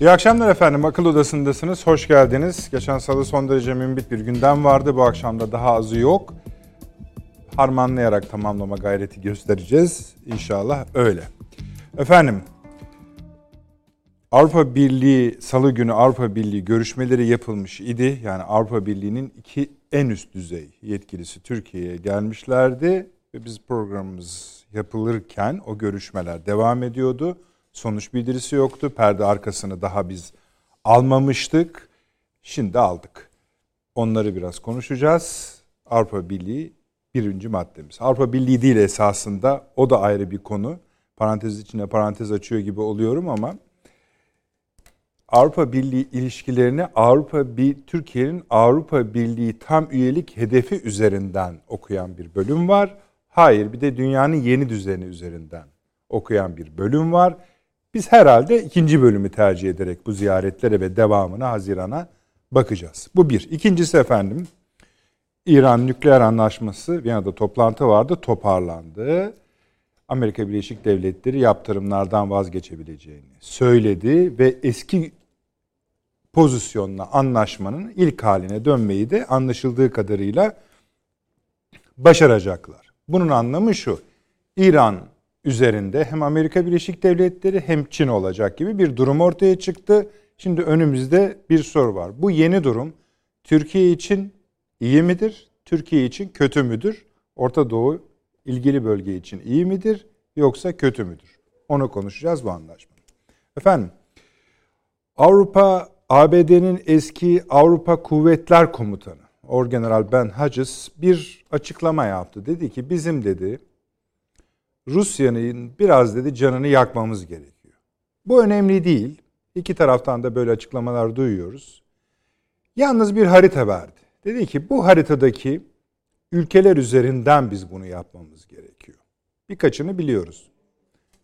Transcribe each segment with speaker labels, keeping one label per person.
Speaker 1: İyi akşamlar efendim. Akıl Odası'ndasınız. Hoş geldiniz. Geçen salı son derece mümbit bir gündem vardı. Bu akşam da daha azı yok. Harmanlayarak tamamlama gayreti göstereceğiz. İnşallah öyle. Efendim, Avrupa Birliği salı günü Avrupa Birliği görüşmeleri yapılmış idi. Yani Avrupa Birliği'nin iki en üst düzey yetkilisi Türkiye'ye gelmişlerdi ve biz programımız yapılırken o görüşmeler devam ediyordu. Sonuç bildirisi yoktu. Perde arkasını daha biz almamıştık. Şimdi aldık. Onları biraz konuşacağız. Avrupa Birliği birinci maddemiz. Avrupa Birliği değil esasında o da ayrı bir konu. Parantez içine parantez açıyor gibi oluyorum ama Avrupa Birliği ilişkilerini Avrupa bir Türkiye'nin Avrupa Birliği tam üyelik hedefi üzerinden okuyan bir bölüm var. Hayır, bir de dünyanın yeni düzeni üzerinden okuyan bir bölüm var. Biz herhalde ikinci bölümü tercih ederek bu ziyaretlere ve devamına Haziran'a bakacağız. Bu bir. İkincisi efendim, İran nükleer anlaşması, Viyana'da toplantı vardı, toparlandı. Amerika Birleşik Devletleri yaptırımlardan vazgeçebileceğini söyledi ve eski pozisyonla anlaşmanın ilk haline dönmeyi de anlaşıldığı kadarıyla başaracaklar. Bunun anlamı şu. İran üzerinde hem Amerika Birleşik Devletleri hem Çin olacak gibi bir durum ortaya çıktı. Şimdi önümüzde bir soru var. Bu yeni durum Türkiye için iyi midir? Türkiye için kötü müdür? Orta Doğu ilgili bölge için iyi midir yoksa kötü müdür? Onu konuşacağız bu anlaşma. Efendim Avrupa ABD'nin eski Avrupa Kuvvetler Komutanı Orgeneral Ben Hodges bir açıklama yaptı. Dedi ki bizim dedi Rusya'nın biraz dedi canını yakmamız gerekiyor. Bu önemli değil. İki taraftan da böyle açıklamalar duyuyoruz. Yalnız bir harita verdi. Dedi ki bu haritadaki ülkeler üzerinden biz bunu yapmamız gerekiyor. Birkaçını biliyoruz.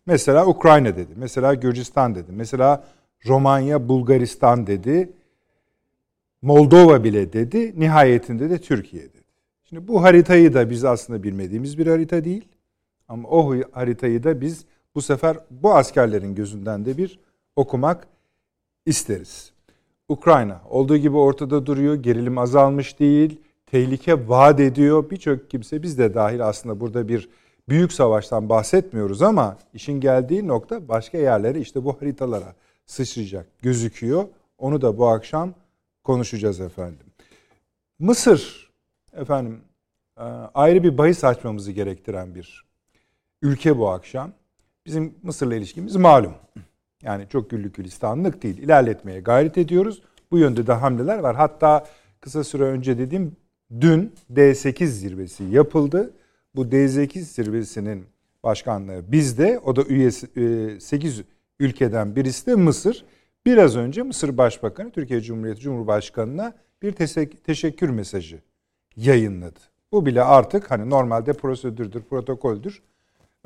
Speaker 1: Mesela Ukrayna dedi. Mesela Gürcistan dedi. Mesela Romanya, Bulgaristan dedi. Moldova bile dedi. Nihayetinde de Türkiye dedi. Şimdi bu haritayı da biz aslında bilmediğimiz bir harita değil. Ama o haritayı da biz bu sefer bu askerlerin gözünden de bir okumak isteriz. Ukrayna olduğu gibi ortada duruyor. Gerilim azalmış değil. Tehlike vaat ediyor. Birçok kimse biz de dahil aslında burada bir büyük savaştan bahsetmiyoruz ama işin geldiği nokta başka yerlere işte bu haritalara sıçrayacak gözüküyor. Onu da bu akşam konuşacağız efendim. Mısır efendim e, ayrı bir bahis açmamızı gerektiren bir ülke bu akşam. Bizim Mısır'la ilişkimiz malum. Yani çok güllük gülistanlık değil. İlerletmeye gayret ediyoruz. Bu yönde de hamleler var. Hatta kısa süre önce dediğim dün D8 zirvesi yapıldı. Bu D8 zirvesinin başkanlığı bizde. O da üyesi 8 ülkeden birisi de Mısır. Biraz önce Mısır Başbakanı Türkiye Cumhuriyeti Cumhurbaşkanı'na bir teşekkür mesajı yayınladı. Bu bile artık hani normalde prosedürdür, protokoldür.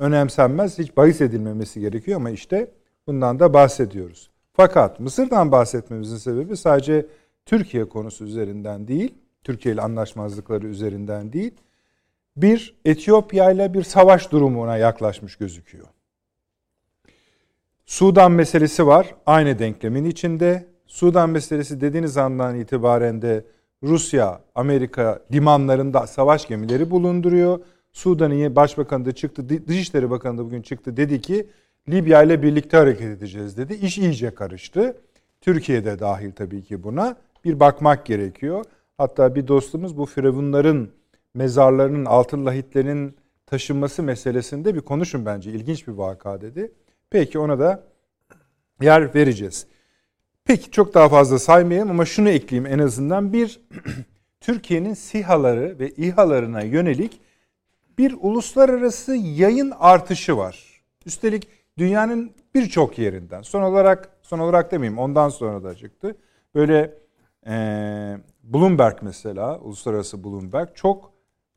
Speaker 1: Önemsenmez, hiç bahis edilmemesi gerekiyor ama işte bundan da bahsediyoruz. Fakat Mısır'dan bahsetmemizin sebebi sadece Türkiye konusu üzerinden değil, Türkiye ile anlaşmazlıkları üzerinden değil, bir Etiyopya ile bir savaş durumuna yaklaşmış gözüküyor. Sudan meselesi var. Aynı denklemin içinde. Sudan meselesi dediğiniz andan itibaren de Rusya, Amerika limanlarında savaş gemileri bulunduruyor. Sudan'ın başbakanı da çıktı, Dışişleri Bakanı da bugün çıktı dedi ki Libya ile birlikte hareket edeceğiz dedi. İş iyice karıştı. Türkiye'de dahil tabii ki buna. Bir bakmak gerekiyor. Hatta bir dostumuz bu firavunların mezarlarının, altın lahitlerinin taşınması meselesinde bir konuşun bence. İlginç bir vaka dedi. Peki ona da yer vereceğiz. Peki çok daha fazla saymayayım ama şunu ekleyeyim en azından. Bir, Türkiye'nin SİHA'ları ve İHA'larına yönelik bir uluslararası yayın artışı var. Üstelik dünyanın birçok yerinden. Son olarak, son olarak demeyeyim ondan sonra da çıktı. Böyle e, Bloomberg mesela, uluslararası Bloomberg çok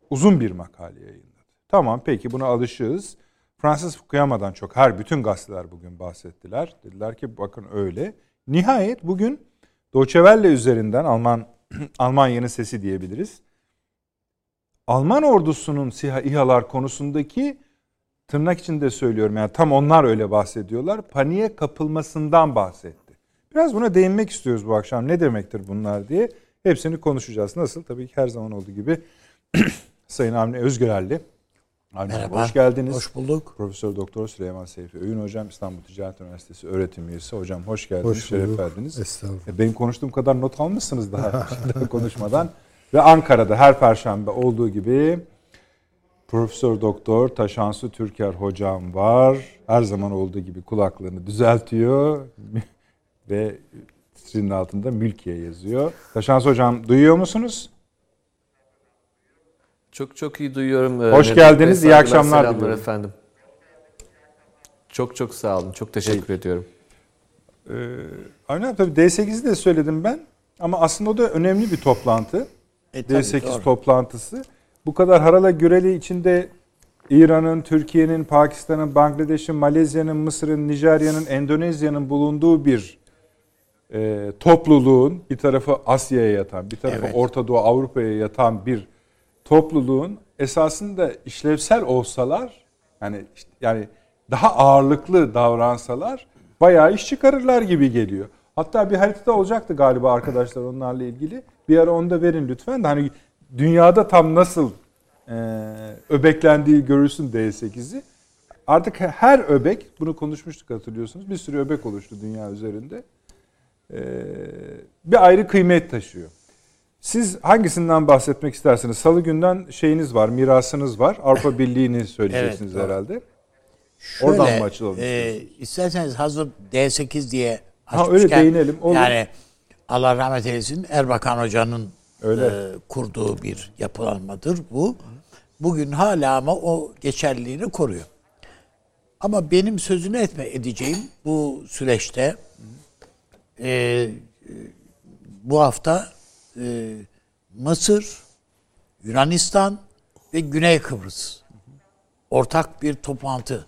Speaker 1: uzun bir makale yayınladı. Tamam peki buna alışığız. Fransız Fukuyama'dan çok her bütün gazeteler bugün bahsettiler. Dediler ki bakın öyle. Nihayet bugün Deutsche Welle üzerinden Alman Almanya'nın sesi diyebiliriz. Alman ordusunun SİHA İHA'lar konusundaki tırnak içinde söylüyorum yani tam onlar öyle bahsediyorlar. Paniğe kapılmasından bahsetti. Biraz buna değinmek istiyoruz bu akşam. Ne demektir bunlar diye. Hepsini konuşacağız. Nasıl? Tabii ki her zaman olduğu gibi Sayın Avni Özgürelli. Avni
Speaker 2: Merhaba.
Speaker 1: hoş geldiniz.
Speaker 2: Hoş bulduk.
Speaker 1: Profesör Doktor Süleyman Seyfi Öğün Hocam İstanbul Ticaret Üniversitesi öğretim üyesi. Hocam hoş geldiniz.
Speaker 3: Hoş
Speaker 1: şeref
Speaker 3: bulduk.
Speaker 1: verdiniz.
Speaker 3: Estağfurullah.
Speaker 1: E, Benim konuştuğum kadar not almışsınız daha konuşmadan. Ve Ankara'da her perşembe olduğu gibi Profesör Doktor Taşansu Türker hocam var. Her zaman olduğu gibi kulaklığını düzeltiyor ve sizin altında Mülkiye yazıyor. Taşansu hocam duyuyor musunuz?
Speaker 4: Çok çok iyi duyuyorum. Ee,
Speaker 1: Hoş
Speaker 4: Nedim
Speaker 1: geldiniz,
Speaker 4: Bey.
Speaker 1: iyi akşamlar diliyorum.
Speaker 4: efendim. Çok çok sağ olun. Çok teşekkür ediyorum.
Speaker 1: Ee, tabii D8'i de söyledim ben. Ama aslında o da önemli bir toplantı.
Speaker 2: E, tabii,
Speaker 1: D8
Speaker 2: doğru.
Speaker 1: toplantısı. Bu kadar harala güreli içinde İran'ın, Türkiye'nin, Pakistan'ın, Bangladeş'in, Malezya'nın, Mısır'ın, Nijerya'nın, Endonezya'nın bulunduğu bir e, topluluğun bir tarafı Asya'ya yatan, bir tarafı
Speaker 2: Evet.
Speaker 1: Orta Doğu, Avrupa'ya yatan bir topluluğun esasında işlevsel olsalar yani yani daha ağırlıklı davransalar bayağı iş çıkarırlar gibi geliyor. Hatta bir haritada olacaktı galiba arkadaşlar onlarla ilgili. Bir ara onu da verin lütfen de hani dünyada tam nasıl e, öbeklendiği görülsün D8'i. Artık her öbek, bunu konuşmuştuk hatırlıyorsunuz. Bir sürü öbek oluştu dünya üzerinde. E, bir ayrı kıymet taşıyor. Siz hangisinden bahsetmek istersiniz? Salı günden şeyiniz var, mirasınız var. Avrupa Birliği'ni söyleyeceksiniz
Speaker 2: Evet,
Speaker 1: herhalde.
Speaker 2: Şöyle,
Speaker 1: Oradan mı açılalım
Speaker 2: e, isterseniz hazır D8 diye
Speaker 1: Ha, öyle değinelim, olur.
Speaker 2: Yani Allah rahmet eylesin Erbakan Hoca'nın
Speaker 1: Öyle.
Speaker 2: e, kurduğu bir yapılanmadır bu. Bugün hala ama o geçerliliğini koruyor. Ama benim sözünü etme edeceğim bu süreçte e, e, bu hafta e, Mısır, Yunanistan ve Güney Kıbrıs ortak bir toplantı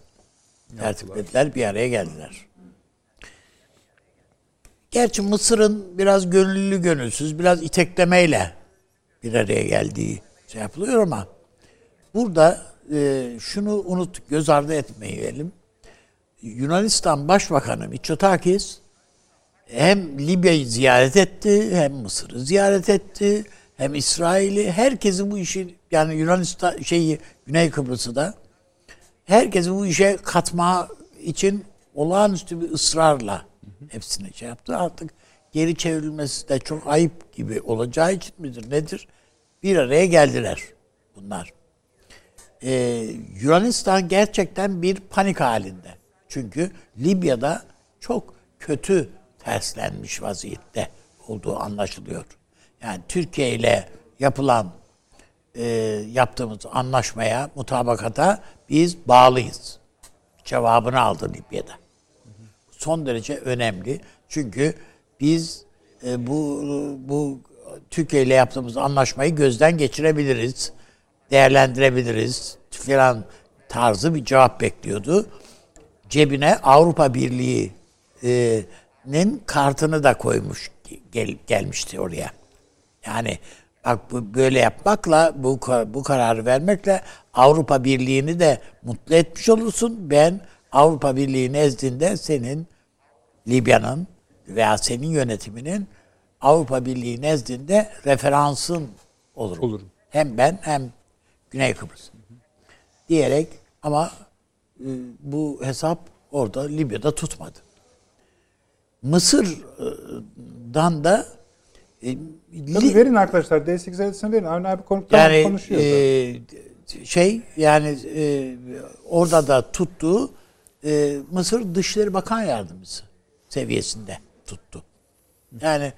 Speaker 2: tertiplediler, bir araya geldiler. Gerçi Mısır'ın biraz gönüllü gönülsüz, biraz iteklemeyle bir araya geldiği şey yapılıyor ama burada e, şunu unut, göz ardı etmeyelim. Yunanistan Başbakanı Mitsotakis hem Libya'yı ziyaret etti, hem Mısır'ı ziyaret etti, hem İsrail'i, herkesi bu işi yani Yunanistan şeyi Güney Kıbrıs'ı da herkesi bu işe katma için olağanüstü bir ısrarla hepsini şey yaptı. Artık geri çevrilmesi de çok ayıp gibi olacağı için midir nedir? Bir araya geldiler bunlar. Ee, Yunanistan gerçekten bir panik halinde. Çünkü Libya'da çok kötü terslenmiş vaziyette olduğu anlaşılıyor. Yani Türkiye ile yapılan e, yaptığımız anlaşmaya, mutabakata biz bağlıyız. Cevabını aldı Libya'da. Son derece önemli. Çünkü biz e, bu bu Türkiye ile yaptığımız anlaşmayı gözden geçirebiliriz, değerlendirebiliriz filan tarzı bir cevap bekliyordu. Cebine Avrupa Birliği'nin kartını da koymuş gel, gelmişti oraya. Yani bak bu böyle yapmakla bu bu kararı vermekle Avrupa Birliği'ni de mutlu etmiş olursun. Ben Avrupa Birliği nezdinde senin Libya'nın veya senin yönetiminin Avrupa Birliği nezdinde referansın olurum.
Speaker 1: Olurum.
Speaker 2: Hem ben hem Güney Kıbrıs. Diyerek ama e, bu hesap orada Libya'da tutmadı. Mısır'dan da e,
Speaker 1: Tabii
Speaker 2: Li-
Speaker 1: verin arkadaşlar D8 haritasını verin. Avni abi konu, tamam,
Speaker 2: yani
Speaker 1: konuşuyor.
Speaker 2: e, şey yani e, orada da tuttuğu e, Mısır Dışişleri Bakan Yardımcısı seviyesinde tuttu. Yani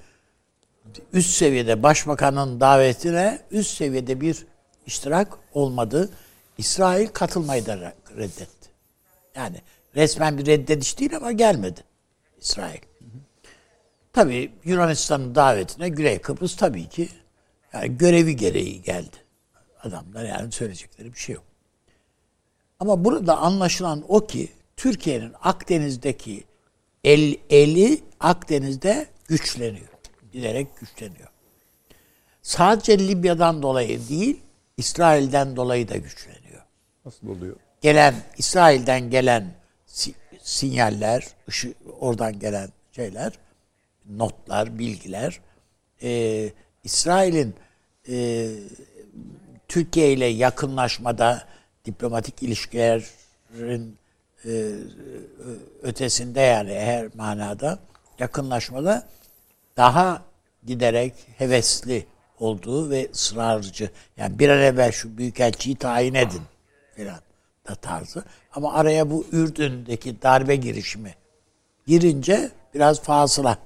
Speaker 2: üst seviyede başbakanın davetine üst seviyede bir iştirak olmadı. İsrail katılmayı da reddetti. Yani resmen bir reddediş değil ama gelmedi İsrail. Tabii Yunanistan'ın davetine Güney Kıbrıs tabii ki yani görevi gereği geldi. Adamlar yani söyleyecekleri bir şey yok. Ama burada anlaşılan o ki Türkiye'nin Akdeniz'deki el, eli Akdeniz'de güçleniyor. Giderek güçleniyor. Sadece Libya'dan dolayı değil, İsrail'den dolayı da güçleniyor
Speaker 1: Nasıl oluyor?
Speaker 2: gelen İsrail'den gelen si- sinyaller, ışı, oradan gelen şeyler notlar, bilgiler e, İsrail'in e, Türkiye ile yakınlaşmada diplomatik ilişkilerin ötesinde yani her manada yakınlaşmada daha giderek hevesli olduğu ve ısrarcı. Yani bir an evvel şu büyükelçiyi tayin edin filan da tarzı. Ama araya bu Ürdün'deki darbe girişimi girince biraz fasıla.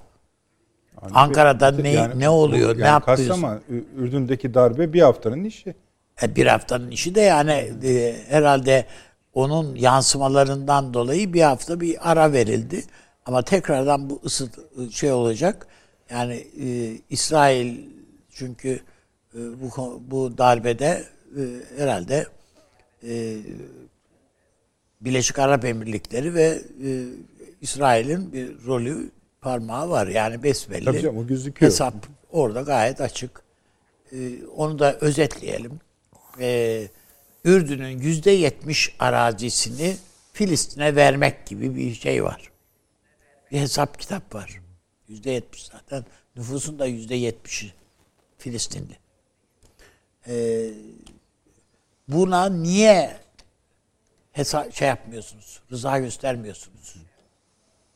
Speaker 1: Yani
Speaker 2: Ankara'da
Speaker 1: bir-
Speaker 2: ne
Speaker 1: yani
Speaker 2: ne oluyor,
Speaker 1: bu-
Speaker 2: ne
Speaker 1: yani
Speaker 2: yapıyorsun?
Speaker 1: Ü- Ürdün'deki darbe bir haftanın işi.
Speaker 2: E, bir haftanın işi de yani e, herhalde onun yansımalarından dolayı bir hafta bir ara verildi. Ama tekrardan bu ısıt şey olacak. Yani e, İsrail çünkü e, bu bu darbede e, herhalde e, Birleşik Arap Emirlikleri ve e, İsrail'in bir rolü parmağı var. Yani besbelli.
Speaker 1: Tabii canım, o gözüküyor.
Speaker 2: Hesap orada gayet açık. Ee, onu da özetleyelim. Ee, Ürdün'ün yüzde yetmiş arazisini Filistin'e vermek gibi bir şey var. Bir hesap kitap var. Yüzde yetmiş zaten. Nüfusun da yüzde yetmişi Filistinli. Ee, buna niye hesap şey yapmıyorsunuz? Rıza göstermiyorsunuz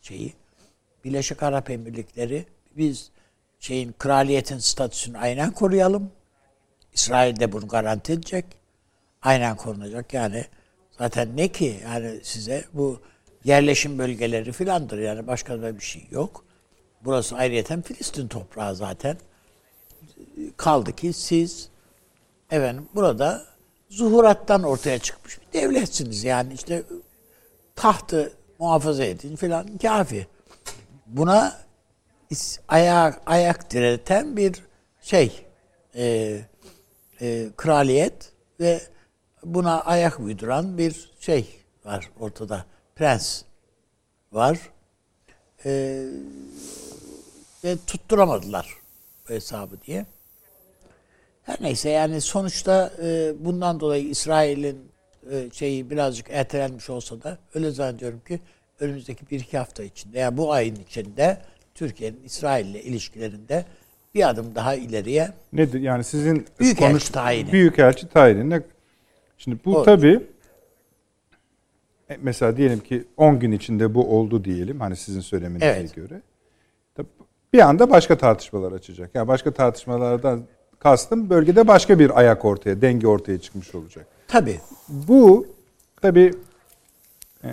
Speaker 2: şeyi. Birleşik Arap Emirlikleri biz şeyin kraliyetin statüsünü aynen koruyalım. İsrail de bunu garanti edecek. Aynen korunacak. Yani zaten ne ki yani size bu yerleşim bölgeleri filandır. Yani başka da bir şey yok. Burası ayrıyeten Filistin toprağı zaten. Kaldı ki siz efendim burada zuhurattan ortaya çıkmış bir devletsiniz. Yani işte tahtı muhafaza edin filan kafi. Buna ayak ayak direten bir şey e, e, kraliyet ve buna ayak uyduran bir şey var ortada. Prens var. E, ve tutturamadılar bu hesabı diye. Her neyse yani sonuçta e, bundan dolayı İsrail'in e, şeyi birazcık ertelenmiş olsa da öyle zannediyorum ki önümüzdeki bir iki hafta içinde yani bu ayın içinde Türkiye'nin İsrail ile ilişkilerinde bir adım daha ileriye
Speaker 1: Nedir? Yani sizin
Speaker 2: Büyükelçi tayini.
Speaker 1: Büyükelçi tayini. Şimdi bu
Speaker 2: O-
Speaker 1: tabii e, mesela diyelim ki 10 gün içinde bu oldu diyelim hani sizin söylemenize
Speaker 2: Evet.
Speaker 1: göre. Bir anda başka tartışmalar açacak. Yani başka tartışmalardan kastım bölgede başka bir ayak ortaya, denge ortaya çıkmış olacak.
Speaker 2: tabii
Speaker 1: Bu tabii e,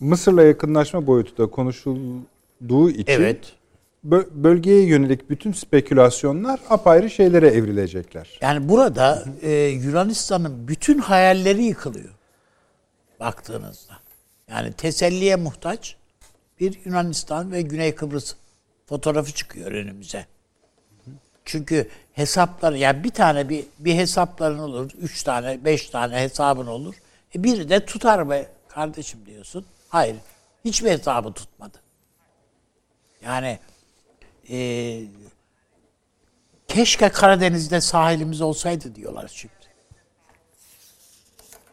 Speaker 1: Mısır'la yakınlaşma boyutu da konuşulduğu için
Speaker 2: evet
Speaker 1: bölgeye yönelik bütün spekülasyonlar apayrı şeylere evrilecekler.
Speaker 2: yani burada e, Yunanistan'ın bütün hayalleri yıkılıyor baktığınızda. Yani teselliye muhtaç bir Yunanistan ve Güney Kıbrıs fotoğrafı çıkıyor önümüze. Çünkü hesaplar yani bir tane bir bir hesapların olur, üç tane, beş tane hesabın olur. E biri de tutar be kardeşim diyorsun. Hayır, hiçbir hesabı tutmadı. Yani e, keşke Karadeniz'de sahilimiz olsaydı diyorlar şimdi.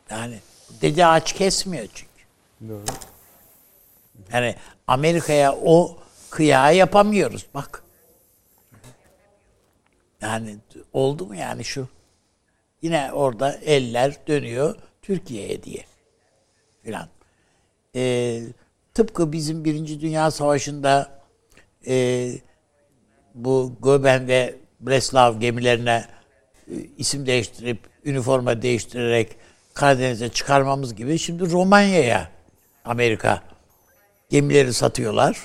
Speaker 2: Yani dede ağaç kesmiyor çünkü.
Speaker 1: Doğru.
Speaker 2: Yani Amerika'ya o kıyağı yapamıyoruz bak. Yani oldu mu yani şu? Yine orada eller dönüyor Türkiye'ye diye filan. Ee, tıpkı bizim Birinci Dünya Savaşı'nda e, bu Göben ve Breslav gemilerine e, isim değiştirip üniforma değiştirerek Karadeniz'e çıkarmamız gibi şimdi Romanya'ya Amerika gemileri satıyorlar.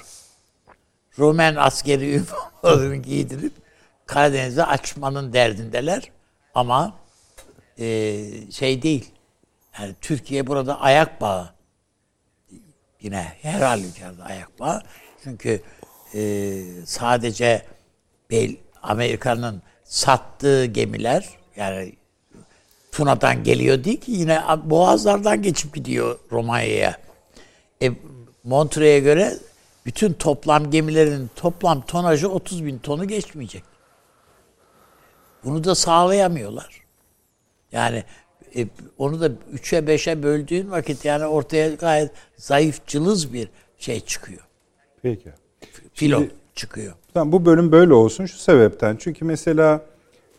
Speaker 2: Roman askeri üniformalarını giydirip Karadeniz'e açmanın derdindeler. Ama e, şey değil. Yani Türkiye burada ayak bağı. Yine her halükarda ayak bağı. Çünkü e, sadece Amerika'nın sattığı gemiler yani Tuna'dan geliyor değil ki yine boğazlardan geçip gidiyor Romanya'ya. E, Montreux'e göre bütün toplam gemilerin toplam tonajı 30 bin tonu geçmeyecek. Bunu da sağlayamıyorlar. Yani e, onu da 3'e 5'e böldüğün vakit yani ortaya gayet zayıf cılız bir şey çıkıyor.
Speaker 1: Peki.
Speaker 2: Filo.
Speaker 1: Şimdi
Speaker 2: çıkıyor.
Speaker 1: Tamam bu bölüm böyle olsun şu sebepten. Çünkü mesela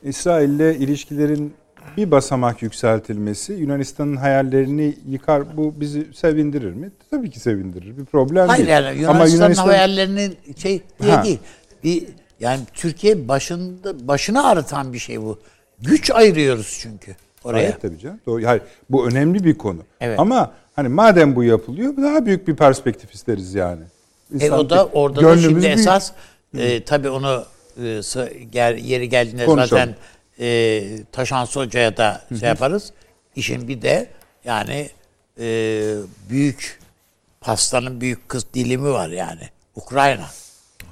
Speaker 1: İsrail ile ilişkilerin bir basamak yükseltilmesi Yunanistan'ın hayallerini yıkar. Bu bizi sevindirir mi? Tabii ki sevindirir. Bir problem
Speaker 2: Hayır
Speaker 1: değil.
Speaker 2: yani Yunanistan'ın hayallerinin şey diye
Speaker 1: Ha.
Speaker 2: değil. Bir yani Türkiye başında başını ağrıtan bir şey bu. Güç ayırıyoruz çünkü oraya.
Speaker 1: Hayır tabii canım. Doğru. Hayır, bu önemli bir konu.
Speaker 2: Evet.
Speaker 1: Ama hani madem bu yapılıyor daha büyük bir perspektif isteriz yani.
Speaker 2: E o da orada da şimdi
Speaker 1: büyük.
Speaker 2: esas e, tabii onu e, yeri geldiğinde
Speaker 1: Konuşalım.
Speaker 2: zaten e, Taşansı Hoca'ya da şey yaparız. İşin bir de yani e, büyük pastanın büyük kız dilimi var yani. Ukrayna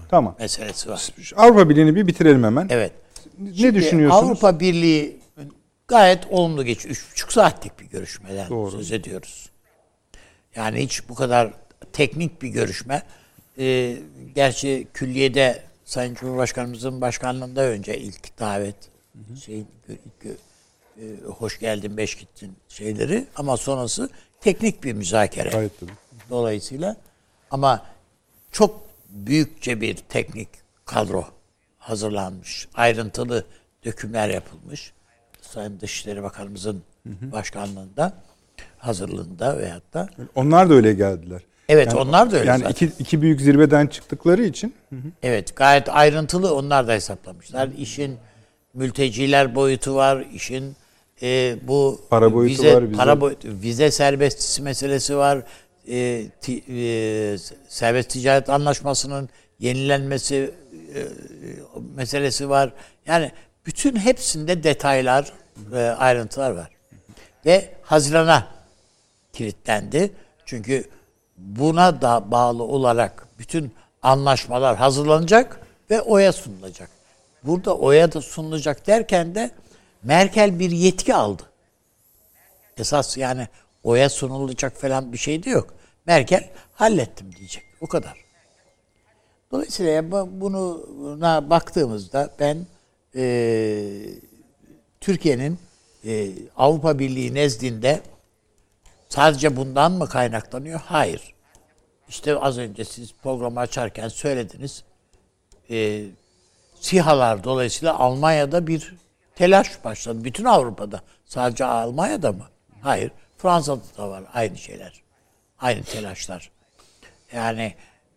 Speaker 1: Tamam.
Speaker 2: meselesi var.
Speaker 1: Avrupa Birliği'ni bir bitirelim hemen.
Speaker 2: Evet.
Speaker 1: ne düşünüyorsunuz?
Speaker 2: Avrupa Birliği gayet olumlu geçiyor. Üç buçuk saatlik bir görüşmeden
Speaker 1: Doğru.
Speaker 2: söz ediyoruz. Yani hiç bu kadar teknik bir görüşme. Ee, gerçi külliyede Sayın Cumhurbaşkanımızın başkanlığında önce ilk davet şey e, hoş geldin beş gittin şeyleri ama sonrası teknik bir müzakere.
Speaker 1: Gayet tabii.
Speaker 2: Dolayısıyla ama çok büyükçe bir teknik kadro hazırlanmış. Ayrıntılı dökümler yapılmış. Sayın Dışişleri Bakanımızın başkanlığında, hazırlığında veyahut da.
Speaker 1: Onlar da öyle geldiler.
Speaker 2: Evet onlar da öyle
Speaker 1: Yani
Speaker 2: zaten.
Speaker 1: iki, iki büyük zirveden çıktıkları için
Speaker 2: Evet gayet ayrıntılı onlar da hesaplamışlar. İşin mülteciler boyutu var, işin e, bu
Speaker 1: Para boyutu
Speaker 2: vize,
Speaker 1: var, vize-
Speaker 2: para boyutu, vize serbestisi meselesi var. E, ti- e, serbest ticaret anlaşmasının yenilenmesi e, meselesi var. Yani bütün hepsinde detaylar, e, ayrıntılar var. Ve Haziran'a kilitlendi. Çünkü buna da bağlı olarak bütün anlaşmalar hazırlanacak ve oya sunulacak. Burada oya da sunulacak derken de Merkel bir yetki aldı. Esas yani oya sunulacak falan bir şey de yok. Merkel hallettim diyecek. O kadar. Dolayısıyla bu- bunu buna baktığımızda ben eee, Türkiye'nin eee, Avrupa Birliği nezdinde Sadece bundan mı kaynaklanıyor? Hayır. İşte az önce siz programı açarken söylediniz. Ee, SİHA'lar dolayısıyla Almanya'da bir telaş başladı. Bütün Avrupa'da. Sadece Almanya'da mı? Hayır. Fransa'da da var aynı şeyler. Aynı telaşlar. Yani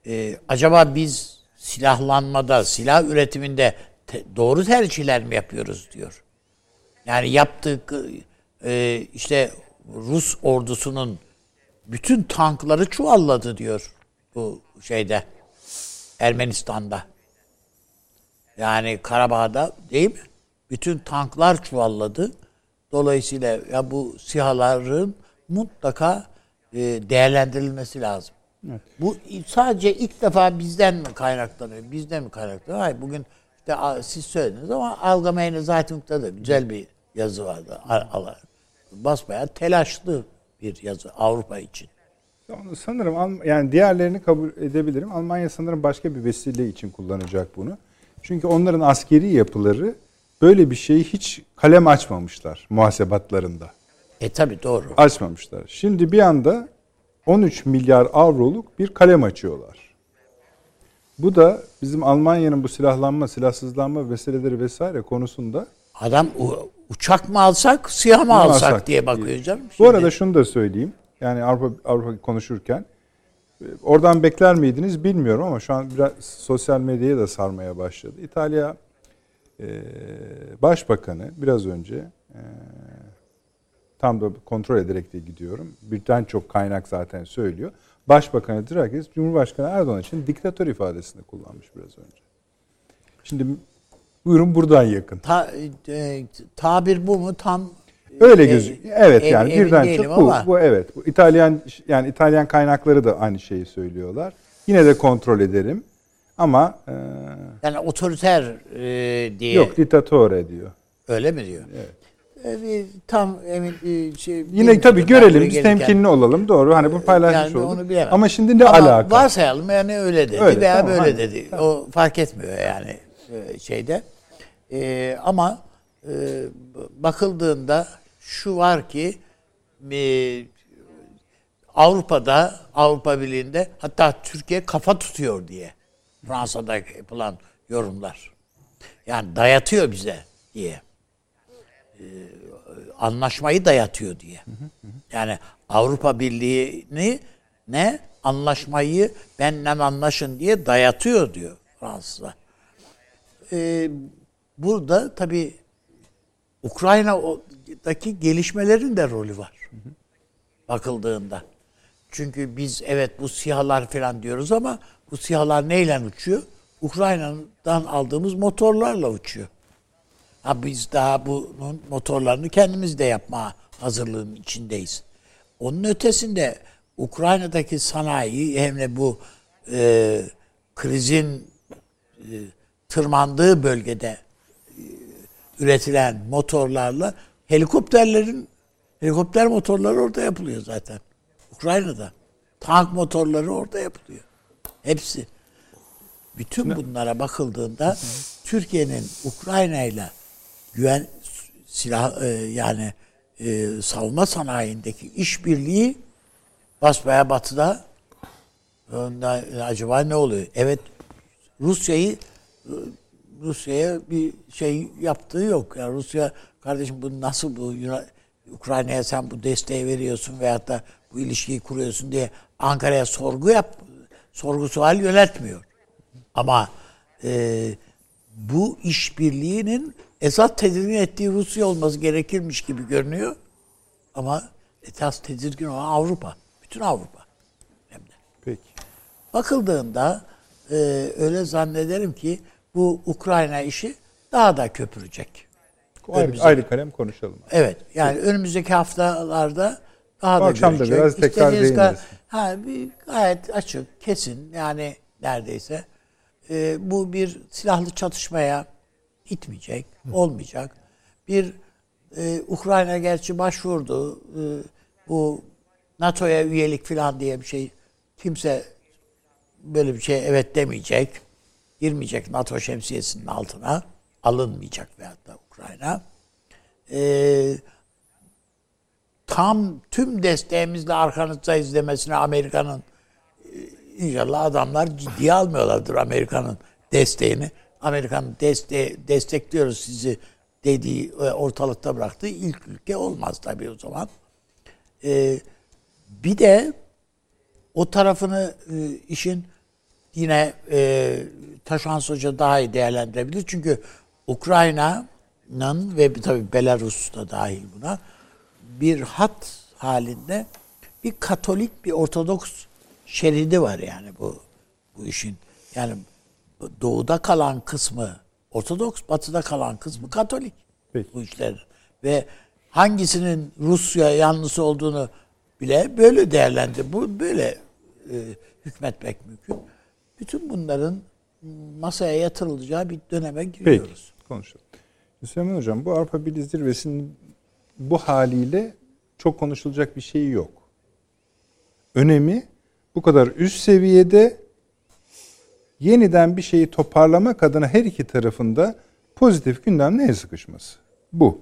Speaker 2: e, acaba biz silahlanmada, silah üretiminde te- doğru tercihler mi yapıyoruz diyor. Yani yaptık e, işte Rus ordusunun bütün tankları çuvalladı diyor bu şeyde Ermenistan'da. Yani Karabağ'da değil mi? Bütün tanklar çuvalladı. Dolayısıyla ya bu sihaların mutlaka e, değerlendirilmesi lazım. Bu sadece ilk defa bizden mi kaynaklanıyor? Bizden mi kaynaklanıyor? Hayır bugün işte siz söylediniz ama Allgemeine Zeitung'da da güzel bir yazı vardı. Al- al- Basbayağı telaşlı bir yazı Avrupa için.
Speaker 1: Onu sanırım yani diğerlerini kabul edebilirim. Almanya sanırım başka bir vesile için kullanacak bunu. Çünkü onların askeri yapıları böyle bir şeyi hiç kalem açmamışlar muhasebatlarında.
Speaker 2: E tabi doğru.
Speaker 1: Açmamışlar. Şimdi bir anda 13 milyar avroluk bir kalem açıyorlar. Bu da bizim Almanya'nın bu silahlanma, silahsızlanma meseleleri vesaire konusunda
Speaker 2: Adam uçak mı alsak, siyah mı alsak,
Speaker 1: alsak
Speaker 2: diye bakıyor canım.
Speaker 1: Bu
Speaker 2: Şimdi-
Speaker 1: arada şunu da söyleyeyim. Yani Avrupa, Avrupa konuşurken e, oradan bekler miydiniz bilmiyorum ama şu an biraz sosyal medyaya da sarmaya başladı. İtalya e, Başbakanı biraz önce e, tam da kontrol ederek de gidiyorum. Birden çok kaynak zaten söylüyor. Başbakanı Draghi Cumhurbaşkanı Erdoğan için diktatör ifadesini kullanmış biraz önce. Şimdi buyurun buradan yakın.
Speaker 2: Ta- e, tabir bu mu tam?
Speaker 1: Öyle
Speaker 2: e,
Speaker 1: gözüküyor. Evet
Speaker 2: ev-
Speaker 1: yani birden çok bu, bu evet. Bu İtalyan yani İtalyan kaynakları da aynı şeyi söylüyorlar. Yine de kontrol ederim. Ama e,
Speaker 2: Yani otoriter e, diye
Speaker 1: yok diktatore diyor.
Speaker 2: öyle mi diyor?
Speaker 1: Evet.
Speaker 2: E, tam emin e, şey,
Speaker 1: Yine tabii görelim biz
Speaker 2: gelirken.
Speaker 1: temkinli olalım. Doğru. Hani bu paylaşmış
Speaker 2: Yani
Speaker 1: olduk. Ama şimdi ne
Speaker 2: Ama
Speaker 1: alaka?
Speaker 2: Varsayalım yani öyle dedi
Speaker 1: Öyle,
Speaker 2: veya
Speaker 1: tamam,
Speaker 2: böyle
Speaker 1: aynen.
Speaker 2: dedi. O fark etmiyor yani e, şeyde. E, ama e, bakıldığında şu var ki e, Avrupa'da, Avrupa Birliği'nde hatta Türkiye kafa tutuyor diye Fransa'da yapılan yorumlar. Yani dayatıyor bize diye. Ee, anlaşmayı dayatıyor diye. Yani Avrupa Birliği'ni ne anlaşmayı benden anlaşın diye dayatıyor diyor Fransızlar. Ee, burada tabii Ukrayna'daki gelişmelerin de rolü var. Bakıldığında. Çünkü biz evet bu sihalar falan diyoruz ama bu sihalar neyle uçuyor? Ukrayna'dan aldığımız motorlarla uçuyor. Ha biz daha bunun motorlarını kendimiz de yapma hazırlığının içindeyiz. Onun ötesinde Ukrayna'daki sanayi hem de bu e, krizin e, tırmandığı bölgede üretilen motorlarla helikopterlerin helikopter motorları orada yapılıyor zaten. Ukrayna'da. Tank motorları orada yapılıyor. Hepsi. Bütün bunlara bakıldığında Türkiye'nin Ukrayna ile güven silah e, yani e, savunma sanayindeki işbirliği basbaya batıda ondan, acaba ne oluyor? Evet Rusya'yı Rusya'ya bir şey yaptığı yok. Yani Rusya kardeşim bu nasıl bu Ukrayna'ya sen bu desteği veriyorsun veyahut da bu ilişkiyi kuruyorsun diye Ankara'ya sorgu yap sorgu sual yöneltmiyor. Ama e, bu işbirliğinin esas tedirgin ettiği Rusya olması gerekirmiş gibi görünüyor. Ama esas tedirgin olan Avrupa. Bütün Avrupa. Hem de.
Speaker 1: Peki.
Speaker 2: Bakıldığında e, öyle zannederim ki bu Ukrayna işi daha da köpürecek.
Speaker 1: Ayrı, ayrı kalem konuşalım.
Speaker 2: Evet. Yani önümüzdeki haftalarda daha
Speaker 1: Bu
Speaker 2: da
Speaker 1: akşam da
Speaker 2: görecek.
Speaker 1: biraz tekrar değiniriz.
Speaker 2: Ha, bir gayet açık, kesin yani neredeyse e, bu bir silahlı çatışmaya itmeyecek, olmayacak. Bir e, Ukrayna gerçi başvurdu. E, bu NATO'ya üyelik falan diye bir şey kimse böyle bir şey evet demeyecek. Girmeyecek NATO şemsiyesinin altına. Alınmayacak veyahut da Ukrayna. Eee tam tüm desteğimizle arkanızdayız demesine Amerika'nın e, inşallah adamlar ciddiye almıyorlardır Amerika'nın desteğini. Amerika'nın deste destekliyoruz sizi dediği e, ortalıkta bıraktığı ilk ülke olmaz tabii o zaman. Ee, bir de o tarafını e, işin yine e, Taşan Hoca daha iyi değerlendirebilir. Çünkü Ukrayna'nın ve tabii Belarus da dahil buna bir hat halinde bir Katolik bir Ortodoks şeridi var yani bu bu işin. Yani doğuda kalan kısmı Ortodoks, batıda kalan kısmı Katolik
Speaker 1: Peki.
Speaker 2: bu işler. Ve hangisinin Rusya yanlısı olduğunu bile böyle değerlendir. Bu böyle e, hükmetmek mümkün. Bütün bunların masaya yatırılacağı bir döneme giriyoruz.
Speaker 1: Peki. Konuşalım. Süleyman Hocam bu Avrupa Birliği Zirvesi'nin bu haliyle çok konuşulacak bir şey yok. Önemi bu kadar üst seviyede yeniden bir şeyi toparlamak adına her iki tarafında pozitif gündemle el sıkışması. Bu.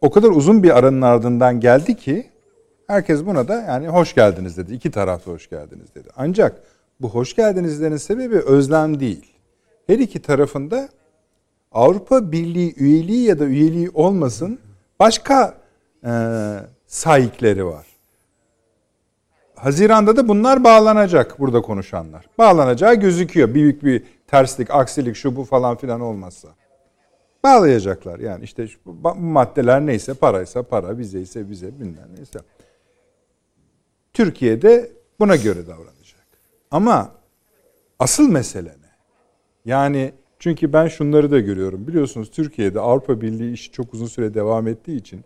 Speaker 1: O kadar uzun bir aranın ardından geldi ki herkes buna da yani hoş geldiniz dedi. İki tarafta hoş geldiniz dedi. Ancak bu hoş geldinizlerin sebebi özlem değil. Her iki tarafında Avrupa Birliği üyeliği ya da üyeliği olmasın başka e, sahipleri var. Haziranda da bunlar bağlanacak burada konuşanlar. Bağlanacağı gözüküyor. Büyük bir terslik, aksilik, şu bu falan filan olmazsa. Bağlayacaklar yani işte bu maddeler neyse paraysa para, vize ise vize bilmem neyse. Türkiye'de buna göre davranacak. Ama asıl mesele ne? Yani çünkü ben şunları da görüyorum. Biliyorsunuz Türkiye'de Avrupa Birliği işi çok uzun süre devam ettiği için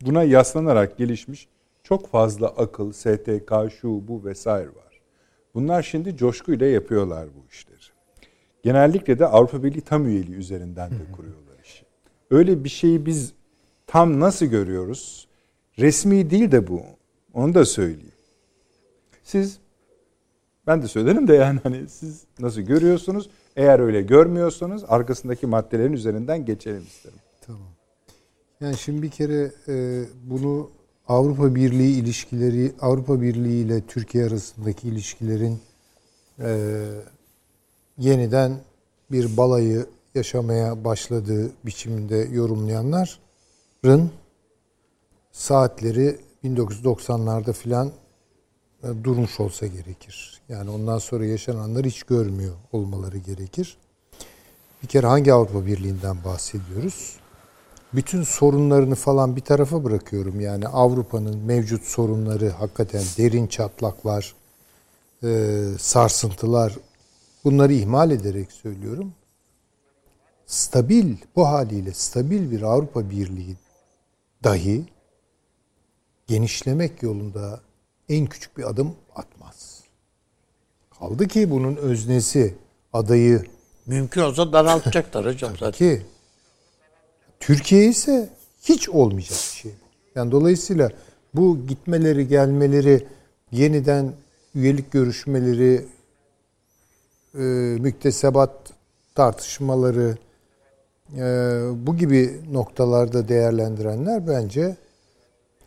Speaker 1: buna yaslanarak gelişmiş çok fazla akıl, STK, şu bu vesaire var. Bunlar şimdi coşkuyla yapıyorlar bu işleri. Genellikle de Avrupa Birliği tam üyeliği üzerinden de kuruyorlar işi. Öyle bir şeyi biz tam nasıl görüyoruz? Resmi değil de bu. Onu da söyleyeyim. Siz ben de söylerim de yani hani siz nasıl görüyorsunuz? Eğer öyle görmüyorsanız arkasındaki maddelerin üzerinden geçelim isterim.
Speaker 3: Tamam. Yani şimdi bir kere e, bunu Avrupa Birliği ilişkileri, Avrupa Birliği ile Türkiye arasındaki ilişkilerin e, yeniden bir balayı yaşamaya başladığı biçiminde yorumlayanların saatleri 1990'larda filan e, durmuş olsa gerekir. Yani ondan sonra yaşananları hiç görmüyor olmaları gerekir. Bir kere hangi Avrupa Birliği'nden bahsediyoruz? Bütün sorunlarını falan bir tarafa bırakıyorum. Yani Avrupa'nın mevcut sorunları hakikaten derin çatlaklar, e, sarsıntılar bunları ihmal ederek söylüyorum. Stabil bu haliyle stabil bir Avrupa Birliği dahi genişlemek yolunda en küçük bir adım atmaz. Kaldı ki bunun öznesi, adayı
Speaker 2: Mümkün olsa daraltacaklar hocam zaten.
Speaker 3: ki Türkiye ise hiç olmayacak bir şey. Yani dolayısıyla bu gitmeleri, gelmeleri, yeniden üyelik görüşmeleri, e, müktesebat tartışmaları e, bu gibi noktalarda değerlendirenler bence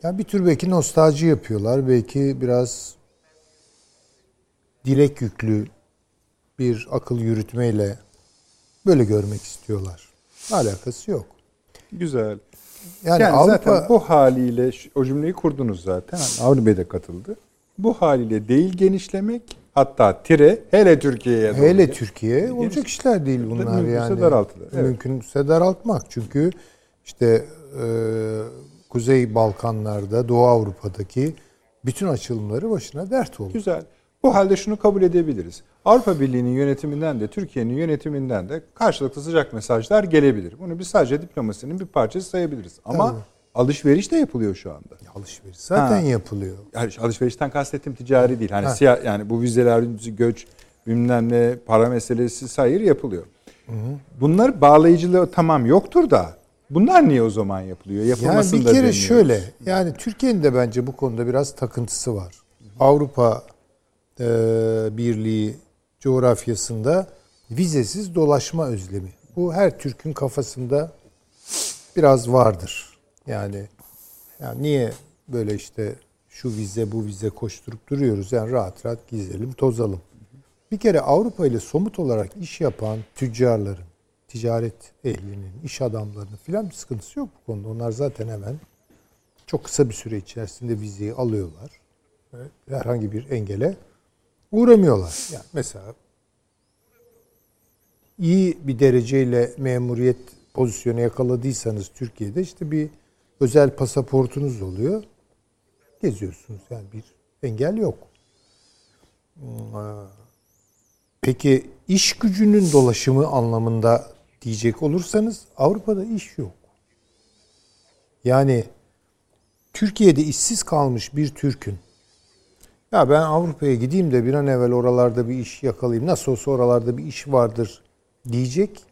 Speaker 3: ya bir tür belki nostalji yapıyorlar. Belki biraz dilek yüklü bir akıl yürütmeyle böyle görmek istiyorlar. Alakası yok.
Speaker 1: Güzel.
Speaker 3: Yani,
Speaker 1: Yani,
Speaker 3: Avrupa
Speaker 1: zaten bu haliyle o cümleyi kurdunuz zaten. Hani Avni Bey de katıldı. Bu haliyle değil genişlemek hatta tire hele Türkiye'ye doğru.
Speaker 3: hele Türkiye olacak işler değil bunlar
Speaker 1: Mümkünse
Speaker 3: yani.
Speaker 1: daraltılır, evet.
Speaker 3: Mümkünse daraltmak. Çünkü işte e, Kuzey Balkanlarda, Doğu Avrupa'daki bütün açılımları başına dert oldu.
Speaker 1: Güzel. Bu halde şunu kabul edebiliriz. Avrupa Birliği'nin yönetiminden de Türkiye'nin yönetiminden de karşılıklı sıcak mesajlar gelebilir. Bunu biz sadece diplomasinin bir parçası sayabiliriz. Ama
Speaker 3: Tabii.
Speaker 1: alışveriş de yapılıyor şu anda.
Speaker 3: Alışveriş zaten
Speaker 1: Ha.
Speaker 3: yapılıyor.
Speaker 1: Yani alışverişten kastettiğim ticari değil. Hani
Speaker 3: Ha.
Speaker 1: siyah yani bu vizeler, göç, bilmem ne, para meselesi sayır yapılıyor. Bunlar bağlayıcılığı tamam yoktur da bunlar niye o zaman yapılıyor?
Speaker 3: Yani
Speaker 1: Yapılmasını
Speaker 3: bir
Speaker 1: da
Speaker 3: kere
Speaker 1: demiyoruz.
Speaker 3: şöyle, yani Türkiye'nin de bence bu konuda biraz takıntısı var. Avrupa e, Birliği coğrafyasında vizesiz dolaşma özlemi. Bu her Türk'ün kafasında biraz vardır. Yani, yani niye böyle işte şu vize bu vize koşturup duruyoruz? Yani rahat rahat gezelim, tozalım. Bir kere Avrupa ile somut olarak iş yapan tüccarların, ticaret ehlinin, iş adamlarının filan bir sıkıntısı yok bu konuda. Onlar zaten hemen çok kısa bir süre içerisinde vizeyi alıyorlar. Herhangi bir engele uğramıyorlar. Yani mesela iyi bir dereceyle memuriyet pozisyonu yakaladıysanız Türkiye'de işte bir özel pasaportunuz oluyor. Geziyorsunuz yani bir engel yok. Hmm, Peki iş gücünün dolaşımı anlamında diyecek olursanız Avrupa'da iş yok. Yani Türkiye'de işsiz kalmış bir Türk'ün ya ben Avrupa'ya gideyim de bir an evvel oralarda bir iş yakalayayım. Nasıl olsa oralarda bir iş vardır diyecek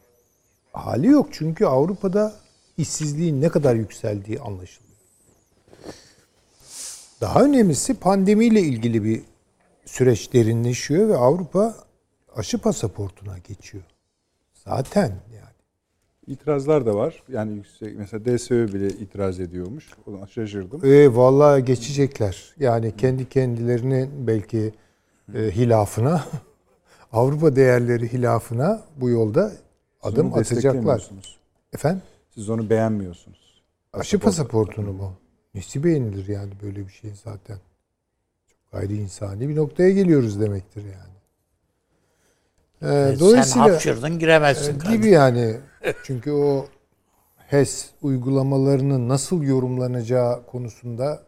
Speaker 3: hali yok. Çünkü Avrupa'da işsizliğin ne kadar yükseldiği anlaşılıyor. Daha önemlisi pandemiyle ilgili bir süreç derinleşiyor ve Avrupa aşı pasaportuna geçiyor. Zaten.
Speaker 1: İtirazlar da var. Yani yüksek mesela DSÖ bile itiraz ediyormuş. Ona şaşırdım.
Speaker 3: E, vallahi geçecekler. Yani kendi kendilerinin belki e, hilafına, Avrupa değerleri hilafına bu yolda
Speaker 1: Siz
Speaker 3: adım
Speaker 1: onu
Speaker 3: atacaklar. Efendim?
Speaker 1: Siz onu beğenmiyorsunuz.
Speaker 3: Aşı pasaportunu mu? Nesi beğenilir yani böyle bir şey zaten? Çok gayri insani bir noktaya geliyoruz demektir yani. Ee,
Speaker 2: Sen
Speaker 3: dolayısıyla
Speaker 2: hapşırdın giremezsin.
Speaker 3: Ee, gibi yani. Çünkü o HES uygulamalarının nasıl yorumlanacağı konusunda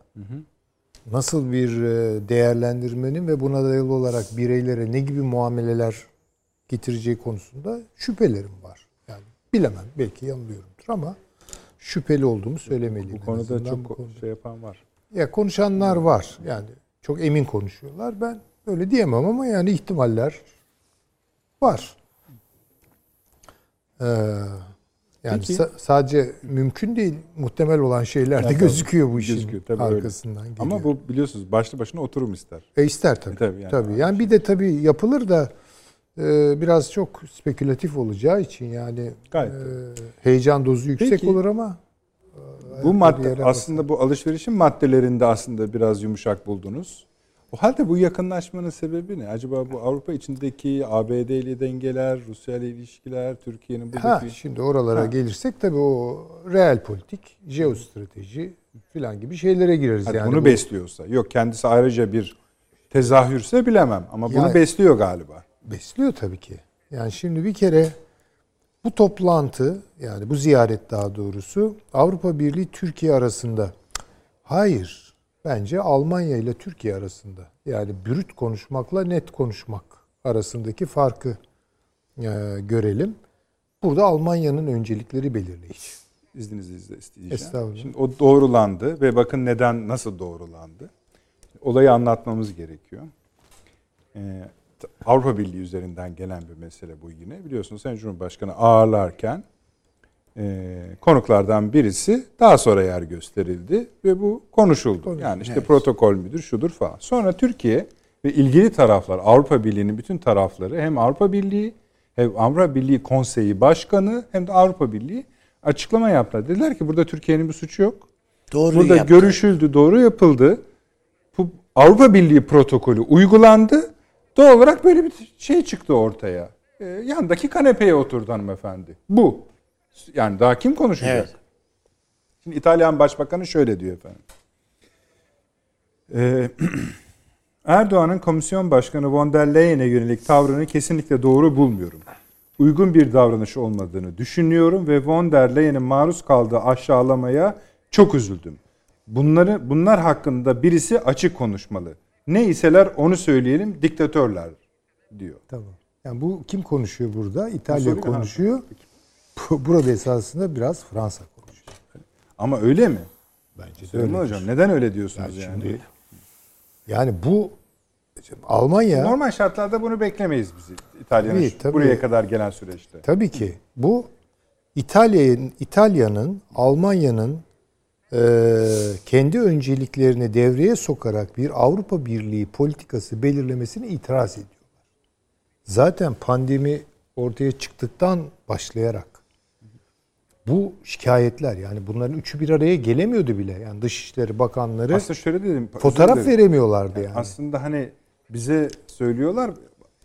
Speaker 3: nasıl bir e, değerlendirmenin ve buna dayalı olarak bireylere ne gibi muameleler getireceği konusunda şüphelerim var. Yani bilemem belki yanılıyorumdur ama şüpheli olduğumu söylemeliyim.
Speaker 1: Bu konuda çok
Speaker 3: bu konuda.
Speaker 1: şey yapan var.
Speaker 3: Ya konuşanlar var. Yani çok emin konuşuyorlar. Ben öyle diyemem ama yani ihtimaller var. Ee, yani
Speaker 1: Peki.
Speaker 3: sa- sadece mümkün değil, muhtemel olan şeyler de
Speaker 1: Yani
Speaker 3: gözüküyor bu işin
Speaker 1: gözüküyor, tabii öyle.
Speaker 3: arkasından geliyor.
Speaker 1: Ama bu biliyorsunuz başlı başına oturum ister.
Speaker 3: e ister tabii.
Speaker 1: E tabii yani.
Speaker 3: tabii. Yani bir de tabii yapılır da e, biraz çok spekülatif olacağı için yani
Speaker 1: Gayet.
Speaker 3: e, heyecan dozu yüksek
Speaker 1: Peki.
Speaker 3: olur ama
Speaker 1: Bu madde
Speaker 3: yere
Speaker 1: aslında bu alışverişin maddelerinde aslında biraz yumuşak buldunuz. O halde bu yakınlaşmanın sebebi ne? Acaba bu Avrupa içindeki ABD ile dengeler, Rusya ile ilişkiler, Türkiye'nin buradaki...
Speaker 3: Ha, şimdi oralara
Speaker 1: Ha.
Speaker 3: gelirsek tabii o real politik, jeostrateji filan gibi şeylere gireriz.
Speaker 1: Hadi
Speaker 3: yani
Speaker 1: bunu
Speaker 3: bu-
Speaker 1: besliyorsa. Yok kendisi ayrıca bir tezahürse bilemem ama bunu
Speaker 3: Yani-
Speaker 1: besliyor galiba.
Speaker 3: Besliyor tabii ki. Yani şimdi bir kere bu toplantı yani bu ziyaret daha doğrusu Avrupa Birliği Türkiye arasında. Hayır. Bence Almanya ile Türkiye arasında. Yani brüt konuşmakla net konuşmak arasındaki farkı e, görelim. Burada Almanya'nın öncelikleri belirleyici.
Speaker 1: İzninizle izle- isteyeceğim.
Speaker 3: Estağfurullah.
Speaker 1: Şimdi o doğrulandı ve bakın neden nasıl doğrulandı. Olayı anlatmamız gerekiyor. Ee, Avrupa Birliği üzerinden gelen bir mesele bu yine. Biliyorsunuz Sayın Cumhurbaşkanı ağırlarken e, konuklardan birisi daha sonra yer gösterildi ve bu konuşuldu. yani işte protokol müdür şudur falan. Sonra Türkiye ve ilgili taraflar Avrupa Birliği'nin bütün tarafları hem Avrupa Birliği hem Avrupa Birliği Konseyi Başkanı hem de Avrupa Birliği açıklama yaptılar. Dediler ki burada Türkiye'nin bir suçu yok.
Speaker 2: Doğru
Speaker 1: Burada
Speaker 2: yaptı.
Speaker 1: görüşüldü, doğru yapıldı. Bu Avrupa Birliği protokolü uygulandı. Doğal olarak böyle bir şey çıktı ortaya. Ee, yandaki kanepeye oturdu hanımefendi. Bu. Yani daha kim konuşacak?
Speaker 2: Evet.
Speaker 1: Şimdi İtalyan Başbakanı şöyle diyor efendim. Ee, Erdoğan'ın Komisyon Başkanı von der Leyen'e yönelik tavrını kesinlikle doğru bulmuyorum. Uygun bir davranış olmadığını düşünüyorum ve von der Leyen'in maruz kaldığı aşağılamaya çok üzüldüm. Bunları bunlar hakkında birisi açık konuşmalı. Ne iseler onu söyleyelim diktatörler diyor.
Speaker 3: Tamam. Yani bu kim konuşuyor burada? İtalya konuşuyor. Bu- Burada esasında biraz Fransa konuşuyor.
Speaker 1: Ama öyle mi?
Speaker 3: Bence de öyle.
Speaker 1: hocam neden öyle diyorsunuz yani?
Speaker 3: Şimdi yani bu Almanya
Speaker 1: Normal şartlarda bunu beklemeyiz biz İtalya'nın
Speaker 3: Tabii,
Speaker 1: buraya kadar gelen süreçte.
Speaker 3: tabii ki bu İtalya'nın İtalya'nın Almanya'nın e, kendi önceliklerini devreye sokarak bir Avrupa Birliği politikası belirlemesine itiraz ediyorlar. Zaten pandemi ortaya çıktıktan başlayarak bu şikayetler yani bunların üçü bir araya gelemiyordu bile. Yani Dışişleri Bakanları
Speaker 1: Aslında şöyle dedim.
Speaker 3: fotoğraf
Speaker 1: dilerim.
Speaker 3: veremiyorlardı yani.
Speaker 1: Aslında hani bize söylüyorlar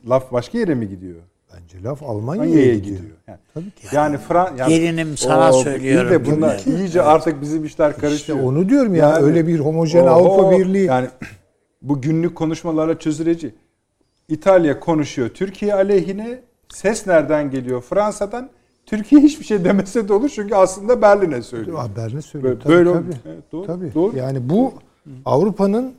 Speaker 1: laf başka yere mi gidiyor?
Speaker 3: Bence laf Almanya'ya
Speaker 1: Almanya'ya
Speaker 3: gidiyor.
Speaker 1: gidiyor. Yani,
Speaker 3: Tabii ki.
Speaker 1: yani Fran yani,
Speaker 2: Gelinim sana
Speaker 1: Oo,
Speaker 2: söylüyorum
Speaker 1: de bunlar
Speaker 2: gibi.
Speaker 1: iyice artık bizim işler
Speaker 3: İşte
Speaker 1: karışıyor.
Speaker 3: onu diyorum ya
Speaker 1: Yani-
Speaker 3: öyle bir homojen
Speaker 1: Oho,
Speaker 3: Avrupa Birliği.
Speaker 1: Yani bu günlük konuşmalarla çözüleci. İtalya konuşuyor Türkiye aleyhine. Ses nereden geliyor? Fransa'dan. Türkiye hiçbir şey demese de olur çünkü aslında Berlin'e söylüyor.
Speaker 3: Haberini söylüyor.
Speaker 1: Böyle,
Speaker 3: Tabii,
Speaker 1: böyle
Speaker 3: tabii.
Speaker 1: Evet, doğru.
Speaker 3: Tabii.
Speaker 1: doğru.
Speaker 3: Yani bu Avrupa'nın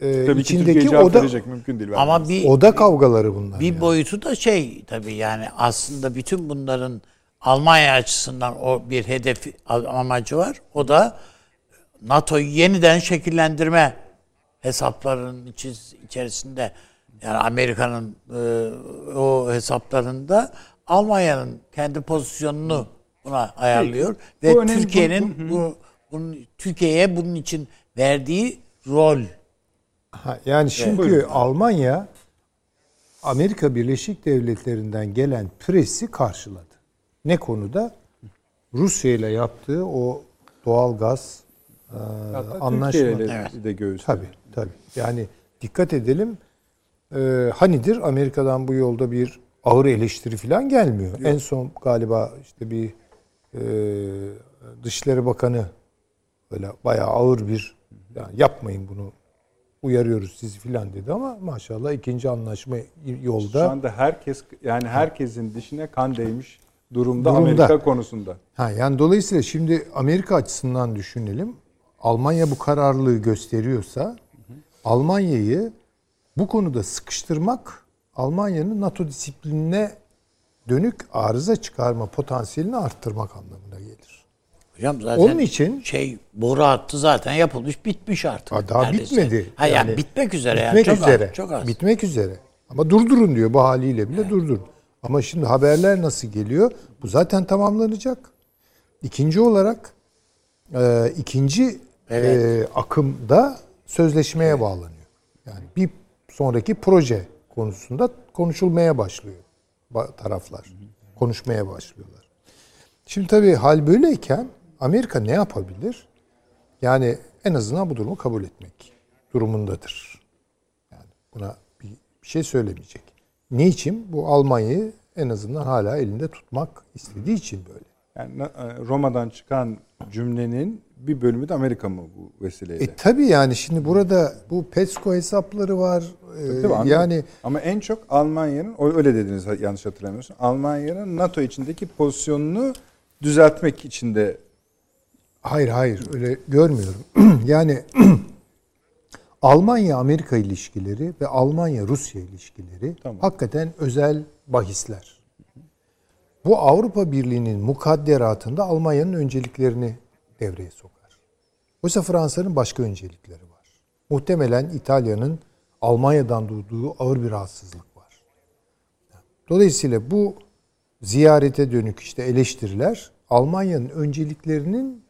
Speaker 3: e,
Speaker 1: Tabii ki
Speaker 3: içindeki
Speaker 1: cevap
Speaker 3: oda
Speaker 1: verecek mümkün değil.
Speaker 2: Ama bir
Speaker 3: oda kavgaları bunlar.
Speaker 2: bir
Speaker 3: yani.
Speaker 2: boyutu da şey tabii yani aslında bütün bunların Almanya açısından o bir hedefi amacı var. O da NATO'yu yeniden şekillendirme hesaplarının içi- içerisinde yani Amerika'nın e, o hesaplarında Almanya'nın kendi pozisyonunu buna ayarlıyor
Speaker 1: Bu
Speaker 2: ve
Speaker 1: önemli.
Speaker 2: Türkiye'nin bu, bunun Türkiye'ye bunun için verdiği rol
Speaker 3: Ha, yani çünkü
Speaker 1: Buyurun.
Speaker 3: Almanya Amerika Birleşik Devletleri'nden gelen presi karşıladı. Ne konuda? Rusya ile yaptığı o doğal gaz e,
Speaker 1: Hatta
Speaker 3: anlaşma.
Speaker 1: Türkiye ile
Speaker 2: Evet.
Speaker 1: de göğüs.
Speaker 3: Tabii tabii. Yani dikkat edelim. Ee, hanidir Amerika'dan bu yolda bir ağır eleştiri falan gelmiyor. En son galiba işte bir e, Dışişleri Bakanı böyle bayağı ağır bir yani yapmayın bunu uyarıyoruz sizi filan dedi ama maşallah ikinci anlaşma yolda.
Speaker 1: Şu anda herkes yani herkesin dişine kan değmiş durumda,
Speaker 3: Durumda.
Speaker 1: Amerika konusunda.
Speaker 3: Ha yani dolayısıyla şimdi Amerika açısından düşünelim. Almanya bu kararlılığı gösteriyorsa Almanya'yı bu konuda sıkıştırmak Almanya'nın NATO disiplinine dönük arıza çıkarma potansiyelini arttırmak anlamına gelir.
Speaker 2: Hocam zaten
Speaker 3: Onun için-
Speaker 2: şey boru hattı zaten yapılmış bitmiş artık.
Speaker 3: Ha, daha
Speaker 2: neredeyse.
Speaker 3: bitmedi.
Speaker 2: Ha yani,
Speaker 3: Yani
Speaker 2: bitmek üzere yani.
Speaker 3: Bitmek
Speaker 2: Çok
Speaker 3: üzere.
Speaker 2: Az, çok az.
Speaker 3: Bitmek üzere. Ama durdurun diyor bu haliyle bile durdurun. Ama şimdi haberler nasıl geliyor? Bu zaten tamamlanacak. İkinci olarak e, ikinci e, akımda sözleşmeye bağlanıyor. Yani bir sonraki proje konusunda konuşulmaya başlıyor ba- taraflar. Konuşmaya başlıyorlar. Şimdi tabii hal böyleyken Amerika ne yapabilir? Yani en azından bu durumu kabul etmek durumundadır. Buna bir, bir şey söylemeyecek. Niçin? Bu Almanya'yı en azından hala elinde tutmak istediği için böyle.
Speaker 1: Yani e, Roma'dan çıkan cümlenin bir bölümü de Amerika mı bu vesileyle?
Speaker 3: E tabi yani şimdi burada bu PESCO hesapları var. Ee,
Speaker 1: Tabii, anladım.
Speaker 3: yani
Speaker 1: Ama en çok Almanya'nın, öyle dediniz yanlış hatırlamıyorsun. Almanya'nın NATO içindeki pozisyonunu düzeltmek için de
Speaker 3: hayır hayır öyle görmüyorum. yani Almanya Amerika ilişkileri ve Almanya Rusya ilişkileri
Speaker 1: Tamam.
Speaker 3: hakikaten özel bahisler. Bu Avrupa Birliği'nin mukadderatında Almanya'nın önceliklerini devreye sokar. Oysa Fransa'nın başka öncelikleri var. Muhtemelen İtalya'nın Almanya'dan duyduğu ağır bir rahatsızlık var. Dolayısıyla bu ziyarete dönük işte eleştiriler Almanya'nın önceliklerinin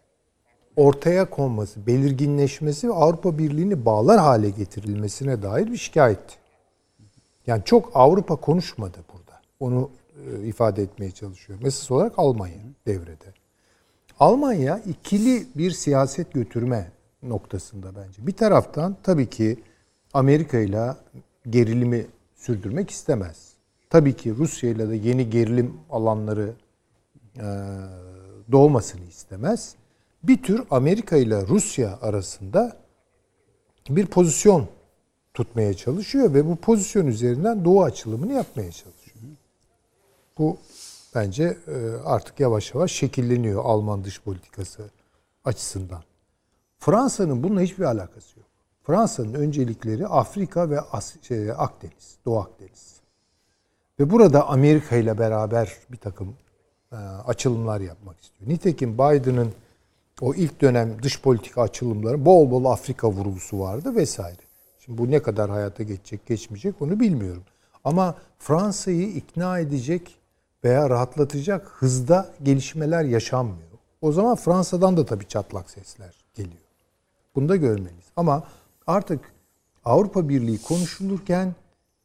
Speaker 3: ortaya konması, belirginleşmesi ve Avrupa Birliği'ni bağlar hale getirilmesine dair bir şikayet. Yani çok Avrupa konuşmadı burada. Onu ifade etmeye çalışıyorum. Esas olarak Almanya devrede. Almanya ikili bir siyaset götürme noktasında bence. Bir taraftan tabii ki Amerika ile gerilimi sürdürmek istemez. Tabii ki Rusya ile de yeni gerilim alanları e, doğmasını istemez. Bir tür Amerika ile Rusya arasında bir pozisyon tutmaya çalışıyor ve bu pozisyon üzerinden Doğu açılımını yapmaya çalışıyor. Bu bence e, artık yavaş yavaş şekilleniyor Alman dış politikası açısından. Fransa'nın bununla hiçbir alakası yok. Fransa'nın öncelikleri Afrika ve As- şey, Akdeniz, Doğu Akdeniz. Ve burada Amerika ile beraber bir takım e, açılımlar yapmak istiyor. Nitekim Biden'ın o ilk dönem dış politika açılımları bol bol Afrika vurgusu vardı vesaire. Şimdi bu ne kadar hayata geçecek, geçmeyecek onu bilmiyorum. Ama Fransa'yı ikna edecek veya rahatlatacak hızda gelişmeler yaşanmıyor. O zaman Fransa'dan da tabii çatlak sesler geliyor. Bunu da görmeliyiz. Ama artık Avrupa Birliği konuşulurken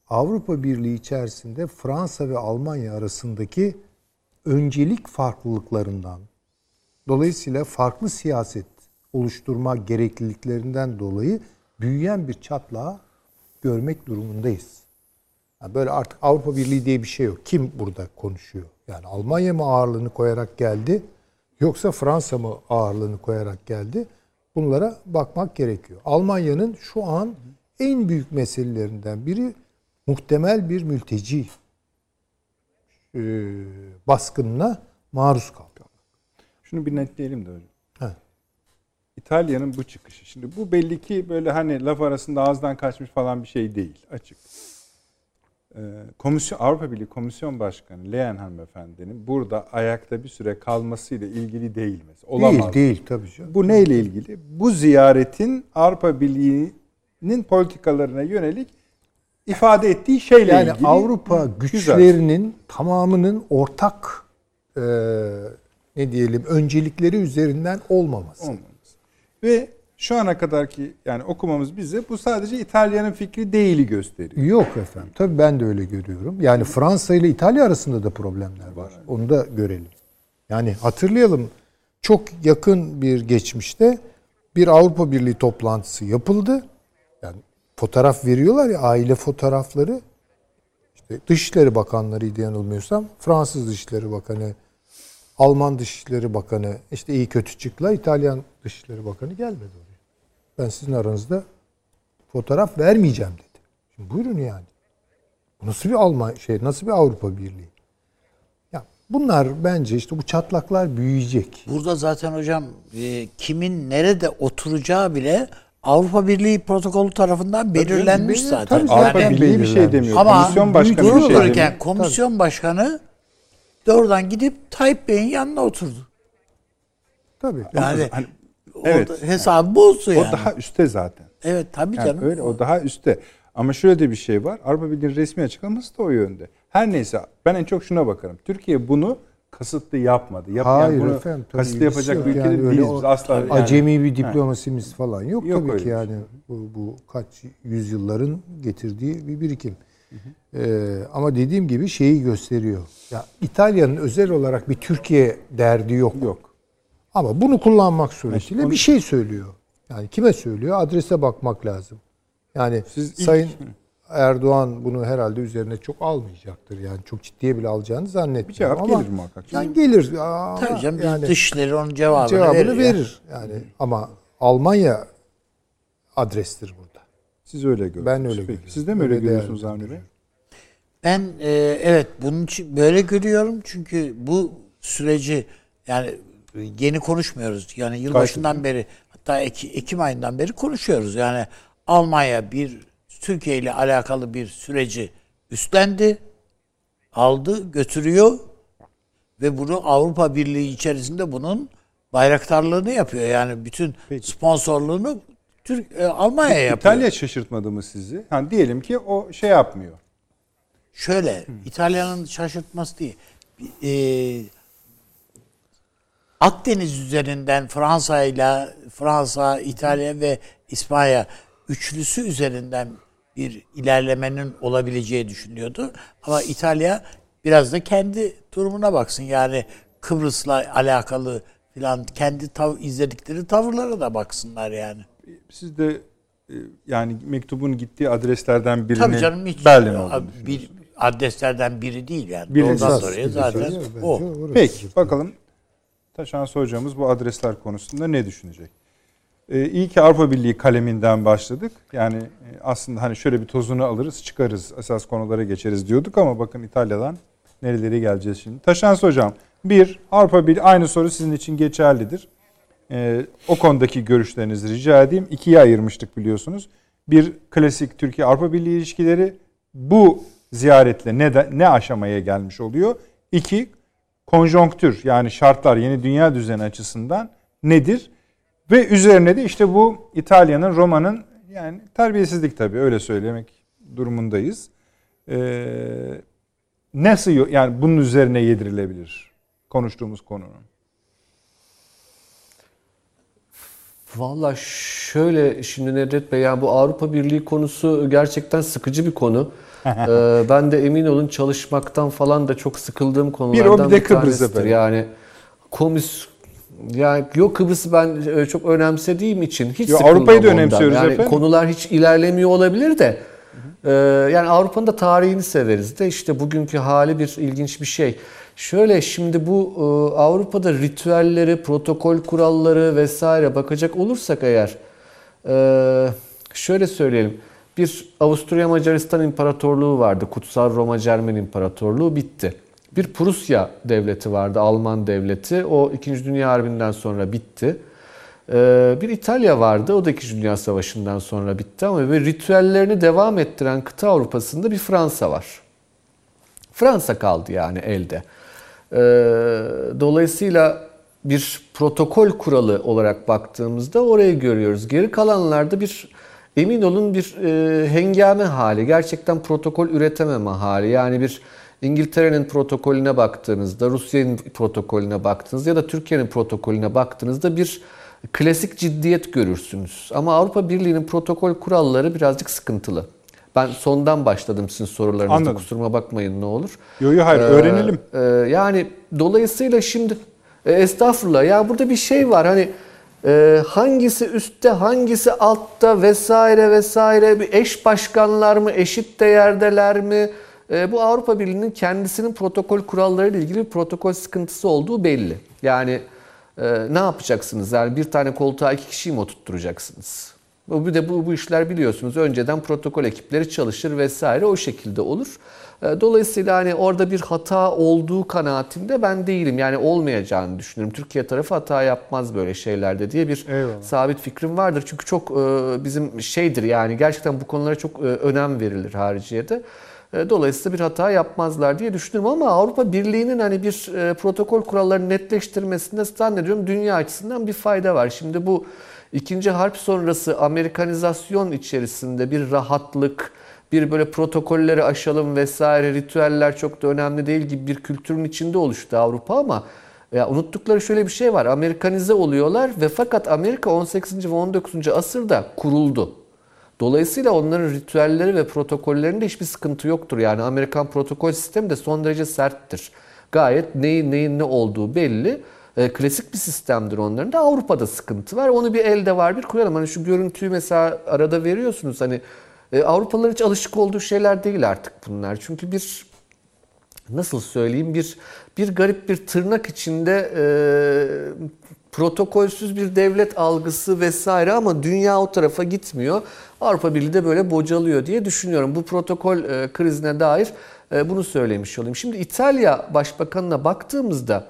Speaker 3: Avrupa Birliği içerisinde Fransa ve Almanya arasındaki öncelik farklılıklarından dolayısıyla farklı siyaset oluşturma gerekliliklerinden dolayı büyüyen bir çatlağı görmek durumundayız. Yani böyle artık Avrupa Birliği diye bir şey yok. Kim burada konuşuyor? Yani Almanya mı ağırlığını koyarak geldi yoksa Fransa mı ağırlığını koyarak geldi? Bunlara bakmak gerekiyor. Almanya'nın şu an en büyük meselelerinden biri muhtemel bir mülteci e, baskınına maruz kaldı.
Speaker 1: şunu bir netleyelim de hocam. İtalya'nın bu çıkışı. Şimdi bu belli ki böyle hani laf arasında ağızdan kaçmış falan bir şey değil. Açık. Ee, Komisyon Avrupa Birliği Komisyon Başkanı Leyen hanımefendinin burada ayakta bir süre kalmasıyla ilgili değil mesela. Olamaz.
Speaker 3: Değil değil tabii canım.
Speaker 1: Bu neyle ilgili? Bu ziyaretin Avrupa Birliği'nin politikalarına yönelik ifade ettiği şeyle
Speaker 3: Yani
Speaker 1: ilgili.
Speaker 3: Avrupa
Speaker 1: Güzel.
Speaker 3: güçlerinin tamamının ortak e, ne diyelim öncelikleri üzerinden olmaması.
Speaker 1: Olmamız. Ve şu ana kadarki yani okumamız bize bu sadece İtalya'nın fikri değili gösteriyor.
Speaker 3: Yok efendim. Tabii ben de öyle görüyorum. Yani Fransa ile İtalya arasında da problemler var. Onu da görelim. Yani hatırlayalım çok yakın bir geçmişte bir Avrupa Birliği toplantısı yapıldı. Yani fotoğraf veriyorlar ya aile fotoğrafları. İşte Dışişleri Bakanlarıydı yanılmıyorsam. Fransız Dışişleri Bakanı, Alman Dışişleri Bakanı, işte iyi kötü çıkla İtalyan Dışişleri Bakanı gelmedi. Ben sizin aranızda fotoğraf vermeyeceğim dedi. Şimdi buyurun yani. Bu nasıl bir Alman şey, nasıl bir Avrupa Birliği? Ya bunlar bence işte bu çatlaklar büyüyecek.
Speaker 2: Burada zaten hocam e, kimin nerede oturacağı bile Avrupa Birliği protokolü tarafından belirlenmiş
Speaker 3: belli-
Speaker 2: zaten.
Speaker 3: tabii
Speaker 1: Avrupa
Speaker 2: Yani-
Speaker 1: Birliği bir şey demiyor.
Speaker 2: Ama
Speaker 1: Komisyon başkanı bir şey demiyor.
Speaker 2: komisyon başkanı doğrudan gidip Tayyip Bey'in yanına oturdu.
Speaker 3: Tabii.
Speaker 2: Yani
Speaker 1: Hani- evet.
Speaker 2: hesabı bozdu
Speaker 1: O
Speaker 2: yani.
Speaker 1: daha üstte zaten.
Speaker 2: evet tabii
Speaker 1: Yani
Speaker 2: canım.
Speaker 1: öyle o daha üstte. Ama şöyle de bir şey var. Avrupa Birliği'nin resmi açıklaması da o yönde. Her neyse ben en çok şuna bakarım. Türkiye bunu kasıtlı yapmadı. Yap, yani
Speaker 3: Hayır
Speaker 1: bunu
Speaker 3: efendim. tabii
Speaker 1: kasıtlı yapacak
Speaker 3: yok.
Speaker 1: bir ülke
Speaker 3: Yani
Speaker 1: değiliz.
Speaker 3: o
Speaker 1: Biz asla yani-
Speaker 3: Acemi bir diplomasimiz falan yok,
Speaker 1: Yok
Speaker 3: tabii ki
Speaker 1: bir
Speaker 3: yani.
Speaker 1: şey.
Speaker 3: Bu, bu kaç yüzyılların getirdiği bir birikim. Ee, ama dediğim gibi şeyi gösteriyor. Ya İtalya'nın özel olarak bir Türkiye derdi yok.
Speaker 1: yok.
Speaker 3: Ama bunu kullanmak suretiyle bir şey söylüyor. Yani kime söylüyor? Adrese bakmak lazım. Yani
Speaker 1: Siz ilk-
Speaker 3: Sayın Erdoğan bunu herhalde üzerine çok almayacaktır. Yani çok ciddiye bile alacağını zannetmiyorum.
Speaker 1: Bir cevap
Speaker 3: ama,
Speaker 1: gelir muhakkak.
Speaker 3: Yani gelir. Aa,
Speaker 2: Tabii canım
Speaker 3: yani
Speaker 2: dışları onun cevabını,
Speaker 3: cevabını
Speaker 2: verir.
Speaker 3: verir. Yani ama Almanya adrestir burada.
Speaker 1: Siz öyle görüyorsunuz.
Speaker 3: Ben öyle
Speaker 1: Peki.
Speaker 3: görüyorum.
Speaker 1: Siz de mi öyle,
Speaker 3: Öyle
Speaker 1: görüyorsunuz Avni Bey?
Speaker 2: Ben e, evet bunun için böyle görüyorum çünkü bu süreci yani yeni konuşmuyoruz. Yani yılbaşından beri hatta Eki- Ekim ayından beri konuşuyoruz. Yani Almanya bir Türkiye ile alakalı bir süreci üstlendi, aldı, götürüyor ve bunu Avrupa Birliği içerisinde bunun bayraktarlığını yapıyor. Yani bütün sponsorluğunu Türk e, Almanya yapıyor.
Speaker 1: İtalya şaşırtmadı mı sizi? Yani diyelim ki o şey yapmıyor.
Speaker 2: Şöyle, İtalya'nın şaşırtması değil. Ee, Akdeniz üzerinden Fransa ile Fransa, İtalya ve İspanya üçlüsü üzerinden bir ilerlemenin olabileceği düşünüyordu. Ama İtalya biraz da kendi durumuna baksın. Yani Kıbrıs'la alakalı filan kendi tav izledikleri tavırlara da baksınlar yani.
Speaker 1: Siz de e, yani mektubun gittiği adreslerden birini
Speaker 2: Tabii canım hiç
Speaker 1: Berlin olduğunu
Speaker 2: bir adreslerden biri değil yani.
Speaker 1: Bir
Speaker 2: Doğrudan
Speaker 1: esas
Speaker 2: soruya
Speaker 3: gibi
Speaker 2: zaten o.
Speaker 1: Peki bakalım Taşansı hocamız bu adresler konusunda ne düşünecek? Ee, iyi ki Avrupa Birliği kaleminden başladık. Yani e, aslında hani şöyle bir tozunu alırız çıkarız esas konulara geçeriz diyorduk ama bakın İtalya'dan nerelere geleceğiz şimdi. Taşansı hocam bir Avrupa Birliği aynı soru sizin için geçerlidir. Ee, o konudaki görüşlerinizi rica edeyim. İkiye ayırmıştık biliyorsunuz. Bir klasik Türkiye-Avrupa Birliği ilişkileri bu ziyaretle ne, de- ne aşamaya gelmiş oluyor? İki, konjonktür yani şartlar yeni dünya düzeni açısından nedir? Ve üzerine de işte bu İtalya'nın, Roma'nın yani terbiyesizlik tabii öyle söylemek durumundayız. Ee, nasıl yani bunun üzerine yedirilebilir konuştuğumuz konunun?
Speaker 4: Valla şöyle şimdi Nedret Bey yani bu Avrupa Birliği konusu gerçekten sıkıcı bir konu. Ee, ben de emin olun çalışmaktan falan da çok sıkıldığım konulardan
Speaker 1: bir de Kıbrıs
Speaker 4: tanesidir.
Speaker 1: efendim.
Speaker 4: Yani komis yani yok Kıbrıs'ı ben e, çok önemsediğim için hiç
Speaker 1: Yo, Avrupa'yı da önemsiyoruz
Speaker 4: yani
Speaker 1: efendim.
Speaker 4: Konular hiç ilerlemiyor olabilir de e, yani Avrupa'nın da tarihini severiz de işte bugünkü hali bir ilginç bir şey. Şöyle şimdi bu e, Avrupa'da ritüelleri, protokol kuralları vesaire bakacak olursak eğer e, şöyle söyleyelim. Bir Avusturya Macaristan İmparatorluğu vardı. Kutsal Roma Cermen İmparatorluğu bitti. Bir Prusya devleti vardı, Alman devleti. O 2. Dünya Harbi'nden sonra bitti. Ee, bir İtalya vardı, o da 2. Dünya Savaşı'ndan sonra bitti ama ve ritüellerini devam ettiren kıta Avrupa'sında bir Fransa var. Fransa kaldı yani elde. Ee, dolayısıyla bir protokol kuralı olarak baktığımızda orayı görüyoruz. Geri kalanlarda bir emin olun bir e, hengame hali, gerçekten protokol üretememe hali. Yani bir İngiltere'nin protokolüne baktığınızda, Rusya'nın protokolüne baktığınızda ya da Türkiye'nin protokolüne baktığınızda bir klasik ciddiyet görürsünüz. Ama Avrupa Birliği'nin protokol kuralları birazcık sıkıntılı. Ben sondan başladım sizin sorularınızda.
Speaker 1: Anladım.
Speaker 4: Kusuruma bakmayın ne olur.
Speaker 1: Yo yo hayır
Speaker 4: Ee,
Speaker 1: öğrenelim.
Speaker 4: e, yani dolayısıyla şimdi e, estağfurullah ya burada bir şey var hani e, hangisi üstte hangisi altta vesaire vesaire bir eş başkanlar mı eşit değerdeler mi E, bu Avrupa Birliği'nin kendisinin protokol kurallarıyla ilgili bir protokol sıkıntısı olduğu belli. Yani e, ne yapacaksınız yani bir tane koltuğa iki kişiyi mi oturtturacaksınız? Bu de bu, bu işler biliyorsunuz önceden protokol ekipleri çalışır vesaire o şekilde olur. E, Dolayısıyla hani orada bir hata olduğu kanaatinde ben değilim. Yani olmayacağını düşünüyorum. Türkiye tarafı hata yapmaz böyle şeylerde diye bir
Speaker 1: Eyvallah.
Speaker 4: sabit fikrim vardır. Çünkü çok e, bizim şeydir yani gerçekten bu konulara çok e, önem verilir hariciyede. Dolayısıyla bir hata yapmazlar diye düşünüyorum ama Avrupa Birliği'nin hani bir protokol kurallarını netleştirmesinde zannediyorum dünya açısından bir fayda var. Şimdi bu ikinci harp sonrası Amerikanizasyon içerisinde bir rahatlık, bir böyle protokolleri aşalım vesaire ritüeller çok da önemli değil gibi bir kültürün içinde oluştu Avrupa ama ya unuttukları şöyle bir şey var. Amerikanize oluyorlar ve fakat Amerika 18. ve 19. asırda kuruldu. Dolayısıyla onların ritüelleri ve protokollerinde hiçbir sıkıntı yoktur. Yani Amerikan protokol sistemi de son derece serttir. Gayet neyin neyin ne olduğu belli. E, klasik bir sistemdir onların da. Avrupa'da sıkıntı var. Onu bir elde var bir koyalım. Hani şu görüntüyü mesela arada veriyorsunuz. Hani E, Avrupalılar hiç alışık olduğu şeyler değil artık bunlar. Çünkü bir nasıl söyleyeyim bir bir garip bir tırnak içinde e, protokolsüz bir devlet algısı vesaire ama dünya o tarafa gitmiyor. Avrupa Birliği de böyle bocalıyor diye düşünüyorum. Bu protokol e, krizine dair e, bunu söylemiş olayım. Şimdi İtalya Başbakanına baktığımızda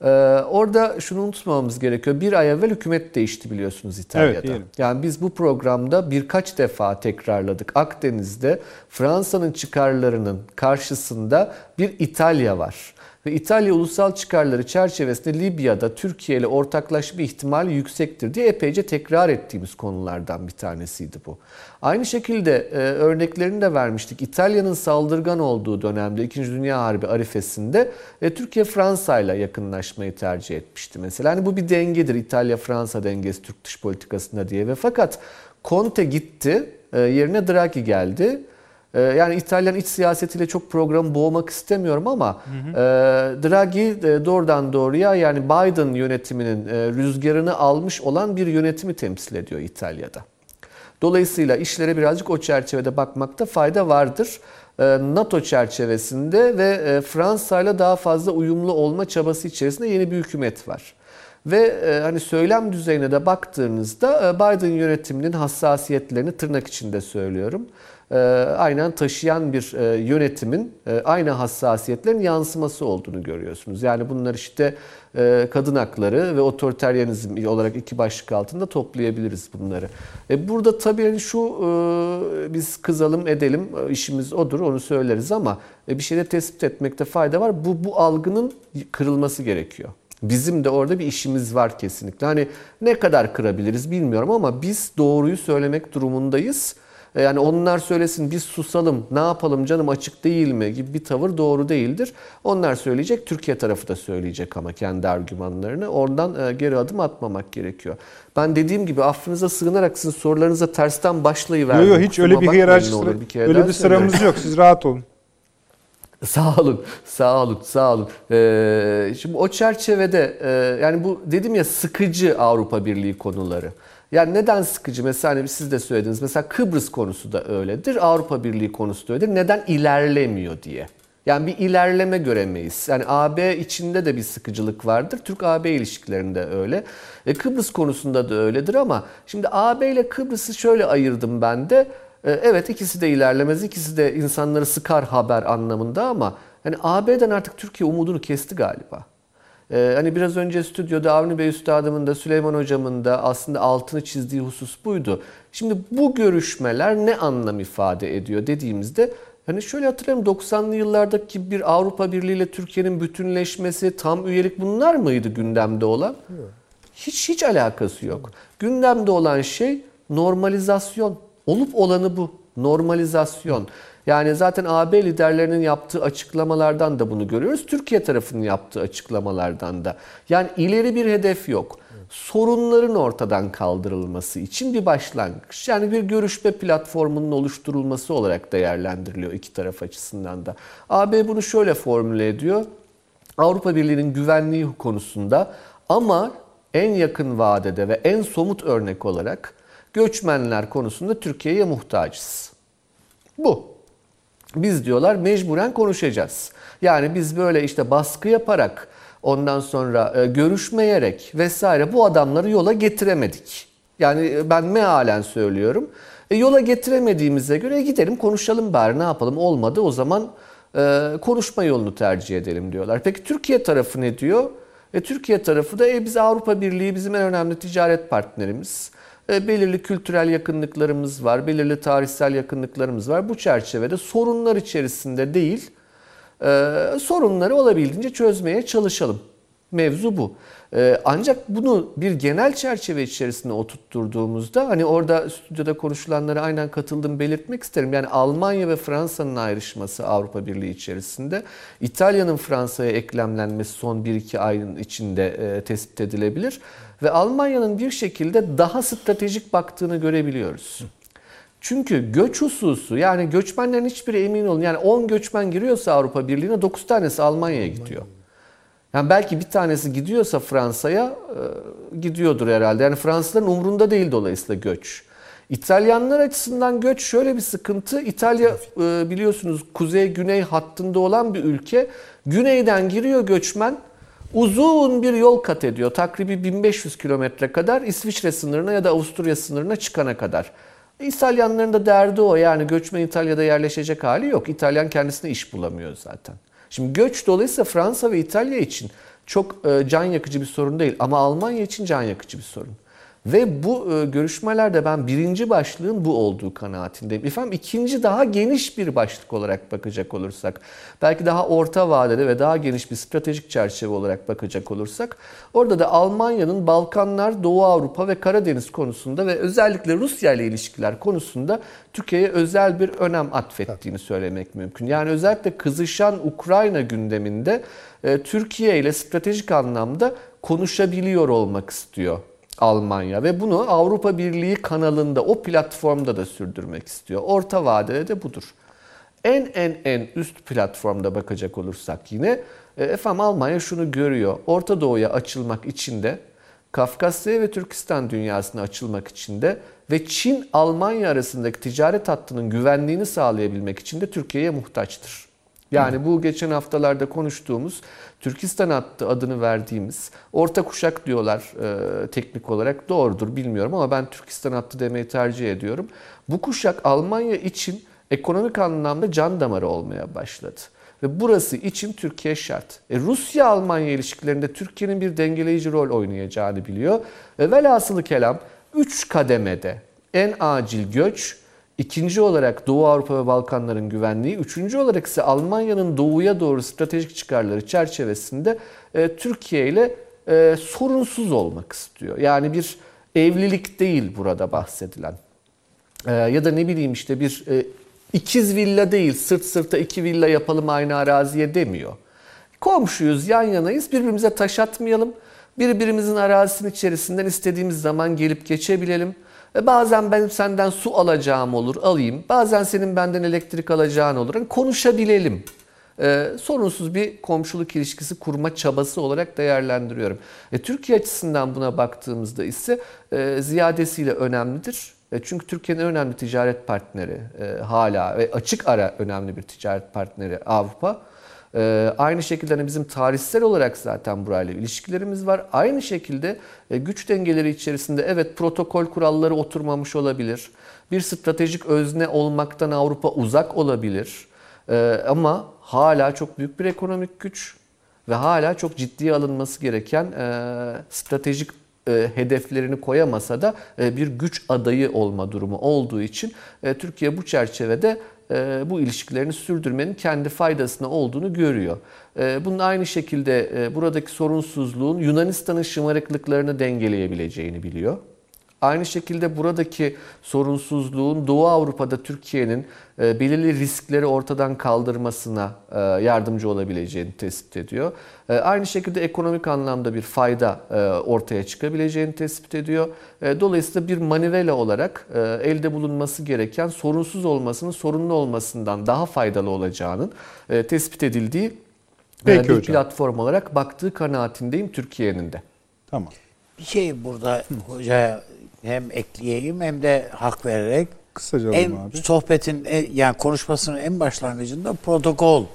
Speaker 4: ee, orada şunu unutmamamız gerekiyor. Bir ay evvel hükümet değişti biliyorsunuz İtalya'da.
Speaker 1: Evet, diyelim.
Speaker 4: yani biz bu programda birkaç defa tekrarladık. Akdeniz'de Fransa'nın çıkarlarının karşısında bir İtalya var. Ve İtalya ulusal çıkarları çerçevesinde Libya'da Türkiye ile ortaklaşma ihtimali yüksektir diye epeyce tekrar ettiğimiz konulardan bir tanesiydi bu. Aynı şekilde e, örneklerini de vermiştik. İtalya'nın saldırgan olduğu dönemde 2. Dünya Harbi arifesinde e, Türkiye Fransa ile yakınlaşmayı tercih etmişti mesela. Hani bu bir dengedir İtalya-Fransa dengesi Türk dış politikasında diye ve fakat Conte gitti e, yerine Draghi geldi. E, yani İtalyan iç siyasetiyle çok programı boğmak istemiyorum ama hı hı. E, Draghi e, doğrudan doğruya yani Biden yönetiminin e, rüzgarını almış olan bir yönetimi temsil ediyor İtalya'da. Dolayısıyla işlere birazcık o çerçevede bakmakta fayda vardır. Ee, NATO çerçevesinde ve Fransa ile daha fazla uyumlu olma çabası içerisinde yeni bir hükümet var. Ve hani söylem düzeyine de baktığınızda Biden yönetiminin hassasiyetlerini tırnak içinde söylüyorum aynen taşıyan bir e, yönetimin e, aynı hassasiyetlerin yansıması olduğunu görüyorsunuz. Yani bunlar işte kadın hakları ve otoriteryenizm olarak iki başlık altında toplayabiliriz bunları. Burada tabii yani şu biz kızalım edelim işimiz odur onu söyleriz ama bir şeyde tespit etmekte fayda var. Bu, bu algının kırılması gerekiyor. Bizim de orada bir işimiz var kesinlikle. Hani ne kadar kırabiliriz bilmiyorum ama biz doğruyu söylemek durumundayız e, yani onlar söylesin biz susalım ne yapalım canım açık değil mi gibi bir tavır doğru değildir. Onlar söyleyecek Türkiye tarafı da söyleyecek ama kendi argümanlarını. Oradan e, geri adım atmamak gerekiyor. Ben dediğim gibi affınıza sığınarak sizin sorularınıza tersten başlayıverdim.
Speaker 1: Yok yok hiç öyle bir hiyerarşi sıra, bir öyle bir sıramız yok. Siz rahat olun.
Speaker 4: Sağ olun, sağ olun, sağ olun. Ee, şimdi o çerçevede e, yani bu dedim ya sıkıcı Avrupa Birliği konuları. Yani neden sıkıcı? Mesela hani siz de söylediniz. Mesela Kıbrıs konusu da öyledir. Avrupa Birliği konusu da öyledir. Neden ilerlemiyor diye. Yani bir ilerleme göremeyiz. Yani AB içinde de bir sıkıcılık vardır. Türk-AB ilişkilerinde öyle. E, Kıbrıs konusunda da öyledir ama şimdi AB ile Kıbrıs'ı şöyle ayırdım ben de. E, evet ikisi de ilerlemez, ikisi de insanları sıkar haber anlamında ama yani AB'den artık Türkiye umudunu kesti galiba. Ee, hani biraz önce stüdyoda Avni Bey Üstadımın da Süleyman Hocamın da aslında altını çizdiği husus buydu. Şimdi bu görüşmeler ne anlam ifade ediyor dediğimizde Hani şöyle hatırlayalım 90'lı yıllardaki bir Avrupa Birliği ile Türkiye'nin bütünleşmesi, tam üyelik bunlar mıydı gündemde olan? Hiç hiç alakası yok. Gündemde olan şey normalizasyon. Olup olanı bu. Normalizasyon. Yani zaten AB liderlerinin yaptığı açıklamalardan da bunu görüyoruz. Türkiye tarafının yaptığı açıklamalardan da. Yani ileri bir hedef yok. Sorunların ortadan kaldırılması için bir başlangıç. Yani bir görüşme platformunun oluşturulması olarak değerlendiriliyor iki taraf açısından da. AB bunu şöyle formüle ediyor. Avrupa Birliği'nin güvenliği konusunda ama en yakın vadede ve en somut örnek olarak göçmenler konusunda Türkiye'ye muhtacız. Bu. Biz diyorlar mecburen konuşacağız. Yani biz böyle işte baskı yaparak ondan sonra e, görüşmeyerek vesaire bu adamları yola getiremedik. Yani e, ben mealen söylüyorum. E, yola getiremediğimize göre gidelim konuşalım bari ne yapalım olmadı o zaman e, konuşma yolunu tercih edelim diyorlar. Peki Türkiye tarafı ne diyor? E, Türkiye tarafı da e, biz Avrupa Birliği bizim en önemli ticaret partnerimiz. E, belirli kültürel yakınlıklarımız var, belirli tarihsel yakınlıklarımız var. Bu çerçevede sorunlar içerisinde değil, e, sorunları olabildiğince çözmeye çalışalım. Mevzu bu. E, ancak bunu bir genel çerçeve içerisinde oturtturduğumuzda hani orada stüdyoda konuşulanlara aynen katıldım belirtmek isterim. Yani Almanya ve Fransa'nın ayrışması Avrupa Birliği içerisinde İtalya'nın Fransa'ya eklemlenmesi son 1-2 ayın içinde tespit edilebilir ve Almanya'nın bir şekilde daha stratejik baktığını görebiliyoruz. Çünkü göç hususu yani göçmenlerin hiçbiri emin olun yani 10 göçmen giriyorsa Avrupa Birliği'ne 9 tanesi Almanya'ya gidiyor. Yani belki bir tanesi gidiyorsa Fransa'ya e, gidiyordur herhalde. Yani Fransızların umrunda değil dolayısıyla göç. İtalyanlar açısından göç şöyle bir sıkıntı. İtalya e, biliyorsunuz kuzey-güney hattında olan bir ülke. Güneyden giriyor göçmen uzun bir yol kat ediyor. Takribi 1500 kilometre kadar İsviçre sınırına ya da Avusturya sınırına çıkana kadar. İtalyanların da derdi o yani göçmen İtalya'da yerleşecek hali yok. İtalyan kendisine iş bulamıyor zaten. Şimdi göç dolayısıyla Fransa ve İtalya için çok e, can yakıcı bir sorun değil ama Almanya için can yakıcı bir sorun. Ve bu e, görüşmelerde ben birinci başlığın bu olduğu kanaatindeyim. Efendim ikinci daha geniş bir başlık olarak bakacak olursak, belki daha orta vadede ve daha geniş bir stratejik çerçeve olarak bakacak olursak, orada da Almanya'nın Balkanlar, Doğu Avrupa ve Karadeniz konusunda ve özellikle Rusya ile ilişkiler konusunda Türkiye'ye özel bir önem atfettiğini söylemek mümkün. Yani özellikle kızışan Ukrayna gündeminde e, Türkiye ile stratejik anlamda konuşabiliyor olmak istiyor Almanya ve bunu Avrupa Birliği kanalında o platformda da sürdürmek istiyor. Orta vadede de budur. En en en üst platformda bakacak olursak yine e, efendim Almanya şunu görüyor. Orta Doğu'ya açılmak için de Kafkasya ve Türkistan dünyasına açılmak için de ve Çin-Almanya arasındaki ticaret hattının güvenliğini sağlayabilmek için de Türkiye'ye muhtaçtır. Yani bu geçen haftalarda konuştuğumuz Türkistan hattı adını verdiğimiz orta kuşak diyorlar e, teknik olarak doğrudur bilmiyorum ama ben Türkistan hattı demeyi tercih ediyorum. Bu kuşak Almanya için ekonomik anlamda can damarı olmaya başladı. Ve burası için Türkiye şart. E, Rusya-Almanya ilişkilerinde Türkiye'nin bir dengeleyici rol oynayacağını biliyor. Ve velhasılı kelam 3 kademede en acil göç, İkinci olarak Doğu Avrupa ve Balkanların güvenliği, üçüncü olarak ise Almanya'nın doğuya doğru stratejik çıkarları çerçevesinde e, Türkiye ile e, sorunsuz olmak istiyor. Yani bir evlilik değil burada bahsedilen. E, ya da ne bileyim işte bir e, ikiz villa değil, sırt sırta iki villa yapalım aynı araziye demiyor. Komşuyuz, yan yanayız, birbirimize taş atmayalım. Birbirimizin arazisinin içerisinden istediğimiz zaman gelip geçebilelim bazen ben senden su alacağım olur, alayım. Bazen senin benden elektrik alacağın olur. Yani konuşabilelim. Ee, sorunsuz bir komşuluk ilişkisi kurma çabası olarak değerlendiriyorum. E, Türkiye açısından buna baktığımızda ise e, ziyadesiyle önemlidir. E, çünkü Türkiye'nin önemli ticaret partneri e, hala ve açık ara önemli bir ticaret partneri Avrupa. Ee, aynı şekilde hani bizim tarihsel olarak zaten burayla ilişkilerimiz var. Aynı şekilde e, güç dengeleri içerisinde evet protokol kuralları oturmamış olabilir. Bir stratejik özne olmaktan Avrupa uzak olabilir. Ee, ama hala çok büyük bir ekonomik güç ve hala çok ciddiye alınması gereken e, stratejik e, hedeflerini koyamasa da bir güç adayı olma durumu olduğu için Türkiye bu çerçevede e, bu ilişkilerini sürdürmenin kendi faydasına olduğunu görüyor. E, bunun aynı şekilde e, buradaki sorunsuzluğun Yunanistan'ın şımarıklıklarını dengeleyebileceğini biliyor. Aynı şekilde buradaki sorunsuzluğun Doğu Avrupa'da Türkiye'nin e, belirli riskleri ortadan kaldırmasına e, yardımcı olabileceğini tespit ediyor. E, aynı şekilde ekonomik anlamda bir fayda ortaya çıkabileceğini tespit ediyor. Dolayısıyla bir manivela olarak elde bulunması gereken sorunsuz olmasının sorunlu olmasından daha faydalı olacağının tespit edildiği Peki bir hocam. platform olarak baktığı kanaatindeyim Türkiye'nin de.
Speaker 2: Tamam. Bir şey burada hocaya hem ekleyeyim hem de hak vererek
Speaker 1: kısaca
Speaker 2: en,
Speaker 1: abi.
Speaker 2: sohbetin yani konuşmasının en başlangıcında protokoldan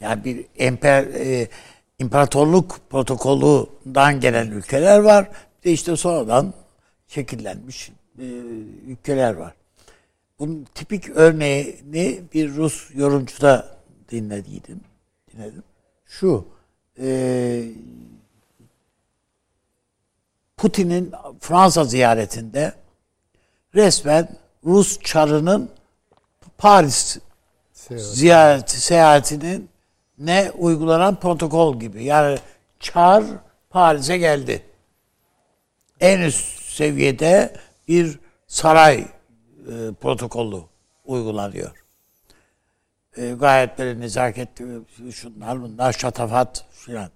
Speaker 2: yani bir emper e, imparatorluk protokolünden gelen ülkeler var. Bir de işte sonradan şekillenmiş e, ülkeler var. Bunun tipik örneğini bir Rus yorumcuda dinlediydim. Dinledim. Şu e, Putin'in Fransa ziyaretinde resmen Rus çarının Paris Seyahat. ziyareti seyahatinin ne uygulanan protokol gibi. Yani çar Paris'e geldi. En üst seviyede bir saray e, protokolü uygulanıyor. E, gayet böyle nezaketli şunlar bunlar şatafat filan.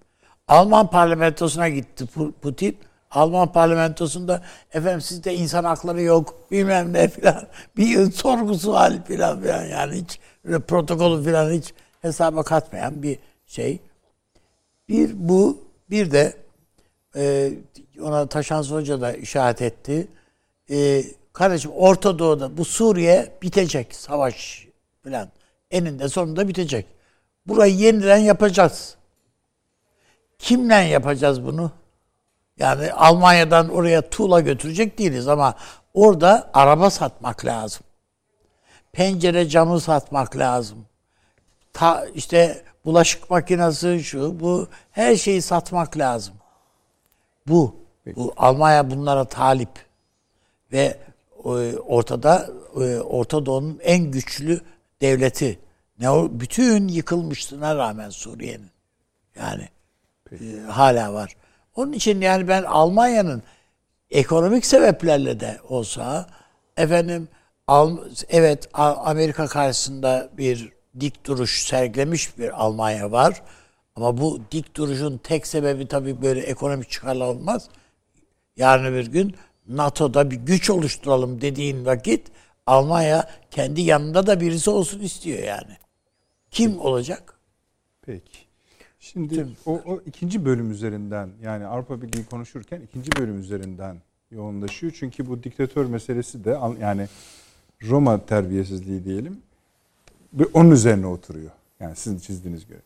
Speaker 2: Alman parlamentosuna gitti Putin. Alman parlamentosunda efendim sizde insan hakları yok bilmem ne filan bir sorgusu hali filan filan yani hiç protokolü filan hiç hesaba katmayan bir şey. Bir bu bir de e, ona Taşans Hoca da işaret etti. e, kardeşim Orta Doğu'da bu Suriye bitecek savaş falan. Eninde sonunda bitecek. Burayı yeniden yapacağız. Kimle yapacağız bunu? Yani Almanya'dan oraya tuğla götürecek değiliz ama orada araba satmak lazım. Pencere camı satmak lazım. Ta, işte bulaşık makinesi şu bu her şeyi satmak lazım. Bu. Bu Almanya bunlara talip. Ve e, ortada e, Orta Doğu'nun en güçlü devleti. Ne bütün yıkılmışlığına rağmen Suriye'nin. Yani e, hala var. Onun için yani ben Almanya'nın ekonomik sebeplerle de olsa efendim evet Amerika karşısında bir dik duruş sergilemiş bir Almanya var. Ama bu dik duruşun tek sebebi tabii böyle ekonomik çıkarlar olmaz. Yarın bir gün NATO'da bir güç oluşturalım dediğin vakit Almanya kendi yanında da birisi olsun istiyor yani. Kim olacak?
Speaker 1: Peki. Şimdi o, o ikinci bölüm üzerinden yani Avrupa Birliği konuşurken ikinci bölüm üzerinden yoğunlaşıyor. Çünkü bu diktatör meselesi de yani Roma terbiyesizliği diyelim ve onun üzerine oturuyor. Yani sizin çizdiğiniz göre.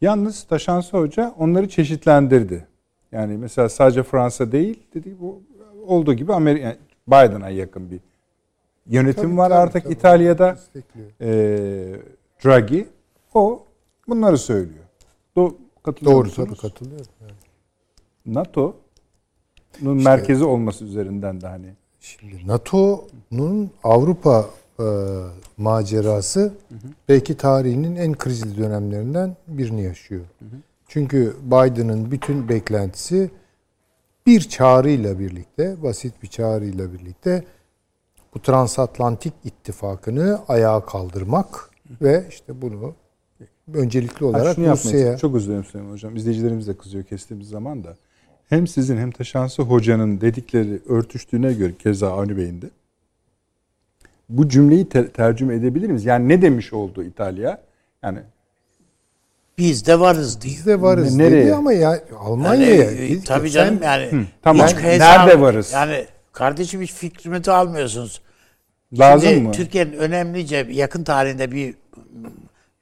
Speaker 1: Yalnız Taşansı Hoca onları çeşitlendirdi. Yani mesela sadece Fransa değil dedi bu olduğu gibi Amerika yani Biden'a yakın bir yönetim
Speaker 3: Tabii,
Speaker 1: var
Speaker 3: tabii,
Speaker 1: artık
Speaker 3: tabii.
Speaker 1: İtalya'da. Ee, Draghi o bunları söylüyor. Do katılıyor
Speaker 3: Doğru
Speaker 1: musunuz?
Speaker 3: tabii katılıyorum. Yani.
Speaker 1: NATO'nun merkezi olması üzerinden de hani
Speaker 3: Şimdi NATO'nun Avrupa e, macerası belki tarihinin en krizli dönemlerinden birini yaşıyor. Çünkü Biden'ın bütün beklentisi bir çağrıyla birlikte, basit bir çağrıyla birlikte bu transatlantik ittifakını ayağa kaldırmak ve işte bunu öncelikli olarak. Rusya'ya
Speaker 1: Çok özür dilerim Süleyman Hocam. İzleyicilerimiz de kızıyor kestiğimiz zaman da. Hem sizin hem Taşansı Hoca'nın dedikleri örtüştüğüne göre keza Avni Bey'in de. Bu cümleyi te- tercüme edebilir miyiz? Yani ne demiş oldu İtalya? Yani
Speaker 2: Biz de varız diyor.
Speaker 3: biz de varız
Speaker 1: Nereye?
Speaker 3: dedi ama ya
Speaker 2: Yani,
Speaker 3: Almanya'ya
Speaker 2: e,
Speaker 3: biz-
Speaker 2: tabii
Speaker 3: sen-
Speaker 2: canım yani.
Speaker 1: tamam.
Speaker 2: hiç hesap-
Speaker 1: Nerede varız?
Speaker 2: Yani kardeşim hiç fikrimi de almıyorsunuz.
Speaker 1: lazım
Speaker 2: Şimdi
Speaker 1: mı?
Speaker 2: Türkiye'nin önemlice yakın tarihinde bir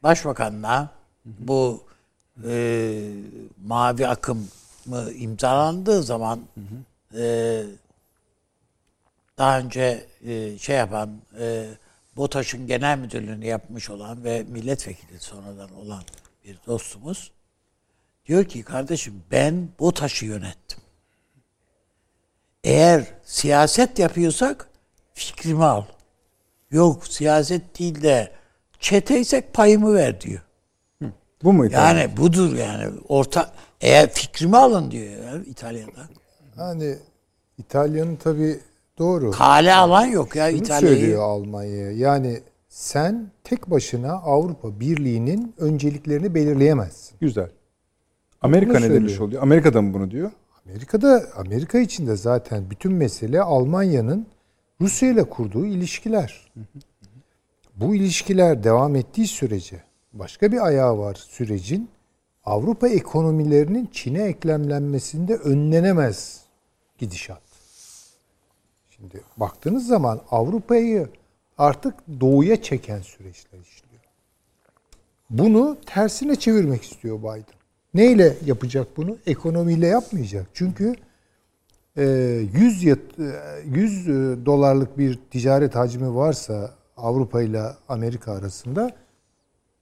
Speaker 2: başbakanla bu e, mavi akım mı imzalandığı zaman e, daha önce e, şey yapan e, BOTAŞ'ın genel müdürlüğünü yapmış olan ve milletvekili sonradan olan bir dostumuz diyor ki kardeşim ben BOTAŞ'ı yönettim. Eğer siyaset yapıyorsak fikrimi al. Yok siyaset değil de çeteysek payımı ver diyor.
Speaker 1: Bu mu İtalya?
Speaker 2: Yani budur yani. Orta eğer fikrimi alın diyor ya İtalya'da.
Speaker 3: hani İtalya'nın tabii doğru.
Speaker 2: Kale alan yok ya İtalya'yı.
Speaker 3: söylüyor Almanya'ya. Yani sen tek başına Avrupa Birliği'nin önceliklerini belirleyemezsin.
Speaker 1: Güzel. Amerika
Speaker 3: Bunu
Speaker 1: ne demiş oluyor? Amerika'da mı bunu diyor?
Speaker 3: Amerika'da Amerika için de zaten bütün mesele Almanya'nın Rusya ile kurduğu ilişkiler. Bu ilişkiler devam ettiği sürece başka bir ayağı var sürecin. Avrupa ekonomilerinin Çin'e eklemlenmesinde önlenemez gidişat. Şimdi baktığınız zaman Avrupa'yı artık doğuya çeken süreçler işliyor. Bunu tersine çevirmek istiyor Biden. Neyle yapacak bunu? Ekonomiyle yapmayacak. Çünkü e, 100 yat- e, 100 e, dolarlık bir ticaret hacmi varsa Avrupa ile Amerika arasında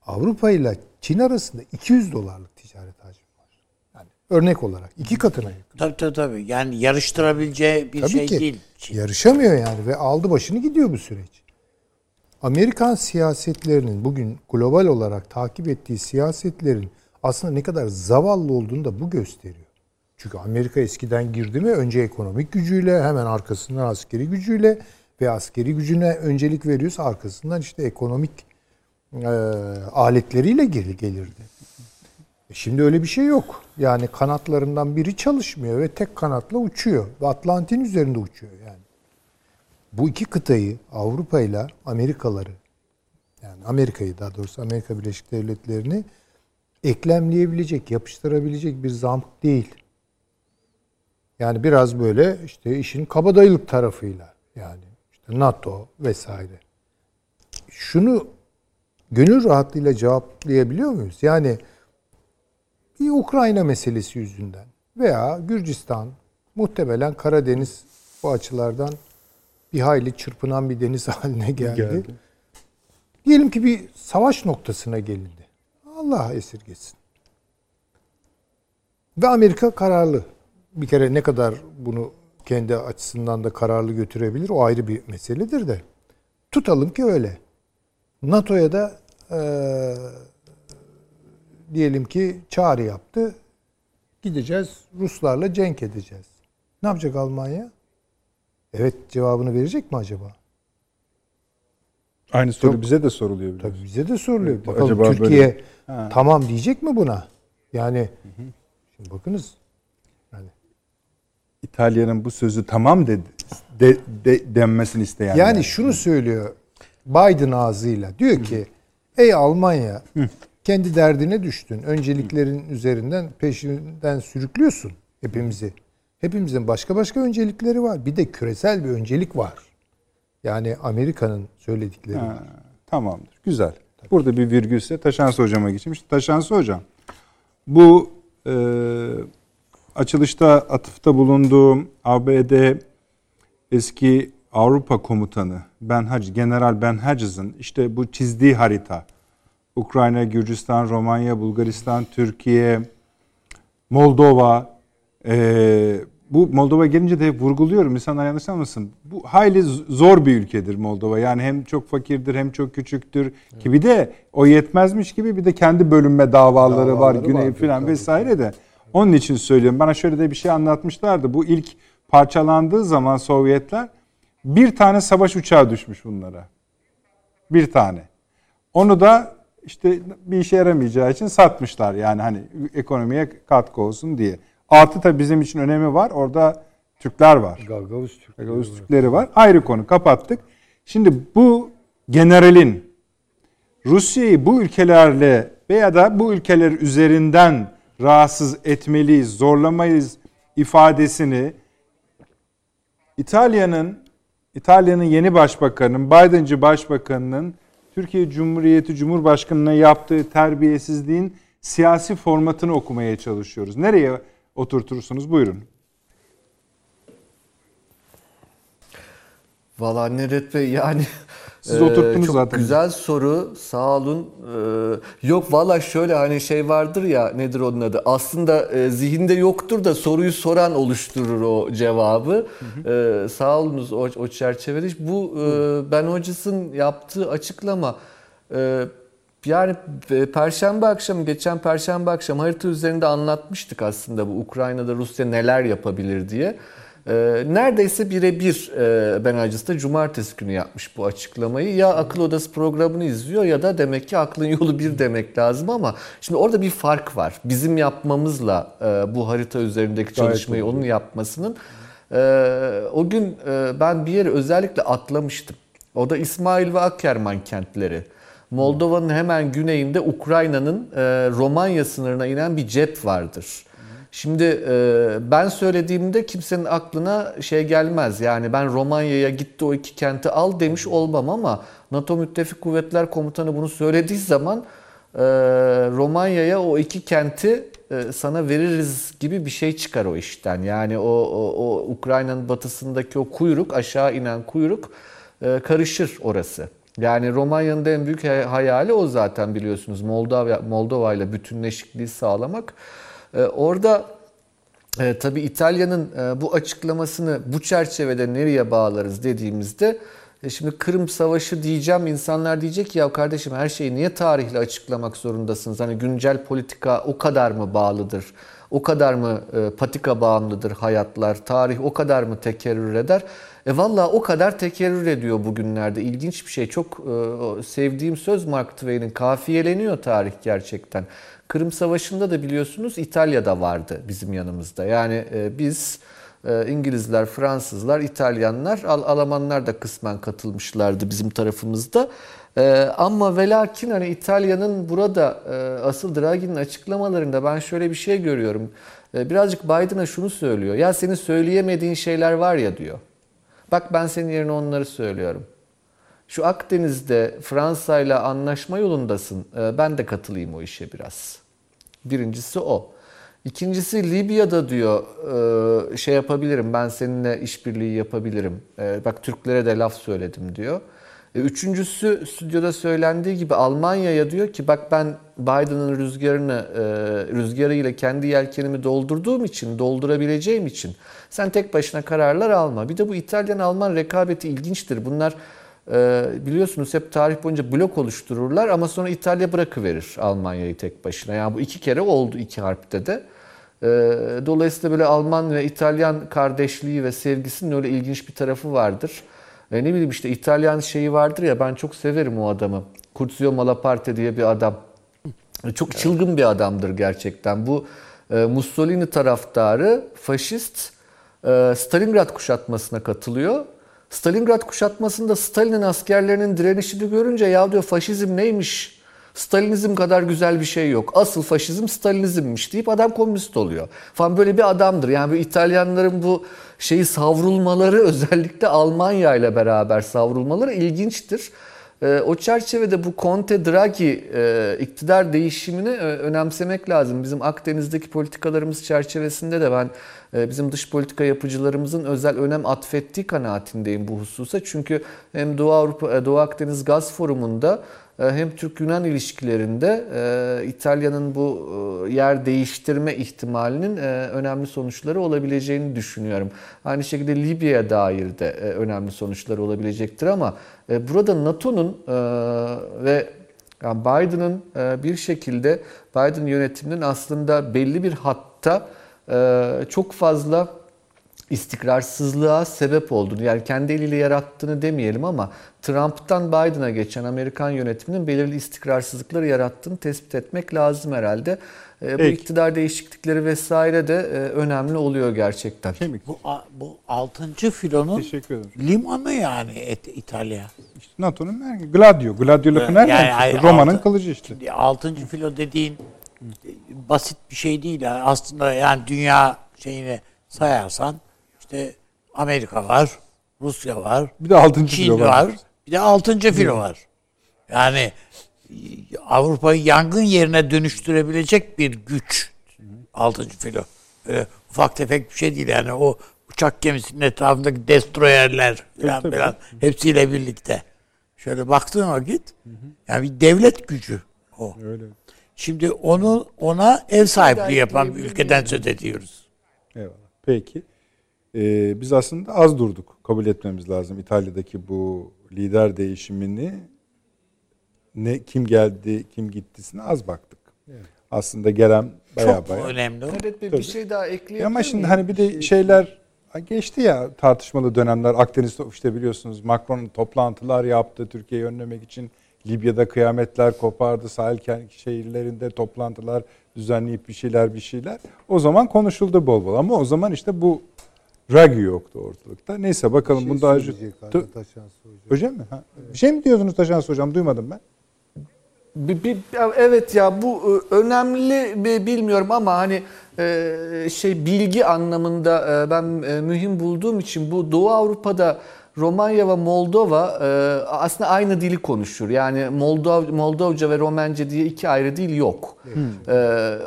Speaker 3: Avrupa ile Çin arasında 200 dolarlık ticaret hacmi var. Yani örnek olarak iki katına yakın.
Speaker 2: Tabii tabii tabii. Yani yarıştırabileceği bir
Speaker 3: Tabii
Speaker 2: şey
Speaker 3: ki
Speaker 2: değil. Çin.
Speaker 3: yarışamıyor yani ve aldı başını gidiyor bu süreç. Amerikan siyasetlerinin bugün global olarak takip ettiği siyasetlerin aslında ne kadar zavallı olduğunu da bu gösteriyor. Çünkü Amerika eskiden girdi mi önce ekonomik gücüyle hemen arkasından askeri gücüyle ve askeri gücüne öncelik veriyorsa arkasından işte ekonomik e, aletleriyle geri gelirdi. E Şimdi öyle bir şey yok. Yani kanatlarından biri çalışmıyor ve tek kanatla uçuyor. Ve Atlantin üzerinde uçuyor yani. Bu iki kıtayı Avrupa ile Amerikaları yani Amerika'yı daha doğrusu Amerika Birleşik Devletleri'ni eklemleyebilecek, yapıştırabilecek bir zamk değil. Yani biraz böyle işte işin kabadayılık tarafıyla Yani NATO vesaire. Şunu gönül rahatlığıyla cevaplayabiliyor muyuz? Yani bir Ukrayna meselesi yüzünden veya Gürcistan muhtemelen Karadeniz bu açılardan bir hayli çırpınan bir deniz haline geldi.
Speaker 1: Geldi.
Speaker 3: Diyelim ki bir savaş noktasına gelindi. Allah esirgesin. Ve Amerika kararlı. Bir kere ne kadar bunu kendi açısından da kararlı götürebilir o ayrı bir meseledir de. Tutalım ki öyle. NATO'ya da eee, diyelim ki çağrı yaptı. Gideceğiz Ruslarla cenk edeceğiz. Ne yapacak Almanya? Evet cevabını verecek mi acaba?
Speaker 1: Aynı soru
Speaker 3: Yok.
Speaker 1: bize de soruluyor. biraz.
Speaker 3: Tabii bize de soruluyor.
Speaker 1: Evet,
Speaker 3: Bakalım
Speaker 1: acaba
Speaker 3: Türkiye
Speaker 1: böyle- Ha.
Speaker 3: tamam diyecek mi buna? Yani şimdi bakınız
Speaker 1: İtalya'nın bu sözü tamam dedi, de, de- denmesini isteyen.
Speaker 3: yani şunu söylüyor Biden ağzıyla diyor ki ey Almanya kendi derdine düştün. Önceliklerin üzerinden peşinden sürüklüyorsun hepimizi. Hepimizin başka başka öncelikleri var. Bir de küresel bir öncelik var. Yani Amerika'nın söyledikleri
Speaker 1: Ha,
Speaker 3: var.
Speaker 1: tamamdır. Güzel. Burada bir virgülse Taşansı hocama geçeyim. İşte Taşansı hocam. Bu e, açılışta atıfta bulunduğum ABD eski Avrupa komutanı Ben Hac, General Ben Hodges'ın işte bu çizdiği harita Ukrayna, Gürcistan, Romanya, Bulgaristan, Türkiye, Moldova e, bu Moldova gelince de hep vurguluyorum. İnsanlar yanlış anlamasın. Bu hayli zor bir ülkedir Moldova. Yani hem çok fakirdir hem çok küçüktür. Ki bir de o yetmezmiş gibi bir de kendi bölünme davaları, var.
Speaker 3: Davaları
Speaker 1: Güney filan vesaire de. Onun için söylüyorum. Bana şöyle de bir şey anlatmışlardı. Bu ilk parçalandığı zaman Sovyetler bir tane savaş uçağı düşmüş bunlara. Bir tane. Onu da işte bir işe yaramayacağı için satmışlar yani hani ekonomiye katkı olsun diye. Artı tabii bizim için önemi var. Orada Türkler var.
Speaker 3: Gagavuz Türkleri
Speaker 1: Gagavuz
Speaker 3: var.
Speaker 1: Türkleri var. Ayrı konu kapattık. Şimdi bu generalin Rusya'yı bu ülkelerle veya da bu ülkeler üzerinden rahatsız etmeliyiz, zorlamayız ifadesini İtalya'nın İtalya'nın yeni başbakanının, Biden'cı başbakanının Türkiye Cumhuriyeti Cumhurbaşkanı'na yaptığı terbiyesizliğin siyasi formatını okumaya çalışıyoruz. Nereye oturtursunuz? Buyurun.
Speaker 4: Valla Nedret Bey yani
Speaker 1: Siz
Speaker 4: e,
Speaker 1: oturttunuz
Speaker 4: çok
Speaker 1: zaten.
Speaker 4: Güzel soru sağ olun. E, yok valla şöyle hani şey vardır ya nedir onun adı aslında e, zihinde yoktur da soruyu soran oluşturur o cevabı. E, sağ olunuz o, o çerçevede. Bu e, Ben Hocas'ın yaptığı açıklama e, yani e, Perşembe akşamı, geçen Perşembe akşamı harita üzerinde anlatmıştık aslında bu Ukrayna'da Rusya neler yapabilir diye. E, neredeyse birebir e, Ben Hacıs da cumartesi günü yapmış bu açıklamayı. Ya akıl odası programını izliyor ya da demek ki aklın yolu bir demek lazım ama şimdi orada bir fark var. Bizim yapmamızla e, bu harita üzerindeki çalışmayı onun yapmasının. E, o gün e, ben bir yere özellikle atlamıştım. O da İsmail ve Akkerman kentleri. Moldova'nın hemen güneyinde Ukrayna'nın e, Romanya sınırına inen bir cep vardır. Şimdi e, ben söylediğimde kimsenin aklına şey gelmez. Yani ben Romanya'ya gitti o iki kenti al demiş olmam ama NATO Müttefik Kuvvetler Komutanı bunu söylediği zaman e, Romanya'ya o iki kenti e, sana veririz gibi bir şey çıkar o işten. Yani o, o, o Ukrayna'nın batısındaki o kuyruk aşağı inen kuyruk karışır orası. Yani Romanya'nın en büyük hay- hayali o zaten biliyorsunuz Moldova Moldova ile bütünleşikliği sağlamak. E, orada e, tabii İtalya'nın e, bu açıklamasını bu çerçevede nereye bağlarız dediğimizde e, şimdi Kırım Savaşı diyeceğim insanlar diyecek ki ya kardeşim her şeyi niye tarihle açıklamak zorundasınız? Hani güncel politika o kadar mı bağlıdır? O kadar mı patika bağımlıdır hayatlar? Tarih o kadar mı tekerrür eder? E valla o kadar tekerrür ediyor bugünlerde. İlginç bir şey. Çok e, sevdiğim söz Mark Twain'in. Kafiyeleniyor tarih gerçekten. Kırım Savaşı'nda da biliyorsunuz İtalya'da vardı bizim yanımızda. Yani e, biz e, İngilizler, Fransızlar, İtalyanlar, Al- Almanlar da kısmen katılmışlardı bizim tarafımızda. E, ama ve lakin hani İtalya'nın burada e, asıl Draghi'nin açıklamalarında ben şöyle bir şey görüyorum. Birazcık Biden'a şunu söylüyor. Ya senin söyleyemediğin şeyler var ya diyor. Bak ben senin yerine onları söylüyorum. Şu Akdeniz'de Fransa ile anlaşma yolundasın. Ee, Ben de katılayım o işe biraz. Birincisi o. İkincisi Libya'da diyor e, şey yapabilirim ben seninle işbirliği yapabilirim. E, Bak Türklere de laf söyledim diyor. E, Üçüncüsü stüdyoda söylendiği gibi Almanya'ya diyor ki bak ben Biden'ın rüzgarını rüzgarıyla kendi yelkenimi doldurduğum için doldurabileceğim için sen tek başına kararlar alma. Bir de bu İtalyan-Alman rekabeti ilginçtir. Bunlar biliyorsunuz hep tarih boyunca blok oluştururlar ama sonra İtalya bırakıverir Almanya'yı tek başına. Yani bu iki kere oldu iki harpte de. Ee, dolayısıyla böyle Alman ve İtalyan kardeşliği ve sevgisinin öyle ilginç bir tarafı vardır. Ee, ne bileyim işte İtalyan şeyi vardır ya ben çok severim o adamı. Curzio Malaparte diye bir adam. Çok çılgın bir adamdır gerçekten. Bu e, Mussolini taraftarı, faşist e, Stalingrad kuşatmasına katılıyor. Stalingrad kuşatmasında Stalin'in askerlerinin direnişini görünce ya diyor faşizm neymiş? Stalinizm kadar güzel bir şey yok. Asıl faşizm Stalinizmmiş deyip adam komünist oluyor. Falan böyle bir adamdır. Yani bu İtalyanların bu şeyi savrulmaları özellikle Almanya ile beraber savrulmaları ilginçtir. Ee, O çerçevede bu Conte Draghi e, iktidar değişimini e, önemsemek lazım. Bizim Akdeniz'deki politikalarımız çerçevesinde de ben e, bizim dış politika yapıcılarımızın özel önem atfettiği kanaatindeyim bu hususa. Çünkü hem Doğu Avrupa Doğu Akdeniz Gaz Forumu'nda hem Türk-Yunan ilişkilerinde İtalya'nın bu yer değiştirme ihtimalinin önemli sonuçları olabileceğini düşünüyorum. Aynı şekilde Libya'ya dair de önemli sonuçları olabilecektir ama burada NATO'nun e, ve yani Biden'ın e, bir şekilde Biden yönetiminin aslında belli bir hatta e, çok fazla istikrarsızlığa sebep olduğunu yani kendi eliyle yarattığını demeyelim ama Trump'tan Biden'a geçen Amerikan yönetiminin belirli istikrarsızlıkları yarattığını tespit etmek lazım herhalde. E, Bu
Speaker 1: Peki.
Speaker 4: iktidar değişiklikleri vesaire de e, önemli oluyor gerçekten.
Speaker 1: Kemik.
Speaker 2: Bu, a- bu altıncı filonun
Speaker 1: Teşekkür ederim.
Speaker 2: limanı yani et, İtalya.
Speaker 1: İşte NATO'nun merkezi. Gladio. Gladio lafı
Speaker 2: Yani
Speaker 1: nereden
Speaker 2: hayır,
Speaker 1: çıktı? Roma'nın
Speaker 2: altı-
Speaker 1: kılıcı işte.
Speaker 2: Şimdi altıncı filo dediğin e, basit bir şey değil. Yani aslında yani dünya şeyini sayarsan işte Amerika var, Rusya var,
Speaker 1: Bir de altıncı
Speaker 2: Çin
Speaker 1: filo var.
Speaker 2: var, bir de altıncı filo var. Yani Avrupa'yı yangın yerine dönüştürebilecek bir güç altıncı filo. Böyle ufak tefek bir şey değil yani o uçak gemisinin etrafındaki destroyerler falan falan hepsiyle birlikte. Şöyle baktığın vakit yani bir devlet gücü o.
Speaker 1: Öyle.
Speaker 2: Şimdi onu ona ev sahipliği yapan bir ülkeden söz ediyoruz.
Speaker 1: Eyvallah. Peki. Ee, biz aslında az durduk. Kabul etmemiz lazım. İtalya'daki bu lider değişimini ne kim geldi, kim gittisine az baktık. Aslında gelen baya
Speaker 2: Çok
Speaker 1: baya.
Speaker 2: önemli o.
Speaker 4: Evet Bey,
Speaker 1: Tabii.
Speaker 4: bir şey daha ekleyebilir
Speaker 1: Ama şimdi
Speaker 4: miyim?
Speaker 1: hani bir de şeyler geçti ya tartışmalı dönemler. Akdeniz'de işte biliyorsunuz Macron toplantılar yaptı Türkiye'yi önlemek için. Libya'da kıyametler kopardı. Sahil şehirlerinde toplantılar düzenleyip bir şeyler bir şeyler. O zaman konuşuldu bol bol ama o zaman işte bu Draghi yoktu ortalıkta. Neyse bakalım
Speaker 3: Şey
Speaker 1: bunda
Speaker 3: söyleyecek galiba Taşansı Hoca.
Speaker 1: Hocam mi? Ha. Bir şey mi diyordunuz Taşans hocam? Duymadım ben.
Speaker 4: Bir, bir- evet ya bu e, önemli bilmiyorum ama hani e, şey bilgi anlamında e, ben mühim bulduğum için bu Doğu Avrupa'da Romanya ve Moldova aslında aynı dili konuşur. Yani Moldov Moldovca ve Romence diye iki ayrı dil yok. E,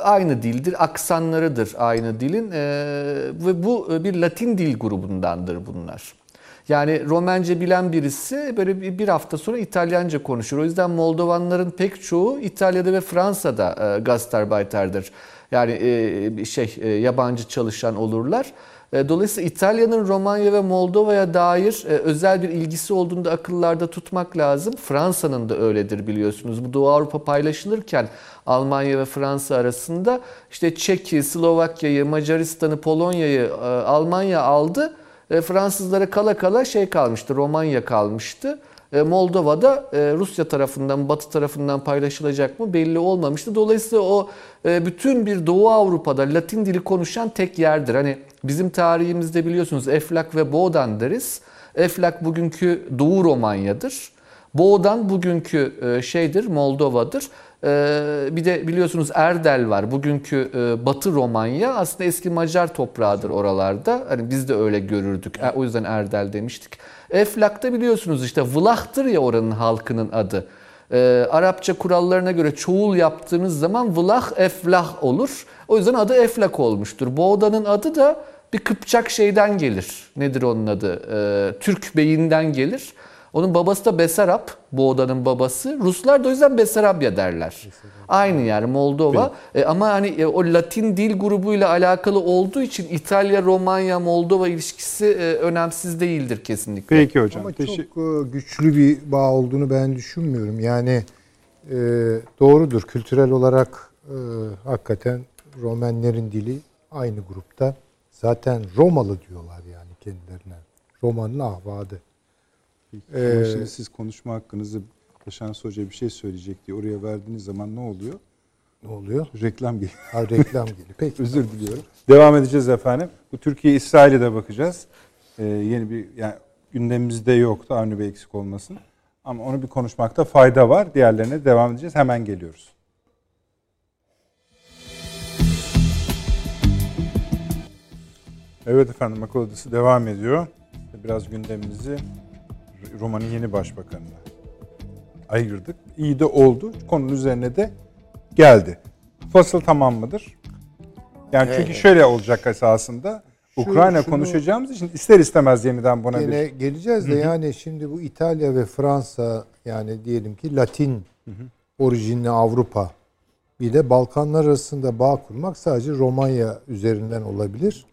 Speaker 4: aynı dildir, aksanlarıdır aynı dilin ve bu bir Latin dil grubundandır bunlar. Yani Romence bilen birisi böyle bir hafta sonra İtalyanca konuşur. O yüzden Moldovanların pek çoğu İtalya'da ve Fransa'da e, Gastarbeiter'dir. Yani e, şey e, yabancı çalışan olurlar. Dolayısıyla İtalya'nın Romanya ve Moldova'ya dair özel bir ilgisi olduğunu da akıllarda tutmak lazım. Fransa'nın da öyledir biliyorsunuz. Bu Doğu Avrupa paylaşılırken Almanya ve Fransa arasında işte Çek'i, Slovakya'yı, Macaristan'ı, Polonya'yı Almanya aldı. E, Fransızlara kala kala şey kalmıştı, Romanya kalmıştı. E, Moldova'da e, Rusya tarafından, Batı tarafından paylaşılacak mı belli olmamıştı. Dolayısıyla o bütün bir Doğu Avrupa'da Latin dili konuşan tek yerdir. Hani bizim tarihimizde biliyorsunuz Eflak ve Boğdan deriz. Eflak bugünkü Doğu Romanya'dır. Boğdan bugünkü şeydir, Moldova'dır. Ee, bir de biliyorsunuz Erdel var. Bugünkü e, Batı Romanya aslında eski Macar toprağıdır oralarda. Hani biz de öyle görürdük. E, O yüzden Erdel demiştik. Eflak'ta biliyorsunuz işte Vlah'tır ya oranın halkının adı. Ee, Arapça kurallarına göre çoğul yaptığınız zaman Vlah Eflah olur. O yüzden adı Eflak olmuştur. Bu odanın adı da bir Kıpçak şeyden gelir. Nedir onun adı? Ee, Türk beyinden gelir. Onun babası da Besarab, bu odanın babası. Ruslar da o yüzden Besarabya derler. Aynı yer Moldova. E, ama hani e, o Latin dil grubuyla alakalı olduğu için İtalya, Romanya, Moldova ilişkisi e, önemsiz değildir kesinlikle.
Speaker 1: Peki hocam.
Speaker 3: Ama çok e, güçlü bir bağ olduğunu ben düşünmüyorum. Yani e, doğrudur kültürel olarak e, hakikaten Romenlerin dili aynı grupta. Zaten Romalı diyorlar yani kendilerine. Roma'nın ahvadı.
Speaker 1: Ama
Speaker 3: Ee,
Speaker 1: şimdi siz konuşma hakkınızı Taşans Hoca bir şey söyleyecek diye oraya verdiğiniz zaman ne oluyor?
Speaker 3: Ne oluyor?
Speaker 1: Reklam geliyor.
Speaker 3: Ha, reklam geliyor. Peki.
Speaker 1: Özür diliyorum. Devam edeceğiz efendim. Bu Türkiye İsrail'e de bakacağız. Ee, yeni bir yani gündemimizde yoktu Avni Bey eksik olmasın. Ama onu bir konuşmakta fayda var. Diğerlerine devam edeceğiz. Hemen geliyoruz. Evet efendim akıl odası devam ediyor. Biraz gündemimizi Roma'nın yeni başbakanına ayırdık. İyi de oldu. Konunun üzerine de geldi. Fasıl tamam mıdır? Yani çünkü
Speaker 2: Evet.
Speaker 1: şöyle olacak esasında.
Speaker 3: Şu-
Speaker 1: Ukrayna
Speaker 3: şunu-
Speaker 1: konuşacağımız için ister istemez yeniden buna
Speaker 3: Yine
Speaker 1: bir...
Speaker 3: geleceğiz de yani şimdi bu İtalya ve Fransa yani diyelim ki Latin orijinli Avrupa bir de Balkanlar arasında bağ kurmak sadece Romanya üzerinden olabilir.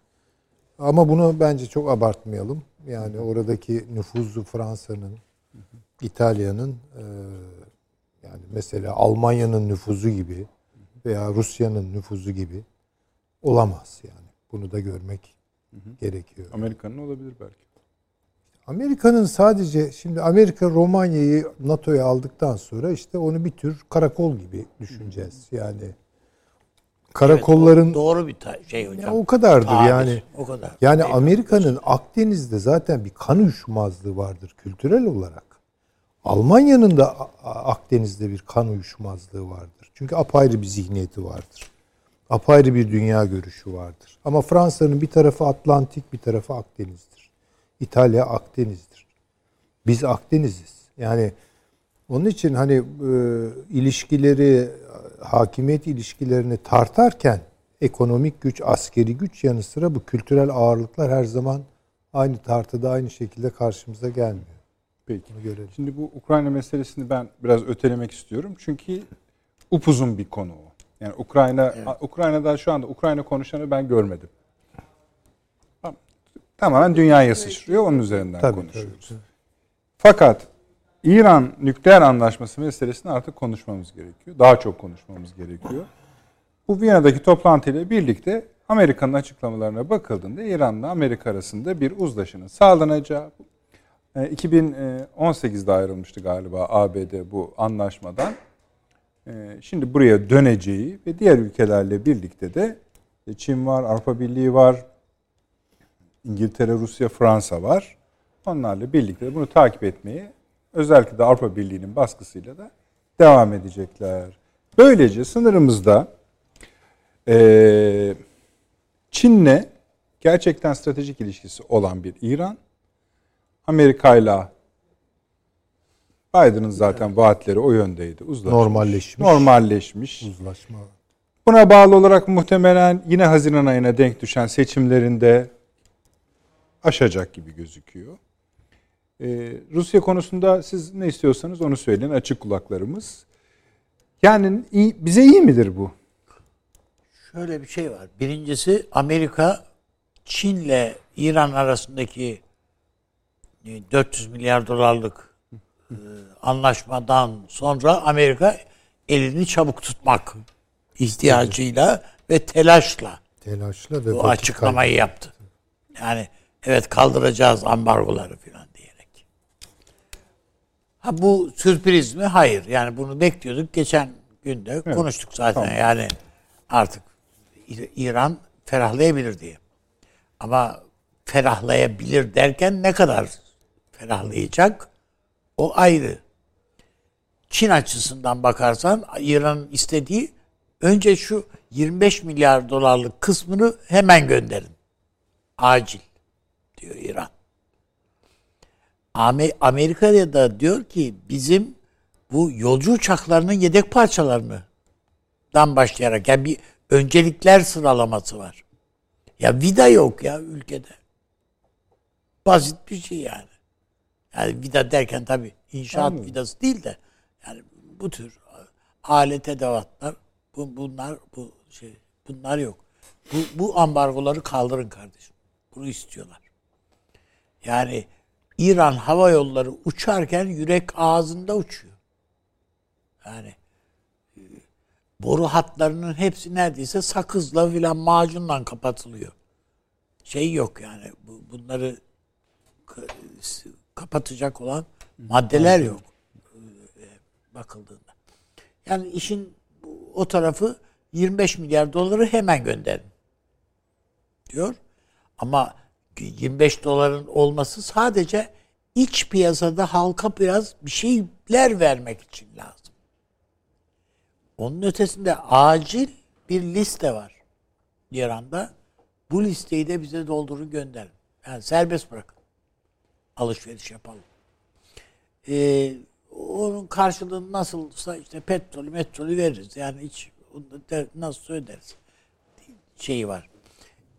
Speaker 3: Ama bunu bence çok abartmayalım. Yani oradaki nüfuzu Fransa'nın, İtalya'nın e, yani mesela Almanya'nın nüfuzu gibi veya Rusya'nın nüfuzu gibi olamaz yani. Bunu da görmek gerekiyor.
Speaker 1: Amerika'nın olabilir belki.
Speaker 3: Amerika'nın sadece şimdi Amerika Romanya'yı NATO'ya aldıktan sonra işte onu bir tür karakol gibi düşüneceğiz. Yani karakolların
Speaker 2: Doğru bir şey hocam.
Speaker 3: ya o kadardır
Speaker 2: Tabir,
Speaker 3: yani.
Speaker 2: O kadar.
Speaker 3: Yani
Speaker 2: Eyvallah.
Speaker 3: Amerika'nın Akdeniz'de zaten bir kan uyuşmazlığı vardır kültürel olarak. Almanya'nın da Akdeniz'de bir kan uyuşmazlığı vardır. Çünkü apayrı bir zihniyeti vardır. Apayrı bir dünya görüşü vardır. Ama Fransa'nın bir tarafı Atlantik, bir tarafı Akdeniz'dir. İtalya Akdeniz'dir. Biz Akdeniz'iz. Yani onun için hani e, ilişkileri, hakimiyet ilişkilerini tartarken ekonomik güç, askeri güç yanı sıra bu kültürel ağırlıklar her zaman aynı tartıda aynı şekilde karşımıza gelmiyor.
Speaker 1: Peki.
Speaker 3: Bunu görelim.
Speaker 1: Şimdi bu Ukrayna meselesini ben biraz ötelemek istiyorum. Çünkü upuzun bir konu o. Yani Ukrayna Ukrayna'da şu anda Ukrayna konuşanı ben görmedim. Tamam. Tamamen dünyaya sıçrıyor. Onun üzerinden
Speaker 3: Tabii,
Speaker 1: konuşuyoruz.
Speaker 3: tabii.
Speaker 1: Fakat İran nükleer anlaşması meselesini artık konuşmamız gerekiyor. Daha çok konuşmamız gerekiyor. Bu Viyana'daki toplantıyla birlikte Amerika'nın açıklamalarına bakıldığında İran'la Amerika arasında bir uzlaşının sağlanacağı, e, 2018'de ayrılmıştı galiba ABD bu anlaşmadan. E, Şimdi buraya döneceği ve diğer ülkelerle birlikte de e, Çin var, Avrupa Birliği var, İngiltere, Rusya, Fransa var. Onlarla birlikte bunu takip etmeyi özellikle de Avrupa Birliği'nin baskısıyla da devam edecekler. Böylece sınırımızda eee Çin'le gerçekten stratejik ilişkisi olan bir İran, Amerika'yla Biden'ın zaten vaatleri o yöndeydi. Uzlaşmış.
Speaker 3: Normalleşmiş.
Speaker 1: Normalleşmiş.
Speaker 3: Uzlaşma.
Speaker 1: Buna bağlı olarak muhtemelen yine Haziran ayına denk düşen seçimlerinde aşacak gibi gözüküyor. Ee, Rusya konusunda siz ne istiyorsanız onu söyleyin. Açık kulaklarımız. Yani iyi- bize iyi midir bu?
Speaker 2: Şöyle bir şey var. Birincisi Amerika Çin'le İran arasındaki e, 400 milyar dolarlık e, anlaşmadan sonra Amerika elini çabuk tutmak ihtiyacıyla ve telaşla
Speaker 3: Telaşla ve
Speaker 2: bu açıklamayı yaptı. Yani evet kaldıracağız ambargoları falan diyerek. Ha bu sürpriz mi? Hayır. Yani bunu bekliyorduk. Geçen günde konuştuk zaten. Yani artık İran ferahlayabilir diye. Ama ferahlayabilir derken ne kadar ferahlayacak? O ayrı. Çin açısından bakarsan İran'ın istediği önce şu 25 milyar dolarlık kısmını hemen gönderin. Acil diyor İran. Amerika'da da diyor ki bizim bu yolcu uçaklarının yedek parçalarını dan başlayarak yani bir öncelikler sıralaması var. Ya vida yok ya ülkede. Basit bir şey yani. Yani vida derken tabii inşaat Anladım. vidası değil de yani bu tür alet edevatlar bu, bunlar bu şey bunlar yok. Bu, bu ambargoları kaldırın kardeşim. Bunu istiyorlar. Yani İran hava yolları uçarken yürek ağzında uçuyor. Yani e, boru hatlarının hepsi neredeyse sakızla filan macunla kapatılıyor. Şey yok yani bu, bunları kapatacak olan maddeler yok e, bakıldığında. Yani işin o tarafı 25 milyar doları hemen gönderin diyor. Ama 25 doların olması sadece iç piyasada halka biraz bir şeyler vermek için lazım. Onun ötesinde acil bir liste var İran'da. Bu listeyi de bize doldurun gönderin. Yani serbest bırakın. Alışveriş yapalım. Ee, onun karşılığını nasılsa işte petrolü metrolü veririz. Yani hiç nasıl öderiz şeyi var.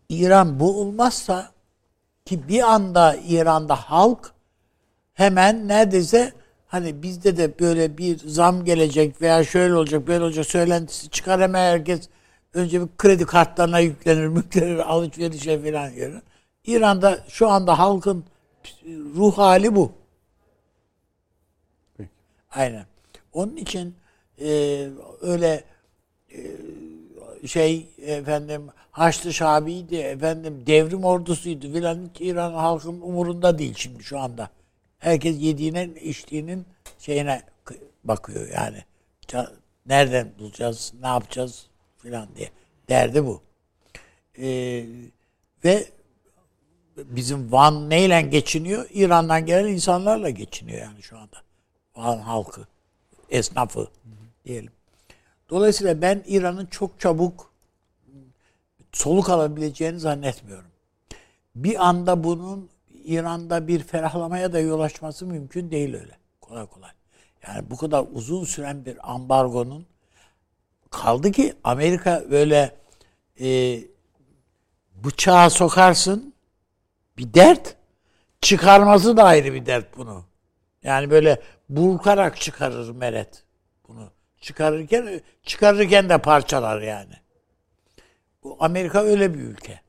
Speaker 2: İran bu olmazsa ki bir anda İran'da halk hemen neredeyse hani bizde de böyle bir zam gelecek veya şöyle olacak böyle olacak söylentisi çıkar hemen herkes önce bir kredi kartlarına yüklenir, müklenir, alışverişe falan yer. İran'da şu anda halkın ruh hali bu. Aynen. Onun için e, öyle e, şey efendim Haçlı Şabi'ydi efendim devrim ordusuydu filan İran halkın umurunda değil şimdi şu anda. Herkes yediğine içtiğinin şeyine bakıyor yani. Nereden bulacağız, ne yapacağız filan diye. Derdi bu. Ee, ve bizim Van neyle geçiniyor? İran'dan gelen insanlarla geçiniyor yani şu anda. Van halkı, esnafı diyelim. Dolayısıyla ben İran'ın çok çabuk soluk alabileceğini zannetmiyorum. Bir anda bunun İran'da bir ferahlamaya da yol açması mümkün değil öyle. Kolay kolay. Yani bu kadar uzun süren bir ambargonun kaldı ki Amerika böyle e, bıçağa sokarsın bir dert çıkarması da ayrı bir dert bunu. Yani böyle burkarak çıkarır meret bunu. Çıkarırken çıkarırken de parçalar yani. Amerika öyle bir ülke.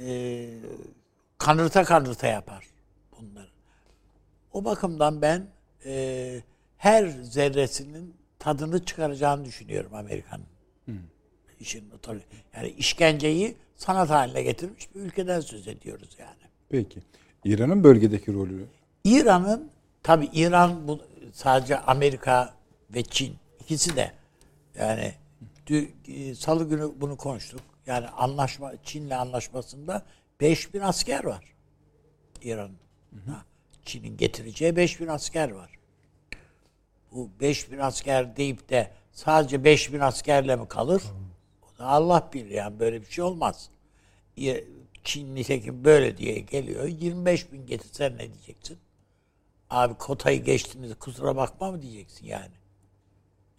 Speaker 2: Ee, kanırta kanırta yapar bunları. O bakımdan ben e, her zerresinin tadını çıkaracağını düşünüyorum Amerika'nın. Hmm. İşin yani işkenceyi sanat haline getirmiş bir ülkeden söz ediyoruz yani.
Speaker 1: Peki. İran'ın bölgedeki rolü?
Speaker 2: İran'ın tabi İran bu sadece Amerika ve Çin ikisi de yani salı günü bunu konuştuk. Yani anlaşma Çin'le anlaşmasında 5000 asker var. İran. Çin'in getireceği 5000 asker var. Bu 5000 asker deyip de sadece 5000 askerle mi kalır? O da Allah bilir yani böyle bir şey olmaz. Çin nitekim böyle diye geliyor. 25 bin getirsen ne diyeceksin? Abi kotayı geçtiniz kusura bakma mı diyeceksin yani.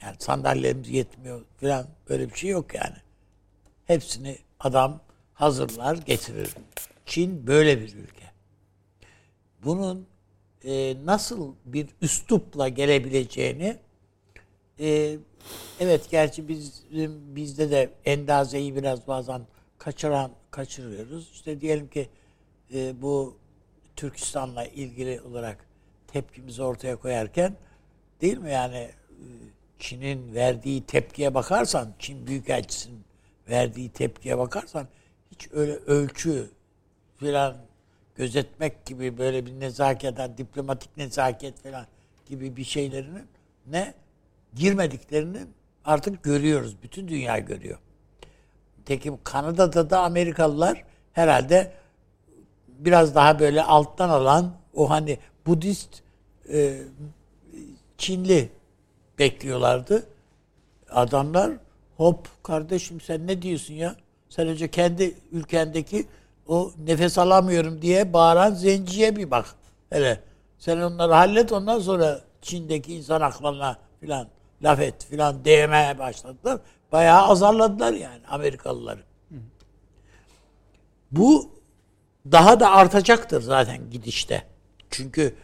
Speaker 2: Yani sandalyemiz yetmiyor falan böyle bir şey yok yani. Hepsini adam hazırlar getirir. Çin böyle bir ülke. Bunun e, nasıl bir üslupla gelebileceğini e, evet gerçi biz bizde de endazeyi biraz bazen kaçıran kaçırıyoruz. İşte diyelim ki e, bu Türkistan'la ilgili olarak tepkimizi ortaya koyarken değil mi yani e, Çin'in verdiği tepkiye bakarsan, Çin Büyükelçisi'nin verdiği tepkiye bakarsan hiç öyle ölçü filan gözetmek gibi böyle bir nezaket, diplomatik nezaket falan gibi bir şeylerinin ne girmediklerini artık görüyoruz. Bütün dünya görüyor. Tekim Kanada'da da Amerikalılar herhalde biraz daha böyle alttan alan o hani Budist e, Çinli bekliyorlardı. Adamlar hop kardeşim sen ne diyorsun ya? Sen önce kendi ülkendeki o nefes alamıyorum diye bağıran zenciye bir bak. Hele sen onları hallet ondan sonra Çin'deki insan haklarına filan laf et filan değmeye başladılar. Bayağı azarladılar yani Amerikalıları. Bu daha da artacaktır zaten gidişte. Çünkü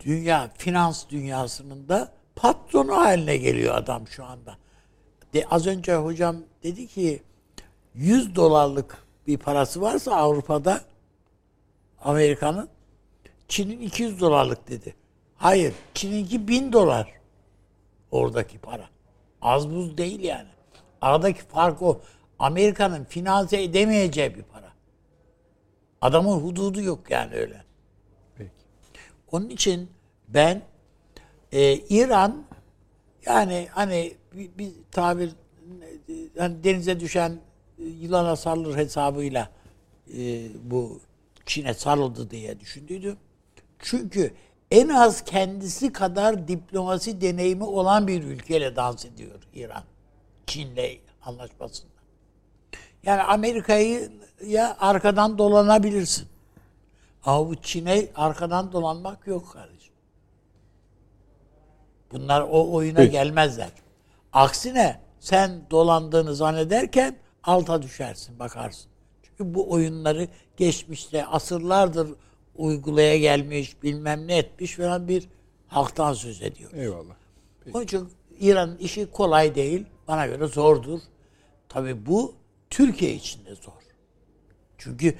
Speaker 2: dünya finans dünyasının da patronu haline geliyor adam şu anda. De, az önce hocam dedi ki 100 dolarlık bir parası varsa Avrupa'da Amerika'nın Çin'in 200 dolarlık dedi. Hayır, Çin'inki 1000 dolar. Oradaki para. Az buz değil yani. Aradaki fark o. Amerika'nın finanse edemeyeceği bir para. Adamın hududu yok yani öyle.
Speaker 1: Peki.
Speaker 2: Onun için ben e, İran yani hani bir, bir tabir hani denize düşen yılana sarılır hesabıyla e, bu Çin'e sarıldı diye düşündüydüm. Çünkü en az kendisi kadar diplomasi deneyimi olan bir ülkeyle dans ediyor İran. Çin'le anlaşmasında. Yani Amerika'yı ya arkadan dolanabilirsin. Ama bu Çin'e arkadan dolanmak yok kardeşim. Bunlar o oyuna
Speaker 1: Peki.
Speaker 2: gelmezler. Aksine sen dolandığını zannederken alta düşersin bakarsın. Çünkü bu oyunları geçmişte asırlardır uygulaya gelmiş bilmem ne etmiş falan bir halktan söz ediyor.
Speaker 1: Eyvallah.
Speaker 2: Onun için İran'ın işi kolay değil. Bana göre zordur. Tabii bu Türkiye için de zor. Çünkü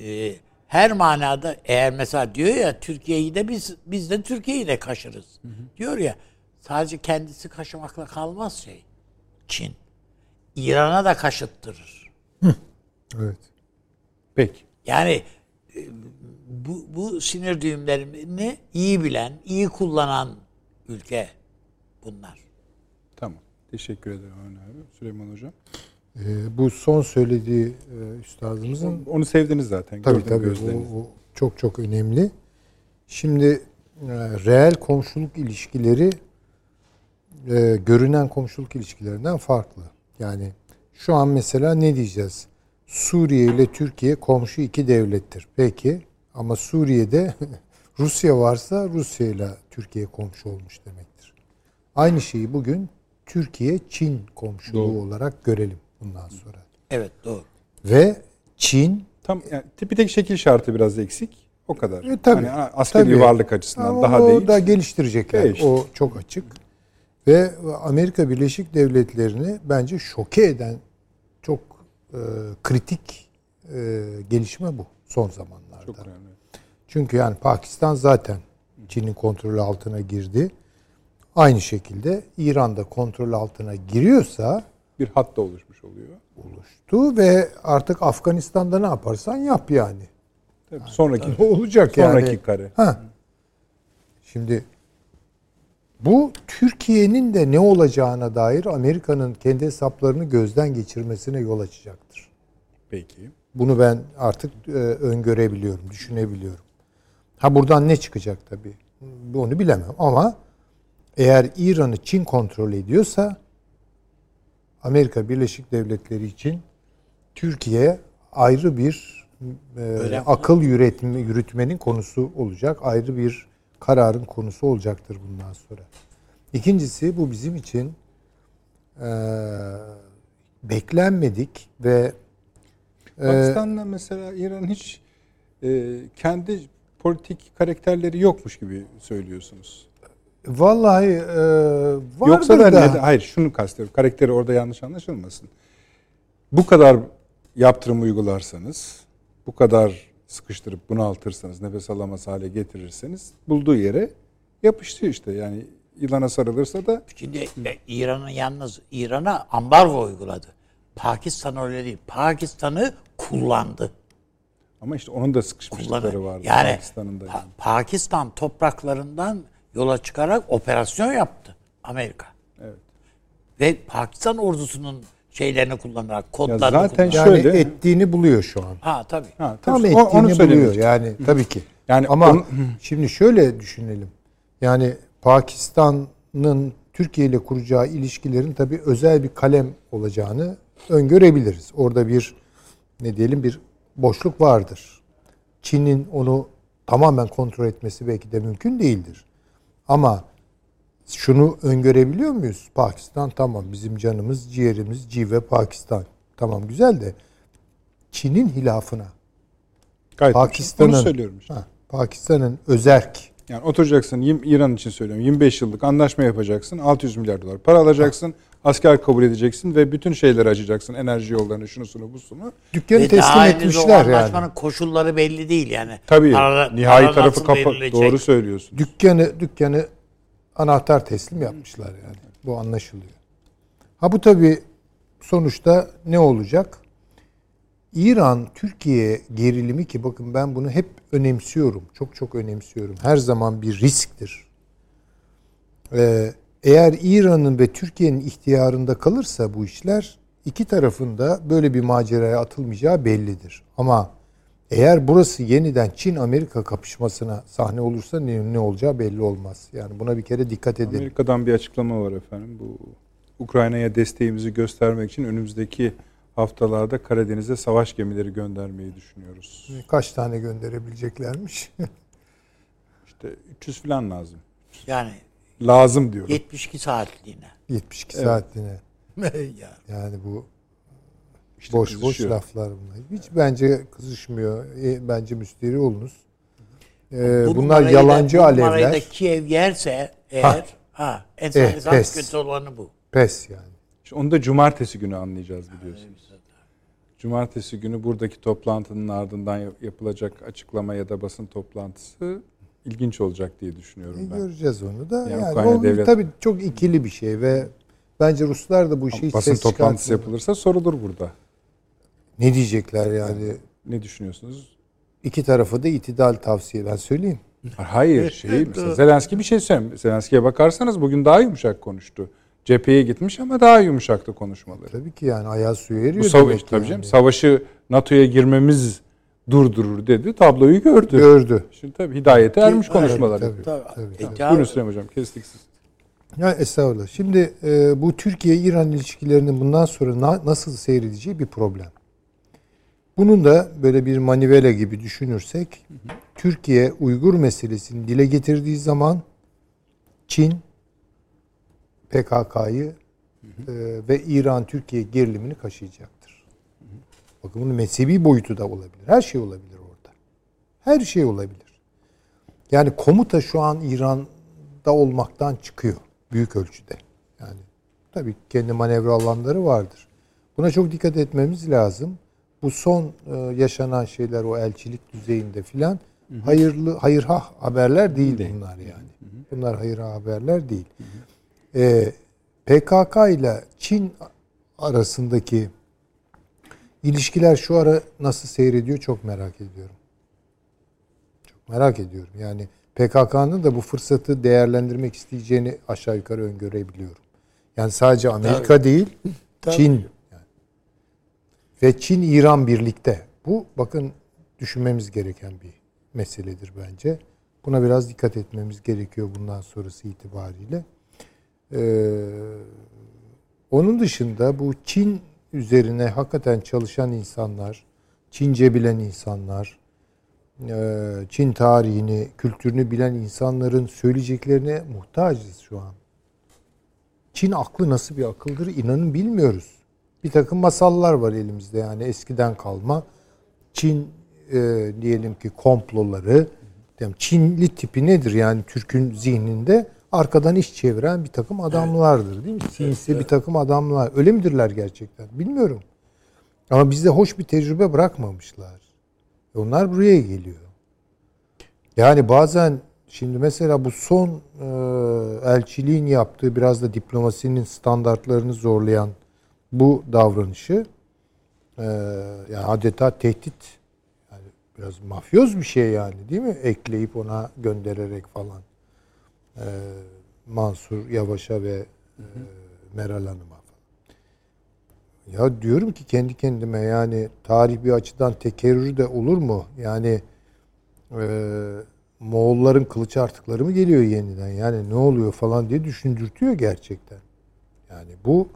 Speaker 2: e, her manada eğer mesela diyor ya Türkiye'yi de biz biz de Türkiye'yi de kaşırız. Diyor ya sadece kendisi kaşımakla kalmaz şey. Çin. İran'a da kaşıttırır.
Speaker 3: Evet.
Speaker 1: Peki.
Speaker 2: Yani e, bu, bu sinir düğümlerini iyi bilen, iyi kullanan ülke bunlar.
Speaker 1: Tamam. Teşekkür ederim Avni abi. Süleyman Hocam.
Speaker 3: Ee, bu son söylediği e, üstadımızın
Speaker 1: Onu sevdiniz zaten.
Speaker 3: Tabii
Speaker 1: gördüm
Speaker 3: tabii o, o çok çok önemli. Şimdi e, reel komşuluk ilişkileri e, görünen komşuluk ilişkilerinden farklı. Yani şu an mesela ne diyeceğiz? Suriye ile Türkiye komşu iki devlettir. Peki ama Suriye'de Rusya varsa Rusya ile Türkiye komşu olmuş demektir. Aynı şeyi bugün Türkiye-Çin komşuluğu
Speaker 1: Doğru.
Speaker 3: olarak görelim bundan sonra.
Speaker 2: Evet doğru.
Speaker 3: Ve Çin
Speaker 1: Tam yani tipi tek şekil şartı biraz eksik. O kadar.
Speaker 3: E, tabii.
Speaker 1: Hani askeri
Speaker 3: Tabii.
Speaker 1: varlık açısından
Speaker 3: Ama
Speaker 1: daha
Speaker 3: o
Speaker 1: değil.
Speaker 3: da geliştirecekler.
Speaker 1: Değişti.
Speaker 3: O çok açık. Ve Amerika Birleşik Devletleri'ni bence şoke eden çok e, kritik e, gelişme bu son zamanlarda.
Speaker 1: Çok önemli.
Speaker 3: Çünkü yani Pakistan zaten Çin'in kontrolü altına girdi. Aynı şekilde İran da kontrol altına giriyorsa
Speaker 1: Bir hat da oluşmuş oluyor.
Speaker 3: oluştu ve artık Afganistan'da ne yaparsan yap yani.
Speaker 1: Tabii. Sonraki
Speaker 3: Ne olacak yani?
Speaker 1: sonraki kare.
Speaker 3: Ha. Şimdi bu Türkiye'nin de ne olacağına dair Amerika'nın kendi hesaplarını gözden geçirmesine yol açacaktır.
Speaker 1: Peki.
Speaker 3: Bunu ben artık e, öngörebiliyorum, düşünebiliyorum. Ha buradan ne çıkacak tabii? Onu bilemem ama eğer İran'ı Çin kontrol ediyorsa Amerika Birleşik Devletleri için Türkiye ayrı bir e, akıl yürütme, yürütmenin konusu olacak. Ayrı bir kararın konusu olacaktır bundan sonra. İkincisi bu bizim için e, beklenmedik ve e,
Speaker 1: Pakistan'la mesela İran'ın hiç e, kendi politik karakterleri yokmuş gibi söylüyorsunuz.
Speaker 3: Vallahi e, vardır
Speaker 1: Yoksa da,
Speaker 3: da
Speaker 1: neden- hayır şunu kastediyorum. Karakteri orada yanlış anlaşılmasın. Bu kadar yaptırım uygularsanız, bu kadar sıkıştırıp bunaltırsanız, nefes alamaz hale getirirseniz bulduğu yere yapıştı işte. Yani yılana sarılırsa da
Speaker 2: Şimdi İran'ın yalnız İran'a ambargo uyguladı. Pakistan öyle değil. Pakistan'ı kullandı.
Speaker 1: ama işte onun da sıkışmışlıkları vardı
Speaker 2: Yani
Speaker 1: Pakistan'ın da.
Speaker 2: Pa-. Pakistan topraklarından yola çıkarak operasyon yaptı Amerika.
Speaker 1: Evet.
Speaker 2: Ve Pakistan ordusunun şeylerini kullanarak, kodlarını
Speaker 1: zaten
Speaker 2: kullanarak.
Speaker 3: yani
Speaker 1: şöyle-
Speaker 3: ettiğini buluyor şu an.
Speaker 2: Ha tabii.
Speaker 1: Ha,
Speaker 3: Tam
Speaker 1: tabii,
Speaker 3: ettiğini
Speaker 1: o- onu
Speaker 3: buluyor yani tabii ki.
Speaker 1: Yani
Speaker 3: Ama
Speaker 1: onu-
Speaker 3: şimdi şöyle düşünelim. Yani Pakistan'ın Türkiye ile kuracağı ilişkilerin tabii özel bir kalem olacağını öngörebiliriz. Orada bir ne diyelim bir boşluk vardır. Çin'in onu tamamen kontrol etmesi belki de mümkün değildir. Ama şunu öngörebiliyor muyuz? Pakistan tamam bizim canımız, ciğerimiz, cive Pakistan. Tamam güzel de Çin'in hilafına
Speaker 1: Gayet
Speaker 3: Pakistan'ın Pakistan'ın özerk
Speaker 1: Yani oturacaksın yim- İran için söylüyorum 25 yıllık anlaşma yapacaksın 600 milyar dolar para alacaksın asker kabul edeceksin ve bütün şeyleri açacaksın enerji yollarını şunusunu busunu.
Speaker 3: dükkanı
Speaker 2: Ve
Speaker 3: teslim
Speaker 2: daha
Speaker 3: etmişler
Speaker 2: anlaşmanın
Speaker 3: yani.
Speaker 2: koşulları belli değil yani.
Speaker 1: Tabii
Speaker 2: Para-
Speaker 1: nihai
Speaker 2: para
Speaker 1: tarafı kapa
Speaker 2: verilecek?
Speaker 1: doğru söylüyorsun.
Speaker 3: Dükkanı dükkanı anahtar teslim yapmışlar yani. Bu anlaşılıyor. Ha bu tabii sonuçta ne olacak? İran Türkiye gerilimi ki bakın ben bunu hep önemsiyorum. Çok çok önemsiyorum. Her zaman bir risktir. Ee, eğer İran'ın ve Türkiye'nin ihtiyarında kalırsa bu işler iki tarafında böyle bir maceraya atılmayacağı bellidir. Ama eğer burası yeniden Çin-Amerika kapışmasına sahne olursa ne, ne olacağı belli olmaz. Yani buna bir kere dikkat edelim.
Speaker 1: Amerika'dan bir açıklama var efendim. Bu Ukrayna'ya desteğimizi göstermek için önümüzdeki haftalarda Karadeniz'e savaş gemileri göndermeyi düşünüyoruz.
Speaker 3: Kaç tane gönderebileceklermiş?
Speaker 1: İşte 300 falan lazım.
Speaker 2: Yani
Speaker 1: Lazım diyorum.
Speaker 2: 72 saatliğine.
Speaker 3: 72
Speaker 1: Evet.
Speaker 3: saatliğine.
Speaker 2: ya.
Speaker 3: Yani bu
Speaker 1: İşte
Speaker 3: boş boş
Speaker 1: kızışıyor.
Speaker 3: laflar bunlar. Hiç bence kızışmıyor. E, bence müsteri olunuz. Ee,
Speaker 2: Bu
Speaker 3: bunlar
Speaker 2: da-
Speaker 3: yalancı
Speaker 2: bu da
Speaker 3: alevler.
Speaker 2: Kiev yerse eğer ha, en
Speaker 3: Eh,
Speaker 2: son
Speaker 3: pes.
Speaker 2: kötü olanı bu.
Speaker 3: Pes yani.
Speaker 1: İşte Onu da cumartesi günü anlayacağız biliyorsunuz. Cumartesi günü buradaki toplantının ardından yap- yapılacak açıklama ya da basın toplantısı ilginç olacak diye düşünüyorum
Speaker 3: E,
Speaker 1: ben.
Speaker 3: göreceğiz onu da.
Speaker 1: Yani
Speaker 3: Yani,
Speaker 1: Ukrayna
Speaker 3: o
Speaker 1: devlet-
Speaker 3: tabii çok ikili bir şey ve bence Ruslar da bu işe hiç
Speaker 1: basın
Speaker 3: ses
Speaker 1: toplantısı yapılırsa sorulur burada.
Speaker 3: Ne diyecekler yani?
Speaker 1: Ne düşünüyorsunuz?
Speaker 3: İki tarafa da itidal tavsiye ben söyleyeyim.
Speaker 1: Hayır şey mesela Zelenski bir şey söylemiyor. Zelenski'ye bakarsanız bugün daha yumuşak konuştu. Cepheye gitmiş ama daha yumuşaktı konuşmaları.
Speaker 3: Tabii ki yani ayağı suya eriyor
Speaker 1: Bu savaş
Speaker 3: demek
Speaker 1: tabii
Speaker 3: yani.
Speaker 1: canım savaşı NATO'ya girmemiz durdurur dedi. Tabloyu gördü.
Speaker 3: Gördü.
Speaker 1: Şimdi tabii hidayete ermiş
Speaker 3: Evet,
Speaker 1: konuşmalar
Speaker 3: tabii.
Speaker 2: Tabii.
Speaker 3: Tabii,
Speaker 2: E,
Speaker 3: tabii.
Speaker 2: ya-
Speaker 1: Buyurun Süleyman Hocam kestik siz.
Speaker 3: Ya estağfurullah. Şimdi e, bu Türkiye-İran ilişkilerinin bundan sonra na- nasıl seyredeceği bir problem. Bunun da böyle bir manivela gibi düşünürsek Türkiye Uygur meselesini dile getirdiği zaman Çin PKK'yı e, ve İran-Türkiye gerilimini kaşıyacaktır. Bakın bunun mezhebi boyutu da olabilir. Her şey olabilir orada. Her şey olabilir. Yani komuta şu an İran'da olmaktan çıkıyor büyük ölçüde. Yani tabii kendi manevra alanları vardır. Buna çok dikkat etmemiz lazım. Bu son e, yaşanan şeyler o elçilik düzeyinde filan hayırlı hayırha haberler değil bunlar yani. Bunlar hayırha haberler değil. E, PKK ile Çin arasındaki ilişkiler şu ara nasıl seyrediyor çok merak ediyorum. Çok merak ediyorum. Yani PKK'nın da bu fırsatı değerlendirmek isteyeceğini aşağı yukarı öngörebiliyorum. Yani sadece Amerika değil, Çin. Yani. Ve Çin-İran birlikte. Bu bakın düşünmemiz gereken bir meseledir bence. Buna biraz dikkat etmemiz gerekiyor bundan sonrası itibariyle. Ee, onun dışında bu Çin üzerine hakikaten çalışan insanlar, Çince bilen insanlar, e, Çin tarihini, kültürünü bilen insanların söyleyeceklerine muhtacız şu an. Çin aklı nasıl bir akıldır inanın bilmiyoruz. Bir takım masallar var elimizde yani eskiden kalma. Çin e, diyelim ki komploları, Çinli tipi nedir yani Türk'ün zihninde? Arkadan iş çeviren bir takım adamlardır değil mi? Sinsi bir takım adamlar. Öyle midirler gerçekten? Bilmiyorum. Ama bizde hoş bir tecrübe bırakmamışlar. E Onlar buraya geliyor. Yani bazen şimdi mesela bu son e, elçiliğin yaptığı biraz da diplomasinin standartlarını zorlayan bu davranışı e, yani adeta tehdit yani biraz mafyoz bir şey yani değil mi? Ekleyip ona göndererek falan. E, Mansur Yavaş'a ve e, Meral Hanım'a. Ya diyorum ki kendi kendime yani tarih bir açıdan tekerrür de olur mu? Yani e, Moğolların kılıç artıkları mı geliyor yeniden? Yani ne oluyor falan diye düşündürtüyor gerçekten. Yani bu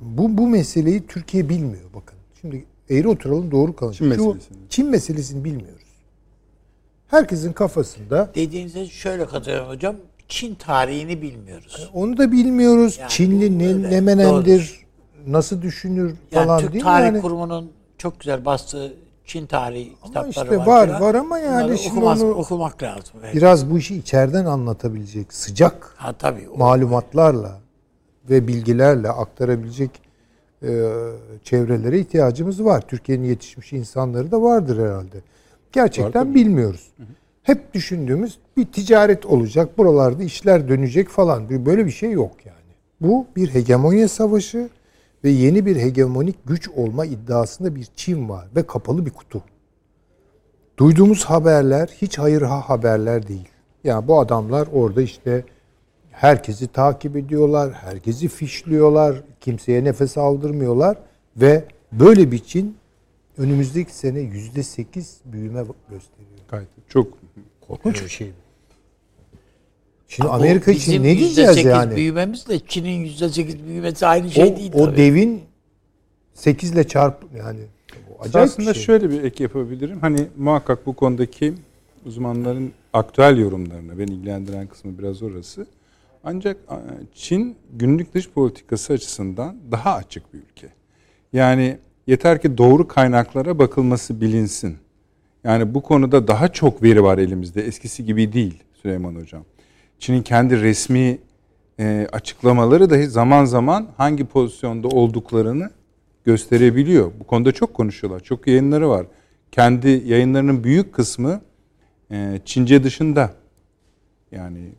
Speaker 3: bu bu meseleyi Türkiye bilmiyor bakın. Şimdi eğri oturalım doğru kalın.
Speaker 1: Çin meselesini.
Speaker 3: Çin meselesini bilmiyoruz. Herkesin kafasında
Speaker 2: Dediğinize şöyle katılıyorum hocam. Çin tarihini bilmiyoruz.
Speaker 3: onu da bilmiyoruz.
Speaker 2: Yani
Speaker 3: Çinli ne,
Speaker 2: öyle,
Speaker 3: ne menendir, nasıl düşünür
Speaker 2: Yani
Speaker 3: falan
Speaker 2: Türk
Speaker 3: değil mi?
Speaker 2: Tarih
Speaker 3: Yani,
Speaker 2: Kurumunun çok güzel bastığı Çin tarihi
Speaker 3: ama
Speaker 2: kitapları
Speaker 3: işte
Speaker 2: var.
Speaker 3: var var ama yani
Speaker 2: Bunları
Speaker 3: şimdi
Speaker 2: okumaz-
Speaker 3: onu
Speaker 2: okumak lazım. Evet.
Speaker 3: biraz bu işi içeriden anlatabilecek sıcak
Speaker 2: Ha tabii. o-
Speaker 3: malumatlarla ve bilgilerle aktarabilecek e, çevrelere ihtiyacımız var. Türkiye'nin yetişmiş insanları da vardır herhalde. Gerçekten bilmiyoruz. Hep düşündüğümüz bir ticaret olacak, buralarda işler dönecek falan. Böyle bir şey yok yani. Bu bir hegemonya savaşı ve yeni bir hegemonik güç olma iddiasında bir Çin var ve kapalı bir kutu. Duyduğumuz haberler hiç hayır ha haberler değil. Yani bu adamlar orada işte herkesi takip ediyorlar, herkesi fişliyorlar, kimseye nefes aldırmıyorlar ve böyle bir Çin önümüzdeki sene yüzde sekiz büyüme gösteriyor.
Speaker 1: Gayet çok
Speaker 3: Korkunç bir şey. Şimdi
Speaker 2: Bu
Speaker 3: Amerika için ne diyeceğiz
Speaker 2: %8
Speaker 3: yani?
Speaker 2: büyümemizle Çin'in yüzde sekiz büyümesi aynı şey
Speaker 3: o,
Speaker 2: değil
Speaker 3: o
Speaker 2: tabii.
Speaker 3: devin 8 ile çarp yani acayip
Speaker 1: Aslında
Speaker 3: bir şey.
Speaker 1: şöyle bir ek yapabilirim. Hani muhakkak bu konudaki uzmanların aktüel yorumlarına beni ilgilendiren kısmı biraz orası. Ancak Çin günlük dış politikası açısından daha açık bir ülke. Yani yeter ki doğru kaynaklara bakılması bilinsin. Yani bu konuda daha çok veri var elimizde. Eskisi gibi değil Süleyman Hocam. Çin'in kendi resmi e, açıklamaları dahi zaman zaman hangi pozisyonda olduklarını gösterebiliyor. Bu konuda çok konuşuyorlar. Çok yayınları var. Kendi yayınlarının büyük kısmı e, Çince dışında. Yani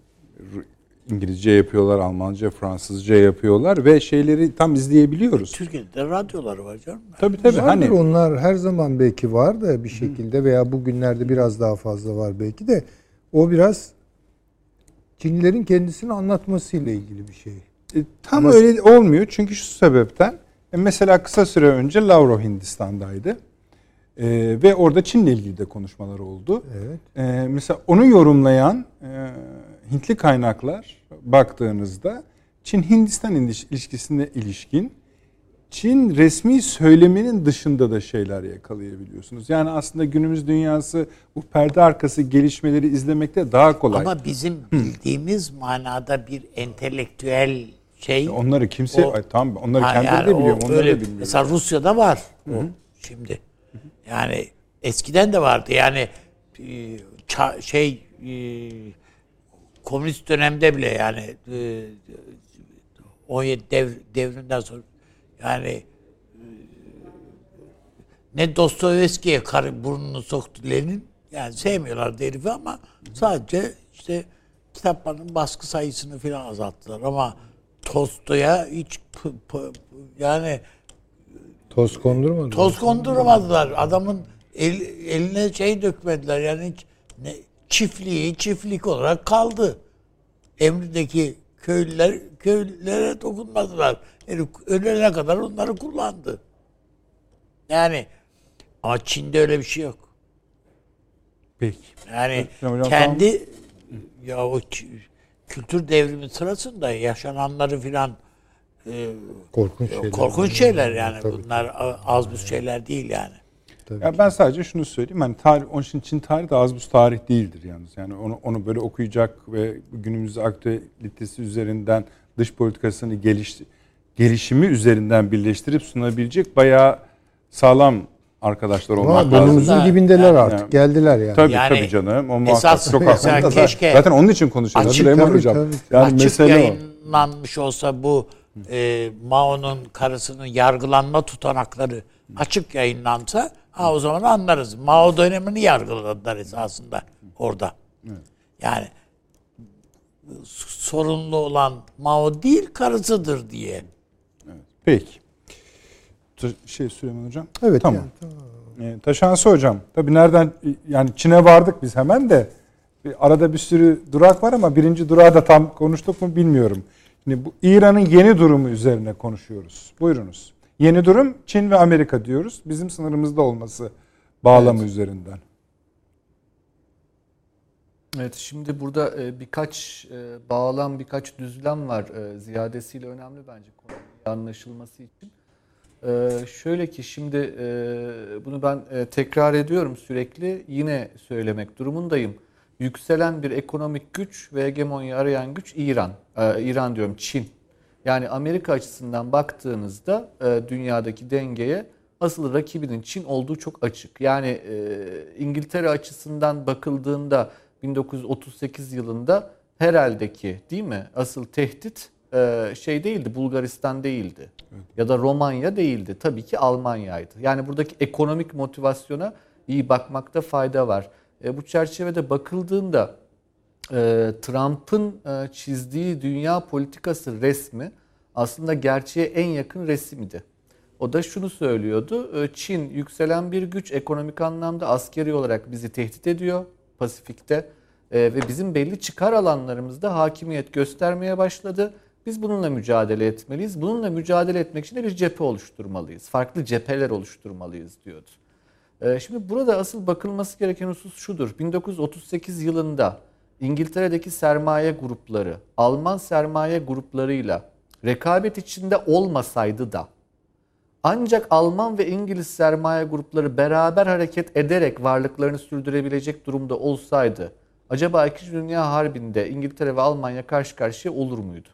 Speaker 1: İngilizce yapıyorlar, Almanca, Fransızca yapıyorlar ve şeyleri tam izleyebiliyoruz.
Speaker 2: Türkiye'de de radyoları var canım.
Speaker 1: Tabii tabii.
Speaker 3: Vardır
Speaker 1: Hani
Speaker 3: onlar her zaman belki var da bir şekilde veya bugünlerde biraz daha fazla var belki de o biraz Çinlilerin kendisini anlatmasıyla ilgili bir şey.
Speaker 1: E, Tam öyle olmuyor çünkü şu sebepten e, mesela kısa süre önce Lavrov Hindistan'daydı E, ve orada Çin'le ilgili de konuşmalar oldu.
Speaker 3: Evet.
Speaker 1: E, mesela onu yorumlayan e, Hintli kaynaklar baktığınızda Çin-Hindistan iliş- ilişkisine ilişkin Çin resmi söyleminin dışında da şeyler yakalayabiliyorsunuz. Yani aslında günümüz dünyası bu perde arkası gelişmeleri izlemekte daha kolay.
Speaker 2: Ama bizim bildiğimiz manada bir entelektüel şey.
Speaker 1: onları kimse
Speaker 2: O-
Speaker 1: ay, tamam onları
Speaker 2: Ha,
Speaker 1: kendileri
Speaker 2: yani
Speaker 1: de biliyor, onları
Speaker 2: öyle-
Speaker 1: da bilmiyor.
Speaker 2: Mesela Rusya'da var o şimdi. Yani eskiden de vardı. Yani e, şey e, komünist dönemde bile yani e, 17 dev, devrinden sonra yani e, ne Dostoyevski'ye karı burnunu soktu Lenin. Yani sevmiyorlardı herifi ama sadece işte kitapların baskı sayısını filan azalttılar ama Tolstoy'a hiç p- p- yani
Speaker 3: Toz kondurmadı.
Speaker 2: toz kondurmadılar. Adamın el, eline şey dökmediler. Yani hiç ne, çiftliği çiftlik olarak kaldı. Emrindeki köylüler köylülere dokunmadılar. Herif ölene kadar onları kullandı. Yani ama Çin'de öyle bir şey yok.
Speaker 1: Peki.
Speaker 2: Yani
Speaker 1: hocam,
Speaker 2: kendi ya o kültür devrimi sırasında yaşananları filan e,
Speaker 3: Korkunç şeyler.
Speaker 2: korkunç şeyler yani.
Speaker 3: Tabii.
Speaker 2: Bunlar az buz şeyler değil yani.
Speaker 3: Tabii.
Speaker 1: Ya ben sadece şunu söyleyeyim. Hani tarih, onun için Çin tarihi de az buz tarih değildir yalnız. Yani onu, onu böyle okuyacak ve günümüz aktüelitesi üzerinden dış politikasını geliş, gelişimi üzerinden birleştirip sunabilecek bayağı sağlam arkadaşlar olmak lazım.
Speaker 3: burnumuzun dibindeler
Speaker 2: yani-
Speaker 3: artık. Geldiler yani.
Speaker 1: Tabii
Speaker 2: Yani
Speaker 1: tabii canım. O muhakkak
Speaker 2: esas
Speaker 1: çok
Speaker 2: mesela
Speaker 1: aslında
Speaker 2: keşke
Speaker 1: zaten onun için konuşuyoruz
Speaker 2: açık-
Speaker 1: Süleyman
Speaker 3: tabii,
Speaker 1: Hocam.
Speaker 3: tabii.
Speaker 1: Yani
Speaker 2: açık
Speaker 1: mesele o.
Speaker 2: yayınlanmış olsa bu e, Mao'nun karısının yargılanma tutanakları açık yayınlansa ha o zaman anlarız. Mao dönemini yargıladılar esasında orada. Yani sorunlu olan Mao değil karısıdır diye.
Speaker 1: Peki. Şey Süleyman Hocam.
Speaker 3: Evet.
Speaker 1: Tamam.
Speaker 3: yani.
Speaker 1: E, Taşansı hocam. Tabii nereden yani Çin'e vardık biz hemen de bir arada bir sürü durak var ama birinci durağı da tam konuştuk mu bilmiyorum. Şimdi bu İran'ın yeni durumu üzerine konuşuyoruz. Buyurunuz. Yeni durum Çin ve Amerika diyoruz. Bizim sınırımızda olması bağlamı üzerinden.
Speaker 4: Evet şimdi burada e, birkaç e, bağlam, birkaç düzlem var. E, ziyadesiyle önemli bence konunun anlaşılması için. Şöyle ki şimdi bunu ben tekrar ediyorum sürekli yine söylemek durumundayım. Yükselen bir ekonomik güç ve hegemonya arayan güç İran. İran diyorum Çin. Yani Amerika açısından baktığınızda dünyadaki dengeye asıl rakibinin Çin olduğu çok açık. Yani İngiltere açısından bakıldığında 1938 yılında herhalde ki değil mi? Asıl tehdit e, şey değildi, Bulgaristan değildi. Evet. Ya da Romanya değildi. Tabii ki Almanya'ydı. Yani buradaki ekonomik motivasyona iyi bakmakta fayda var. E, bu çerçevede bakıldığında e, Trump'ın çizdiği dünya politikası resmi aslında gerçeğe en yakın resmiydi. O da şunu söylüyordu. Çin yükselen bir güç ekonomik anlamda askeri olarak bizi tehdit ediyor. Pasifik'te e, ve bizim belli çıkar alanlarımızda hakimiyet göstermeye başladı. Biz bununla mücadele etmeliyiz. Bununla mücadele etmek için de bir cephe oluşturmalıyız. Farklı cepheler oluşturmalıyız diyordu. E, şimdi burada asıl bakılması gereken husus şudur. 1938 yılında İngiltere'deki sermaye grupları, Alman sermaye gruplarıyla rekabet içinde olmasaydı da ancak Alman ve İngiliz sermaye grupları beraber hareket ederek varlıklarını sürdürebilecek durumda olsaydı acaba 2. Dünya Harbi'nde İngiltere ve Almanya karşı karşıya olur muydu?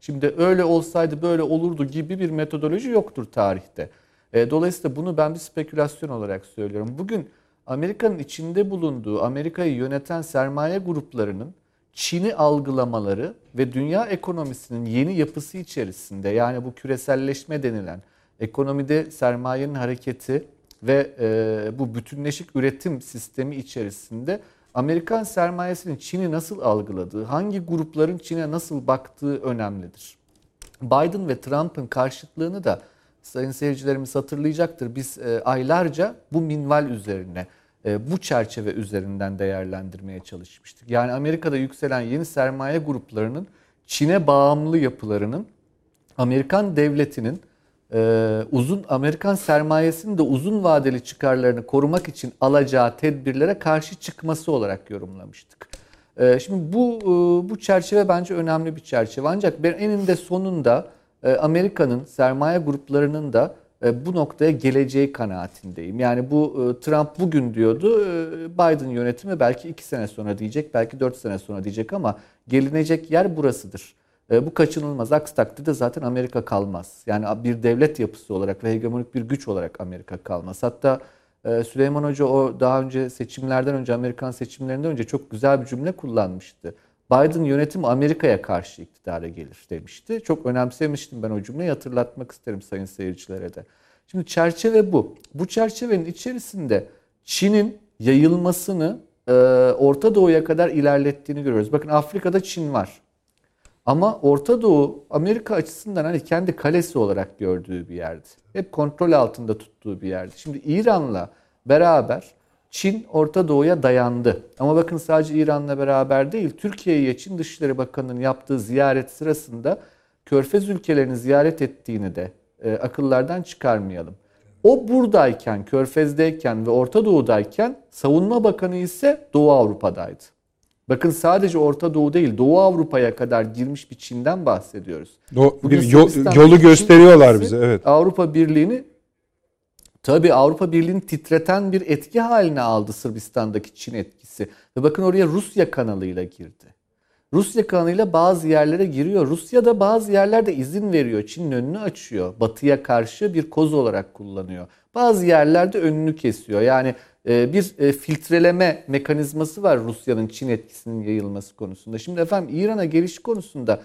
Speaker 4: Şimdi öyle olsaydı böyle olurdu gibi bir metodoloji yoktur tarihte. E, dolayısıyla bunu ben bir spekülasyon olarak söylüyorum. Bugün Amerika'nın içinde bulunduğu, Amerika'yı yöneten sermaye gruplarının Çin'i algılamaları ve dünya ekonomisinin yeni yapısı içerisinde yani bu küreselleşme denilen ekonomide sermayenin hareketi ve e, bu bütünleşik üretim sistemi içerisinde Amerikan sermayesinin Çin'i nasıl algıladığı, hangi grupların Çin'e nasıl baktığı önemlidir. Biden ve Trump'ın karşıtlığını da sayın seyircilerimiz hatırlayacaktır. Biz e, aylarca bu minval üzerine, bu çerçeve üzerinden değerlendirmeye çalışmıştık. Yani Amerika'da yükselen yeni sermaye gruplarının Çin'e bağımlı yapılarının Amerikan devletinin e, uzun Amerikan sermayesinin de uzun vadeli çıkarlarını korumak için alacağı tedbirlere karşı çıkması olarak yorumlamıştık. E, şimdi bu e, bu çerçeve bence önemli bir çerçeve. Ancak eninde sonunda e, Amerika'nın sermaye gruplarının da e, bu noktaya geleceği kanaatindeyim. Yani bu e, Trump bugün diyordu, e, Biden yönetimi belki iki sene sonra diyecek, belki dört sene sonra diyecek ama gelinecek yer burasıdır. E, bu kaçınılmaz. Aksi takdirde zaten Amerika kalmaz. Yani bir devlet yapısı olarak ve hegemonik bir güç olarak Amerika kalmaz. Hatta e, Süleyman Hoca o daha önce seçimlerden önce Amerikan seçimlerinden önce çok güzel bir cümle kullanmıştı. Biden yönetimi Amerika'ya karşı iktidara gelir demişti. Çok önemsemiştim ben o cümleyi hatırlatmak isterim sayın seyircilere de. Şimdi çerçeve bu. Bu çerçevenin içerisinde Çin'in yayılmasını e, Orta Doğu'ya kadar ilerlettiğini görüyoruz. Bakın Afrika'da Çin var. Ama Orta Doğu Amerika açısından hani kendi kalesi olarak gördüğü bir yerdi. Hep kontrol altında tuttuğu bir yerdi. Şimdi İran'la beraber Çin Orta Doğu'ya dayandı. Ama bakın sadece İran'la beraber değil, Türkiye'ye Çin Dışişleri Bakanı'nın yaptığı ziyaret sırasında Körfez ülkelerini ziyaret ettiğini de e, akıllardan çıkarmayalım. O buradayken, Körfez'deyken ve Orta Doğu'dayken Savunma Bakanı ise Doğu Avrupa'daydı. Bakın sadece Orta Doğu değil Doğu Avrupa'ya kadar girmiş bir Çin'den bahsediyoruz.
Speaker 1: Do bir yol, yolu gösteriyorlar Çin bize evet.
Speaker 4: Avrupa Birliği'ni tabi Avrupa Birliği'ni titreten bir etki haline aldı Sırbistan'daki Çin etkisi. Ve bakın oraya Rusya kanalıyla girdi. Rusya kanalıyla bazı yerlere giriyor. Rusya da bazı yerlerde izin veriyor. Çin'in önünü açıyor. Batıya karşı bir koz olarak kullanıyor. Bazı yerlerde önünü kesiyor. Yani e, bir e, filtreleme mekanizması var Rusya'nın Çin etkisinin yayılması konusunda. Şimdi efendim İran'a geliş konusunda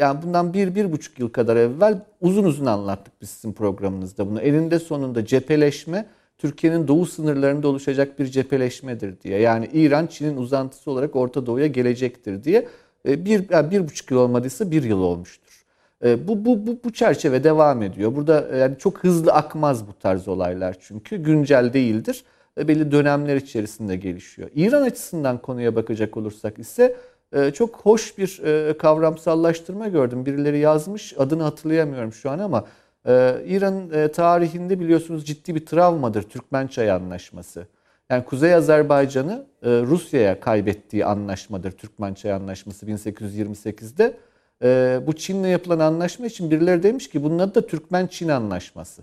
Speaker 4: yani bundan bir, bir buçuk yıl kadar evvel uzun uzun anlattık biz sizin programınızda bunu. Elinde sonunda cepheleşme Türkiye'nin doğu sınırlarında oluşacak bir cepheleşmedir diye. Yani İran Çin'in uzantısı olarak Orta Doğu'ya gelecektir diye bir, yani bir buçuk yıl olmadıysa bir yıl olmuştur. Bu, bu, bu, bu çerçeve devam ediyor. Burada yani çok hızlı akmaz bu tarz olaylar çünkü güncel değildir. Belli dönemler içerisinde gelişiyor. İran açısından konuya bakacak olursak ise çok hoş bir kavramsallaştırma gördüm. Birileri yazmış adını hatırlayamıyorum şu an ama İran tarihinde biliyorsunuz ciddi bir travmadır Türkmen Çay Anlaşması. Yani Kuzey Azerbaycan'ı e, Rusya'ya kaybettiği anlaşmadır. Türkmençay Anlaşması 1828'de. E, bu Çin'le yapılan anlaşma için birileri demiş ki bunun adı da Türkmen-Çin Anlaşması.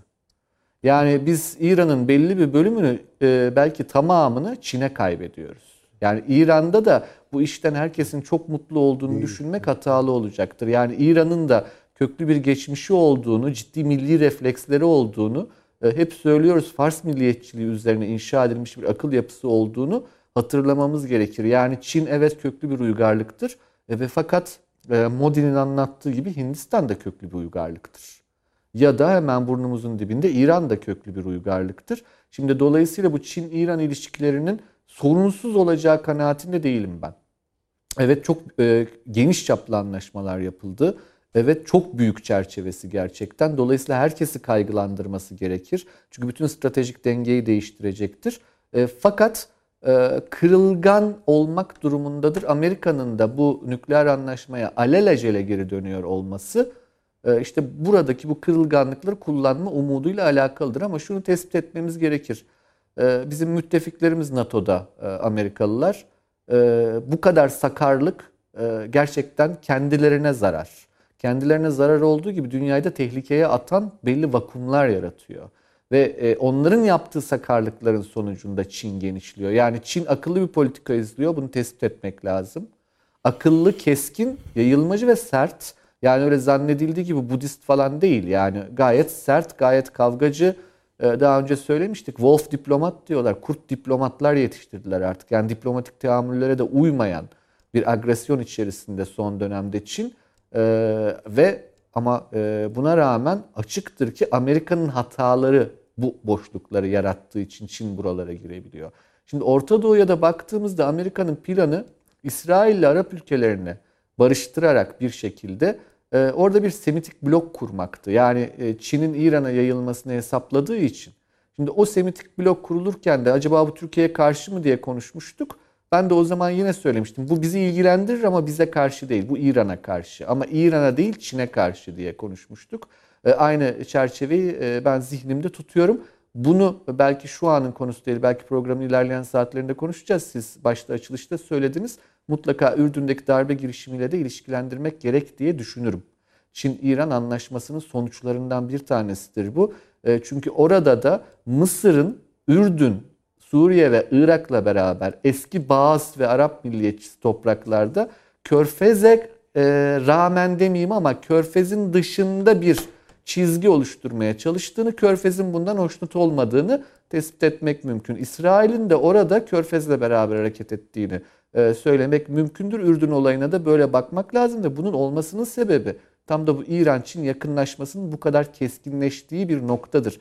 Speaker 4: Yani biz İran'ın belli bir bölümünü e, belki tamamını Çin'e kaybediyoruz. Yani İran'da da bu işten herkesin çok mutlu olduğunu düşünmek hatalı olacaktır. Yani İran'ın da köklü bir geçmişi olduğunu, ciddi milli refleksleri olduğunu e, hep söylüyoruz. Fars milliyetçiliği üzerine inşa edilmiş bir akıl yapısı olduğunu hatırlamamız gerekir. Yani Çin evet köklü bir uygarlıktır e, ve fakat e, Modi'nin anlattığı gibi Hindistan da köklü bir uygarlıktır. Ya da hemen burnumuzun dibinde İran da köklü bir uygarlıktır. Şimdi dolayısıyla bu Çin-İran ilişkilerinin sorunsuz olacağı kanaatinde değilim ben. Evet çok e, geniş çaplı anlaşmalar yapıldı. Evet çok büyük çerçevesi gerçekten. Dolayısıyla herkesi kaygılandırması gerekir. Çünkü bütün stratejik dengeyi değiştirecektir. E, fakat e, kırılgan olmak durumundadır. Amerika'nın da bu nükleer anlaşmaya alelacele geri dönüyor olması e, işte buradaki bu kırılganlıkları kullanma umuduyla alakalıdır. Ama şunu tespit etmemiz gerekir. E, bizim müttefiklerimiz NATO'da e, Amerikalılar. E, bu kadar sakarlık e, gerçekten kendilerine zarar. Kendilerine zarar olduğu gibi dünyayı tehlikeye atan belli vakumlar yaratıyor. Ve e, onların yaptığı sakarlıkların sonucunda Çin genişliyor. Yani Çin akıllı bir politika izliyor. Bunu tespit etmek lazım. Akıllı, keskin, yayılmacı ve sert. Yani öyle zannedildiği gibi Budist falan değil. Yani gayet sert, gayet kavgacı. Ee, daha önce söylemiştik. Wolf diplomat diyorlar. Kurt diplomatlar yetiştirdiler artık. Yani diplomatik teamüllere de uymayan bir agresyon içerisinde son dönemde Çin. Ee, ve ama e, buna rağmen açıktır ki Amerika'nın hataları bu boşlukları yarattığı için Çin buralara girebiliyor. Şimdi Orta Doğu'ya da baktığımızda Amerika'nın planı İsrail ile Arap ülkelerini barıştırarak bir şekilde e, orada bir Semitik blok kurmaktı. Yani e, Çin'in İran'a yayılmasını hesapladığı için. Şimdi o Semitik blok kurulurken de acaba bu Türkiye'ye karşı mı diye konuşmuştuk. Ben de o zaman yine söylemiştim. Bu bizi ilgilendirir ama bize karşı değil. Bu İran'a karşı. Ama İran'a değil Çin'e karşı diye konuşmuştuk. E, aynı çerçeveyi e, ben zihnimde tutuyorum. Bunu belki şu anın konusu değil, belki programın ilerleyen saatlerinde konuşacağız. Siz başta açılışta söylediniz. Mutlaka Ürdün'deki darbe girişimiyle de ilişkilendirmek gerek diye düşünürüm. Çin-İran anlaşmasının sonuçlarından bir tanesidir bu. E, çünkü orada da Mısır'ın Ürdün, Suriye ve Irak'la beraber eski Bağız ve Arap milliyetçisi topraklarda Körfez'e e, rağmen demeyeyim ama Körfez'in dışında bir çizgi oluşturmaya çalıştığını, Körfez'in bundan hoşnut olmadığını tespit etmek mümkün. İsrail'in de orada Körfez'le beraber hareket ettiğini söylemek mümkündür. Ürdün olayına da böyle bakmak lazım da bunun olmasının sebebi tam da bu İran-Çin yakınlaşmasının bu kadar keskinleştiği bir noktadır.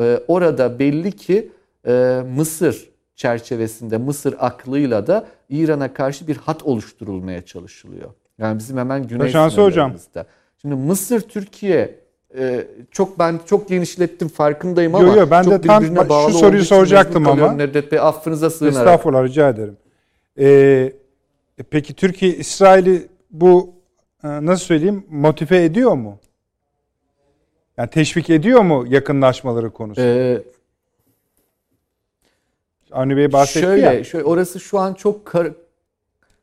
Speaker 4: E, orada belli ki e, Mısır çerçevesinde, Mısır aklıyla da İran'a karşı bir hat oluşturulmaya çalışılıyor. Yani bizim hemen güney
Speaker 1: hocam.
Speaker 4: Şimdi Mısır, Türkiye ee, çok ben çok genişlettim farkındayım ama
Speaker 1: yo, yo, ben
Speaker 4: çok
Speaker 1: de tam şu soruyu soracaktım ama.
Speaker 4: Nedret Bey affınıza sığınarak.
Speaker 1: Estağfurullah rica ederim. Ee, peki Türkiye İsrail'i bu e, nasıl söyleyeyim motive ediyor mu? Yani teşvik ediyor mu yakınlaşmaları konusunda? Ee, Avni Bey bahsetti
Speaker 4: şöyle,
Speaker 1: ya.
Speaker 4: Şöyle, orası şu an çok kar,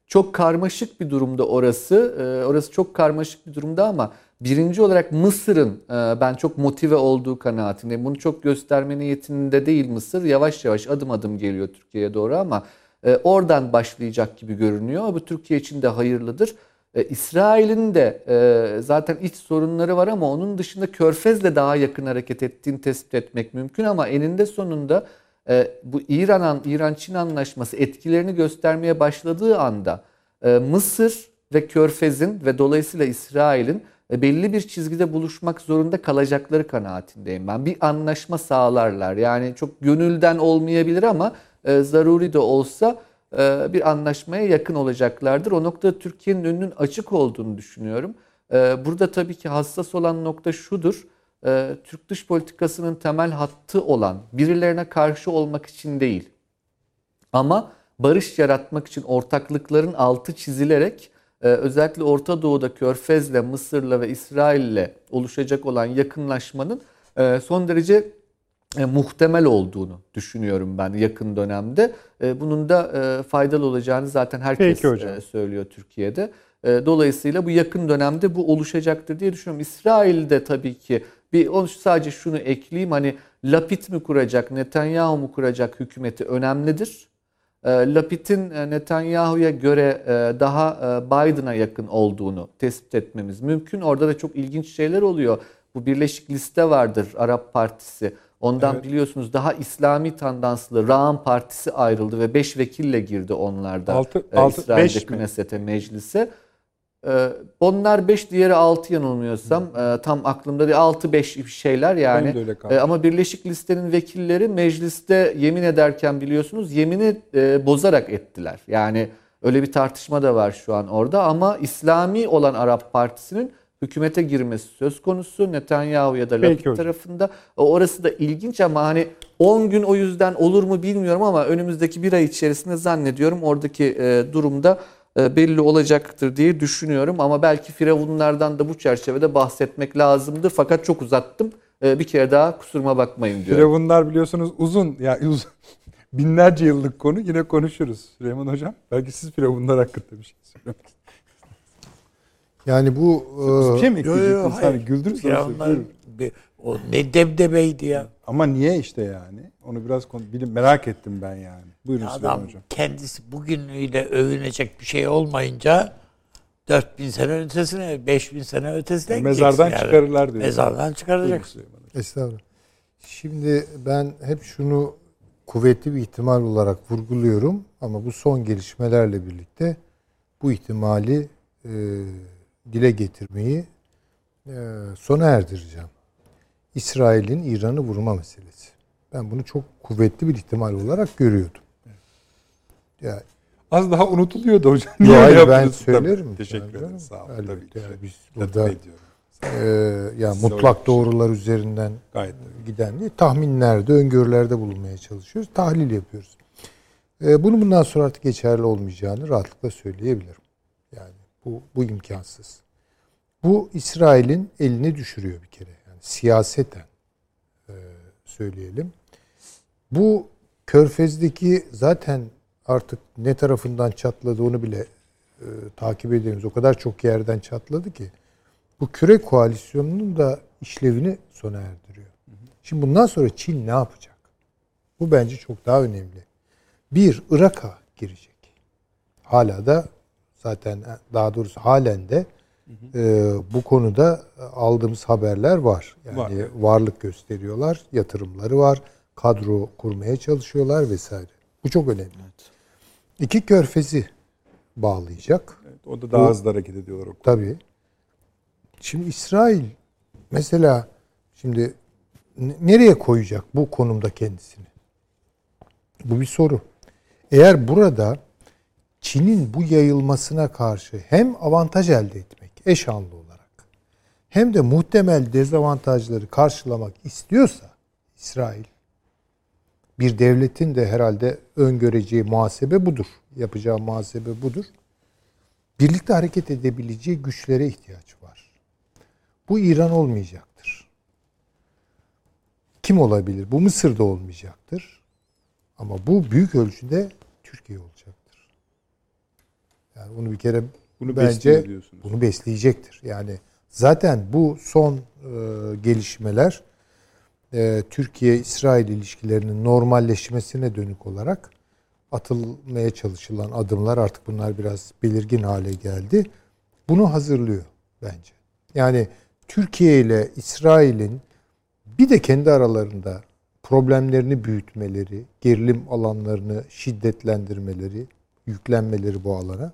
Speaker 4: çok karmaşık bir durumda orası. Ee, orası çok karmaşık bir durumda ama birinci olarak Mısır'ın e, ben çok motive olduğu kanaatindeyim. Bunu çok gösterme niyetinde değil Mısır. Yavaş yavaş adım adım geliyor Türkiye'ye doğru ama e, oradan başlayacak gibi görünüyor. Bu Türkiye için de hayırlıdır. E, İsrail'in de e, zaten iç sorunları var ama onun dışında Körfez'le daha yakın hareket ettiğini tespit etmek mümkün ama eninde sonunda e, bu İran İran-Çin anlaşması etkilerini göstermeye başladığı anda e, Mısır ve Körfez'in ve dolayısıyla İsrail'in e, belli bir çizgide buluşmak zorunda kalacakları kanaatindeyim ben. Bir anlaşma sağlarlar. Yani çok gönülden olmayabilir ama e, zaruri de olsa e, bir anlaşmaya yakın olacaklardır. O noktada Türkiye'nin önünün açık olduğunu düşünüyorum. E, burada tabii ki hassas olan nokta şudur. E, Türk dış politikasının temel hattı olan birilerine karşı olmak için değil. Ama barış yaratmak için ortaklıkların altı çizilerek e, özellikle Orta Doğu'da Körfez'le, Mısır'la ve İsrail'le oluşacak olan yakınlaşmanın e, son derece e, muhtemel olduğunu düşünüyorum ben yakın dönemde. E, bunun da e, faydalı olacağını zaten herkes e, söylüyor Türkiye'de. E, dolayısıyla bu yakın dönemde bu oluşacaktır diye düşünüyorum. İsrail'de tabii ki bir onu sadece şunu ekleyeyim hani Lapid mi kuracak, Netanyahu mu kuracak hükümeti önemlidir. E, Lapid'in Netanyahu'ya göre e, daha e, Biden'a yakın olduğunu tespit etmemiz mümkün. Orada da çok ilginç şeyler oluyor. Bu Birleşik Liste vardır Arap Partisi. Ondan
Speaker 1: Evet.
Speaker 4: biliyorsunuz daha İslami tandanslı Ra'an Partisi ayrıldı ve 5 vekille girdi onlarda.
Speaker 1: Altı-
Speaker 4: e,
Speaker 1: altı-
Speaker 4: İsrail'de
Speaker 1: beş mi?
Speaker 4: Knesset'e, meclise. Ee, onlar 5 diğeri 6 yanılmıyorsam e, tam aklımda değil 6 5 bir şeyler yani. E, ama Birleşik Listenin vekilleri mecliste yemin ederken biliyorsunuz yemini e, bozarak ettiler. Yani öyle bir tartışma da var şu an orada ama İslami olan Arap Partisi'nin hükümete girmesi söz konusu Netanyahu ya da Lapid tarafında. Orası da ilginç ama hani 10 gün o yüzden olur mu bilmiyorum ama önümüzdeki bir ay içerisinde zannediyorum oradaki e, durumda e, belli olacaktır diye düşünüyorum. Ama belki firavunlardan da bu çerçevede bahsetmek lazımdı. Fakat çok uzattım. E, bir kere daha kusuruma bakmayın diyorum.
Speaker 1: Firavunlar biliyorsunuz uzun ya uzun, binlerce yıllık konu yine konuşuruz. Süleyman Hocam belki siz Firavunlar hakkında bir şey söylemek
Speaker 3: Yani bu
Speaker 1: Bir şey mi
Speaker 2: Yo, yo,
Speaker 1: ekleyecektiniz?
Speaker 2: hayır.
Speaker 1: Hani güldünüz
Speaker 2: Ya onlar bir- o ne debdebeydi ya.
Speaker 1: Ama niye işte yani? Onu biraz konu, bilim merak ettim ben yani. Buyurun Süleyman
Speaker 2: Adam
Speaker 1: Hocam.
Speaker 2: kendisi bugünüyle övünecek bir şey olmayınca 4000 sene ötesine, 5000 sene ötesine gideceksin
Speaker 1: Mezardan
Speaker 2: yani.
Speaker 1: çıkarırlar diyor.
Speaker 2: Mezardan
Speaker 1: Buyurun
Speaker 2: çıkaracaksın.
Speaker 1: Süleyman Hocam.
Speaker 3: Estağfurullah. Şimdi ben hep şunu kuvvetli bir ihtimal olarak vurguluyorum ama bu son gelişmelerle birlikte bu ihtimali e, dile getirmeyi e, sona erdireceğim. İsrail'in İran'ı vurma meselesi. Ben bunu çok kuvvetli bir ihtimal olarak görüyordum. Ya
Speaker 1: Az daha unutuluyordu hocam. Niye
Speaker 3: hayır, ben söylerim.
Speaker 1: Tabii. Teşekkür
Speaker 3: Yani
Speaker 1: ederim. Sağ olun.
Speaker 3: Elbette
Speaker 1: Tabii
Speaker 3: yani biz burada- e, ya
Speaker 1: Size
Speaker 3: mutlak doğrular üzerinden
Speaker 1: Gayet
Speaker 3: giden değil, tahminlerde, öngörülerde bulunmaya çalışıyoruz. Tahlil yapıyoruz. Ee, bunun bundan sonra artık geçerli olmayacağını rahatlıkla söyleyebilirim. Bu, bu imkansız. Bu İsrail'in elini düşürüyor bir kere. Yani siyaseten e, söyleyelim. Bu Körfez'deki zaten artık ne tarafından çatladı onu bile e, takip ediyoruz. O kadar çok yerden çatladı ki bu küre koalisyonunun da işlevini sona erdiriyor. Şimdi bundan sonra Çin ne yapacak? Bu bence çok daha önemli. Bir, Irak'a girecek. Hala da zaten daha doğrusu halen de e, bu konuda aldığımız haberler var. Yani
Speaker 1: Var, evet.
Speaker 3: varlık gösteriyorlar, yatırımları var, kadro kurmaya çalışıyorlar vesaire. Bu çok önemli. İki körfezi bağlayacak.
Speaker 1: Evet, o da daha
Speaker 3: Bu-
Speaker 1: hızlı hareket ediyorlar. o.
Speaker 3: Tabii. Şimdi İsrail mesela şimdi nereye koyacak bu konumda kendisini? Bu bir soru. Eğer burada Çin'in bu yayılmasına karşı hem avantaj elde etmek eşanlı olarak hem de muhtemel dezavantajları karşılamak istiyorsa İsrail bir devletin de herhalde öngöreceği muhasebe budur. Yapacağı muhasebe budur birlikte hareket edebileceği güçlere ihtiyaç var. Bu İran olmayacaktır. Kim olabilir? Bu Mısır'da olmayacaktır. Ama bu büyük ölçüde Türkiye olacaktır. Yani bunu bir kere
Speaker 1: Bunu
Speaker 3: bence bunu besleyecektir. Yani zaten bu son e, gelişmeler e, Türkiye-İsrail ilişkilerinin normalleşmesine dönük olarak atılmaya çalışılan adımlar artık bunlar biraz belirgin hale geldi. Bunu hazırlıyor bence. Yani Türkiye ile İsrail'in bir de kendi aralarında problemlerini büyütmeleri, gerilim alanlarını şiddetlendirmeleri, yüklenmeleri bu alana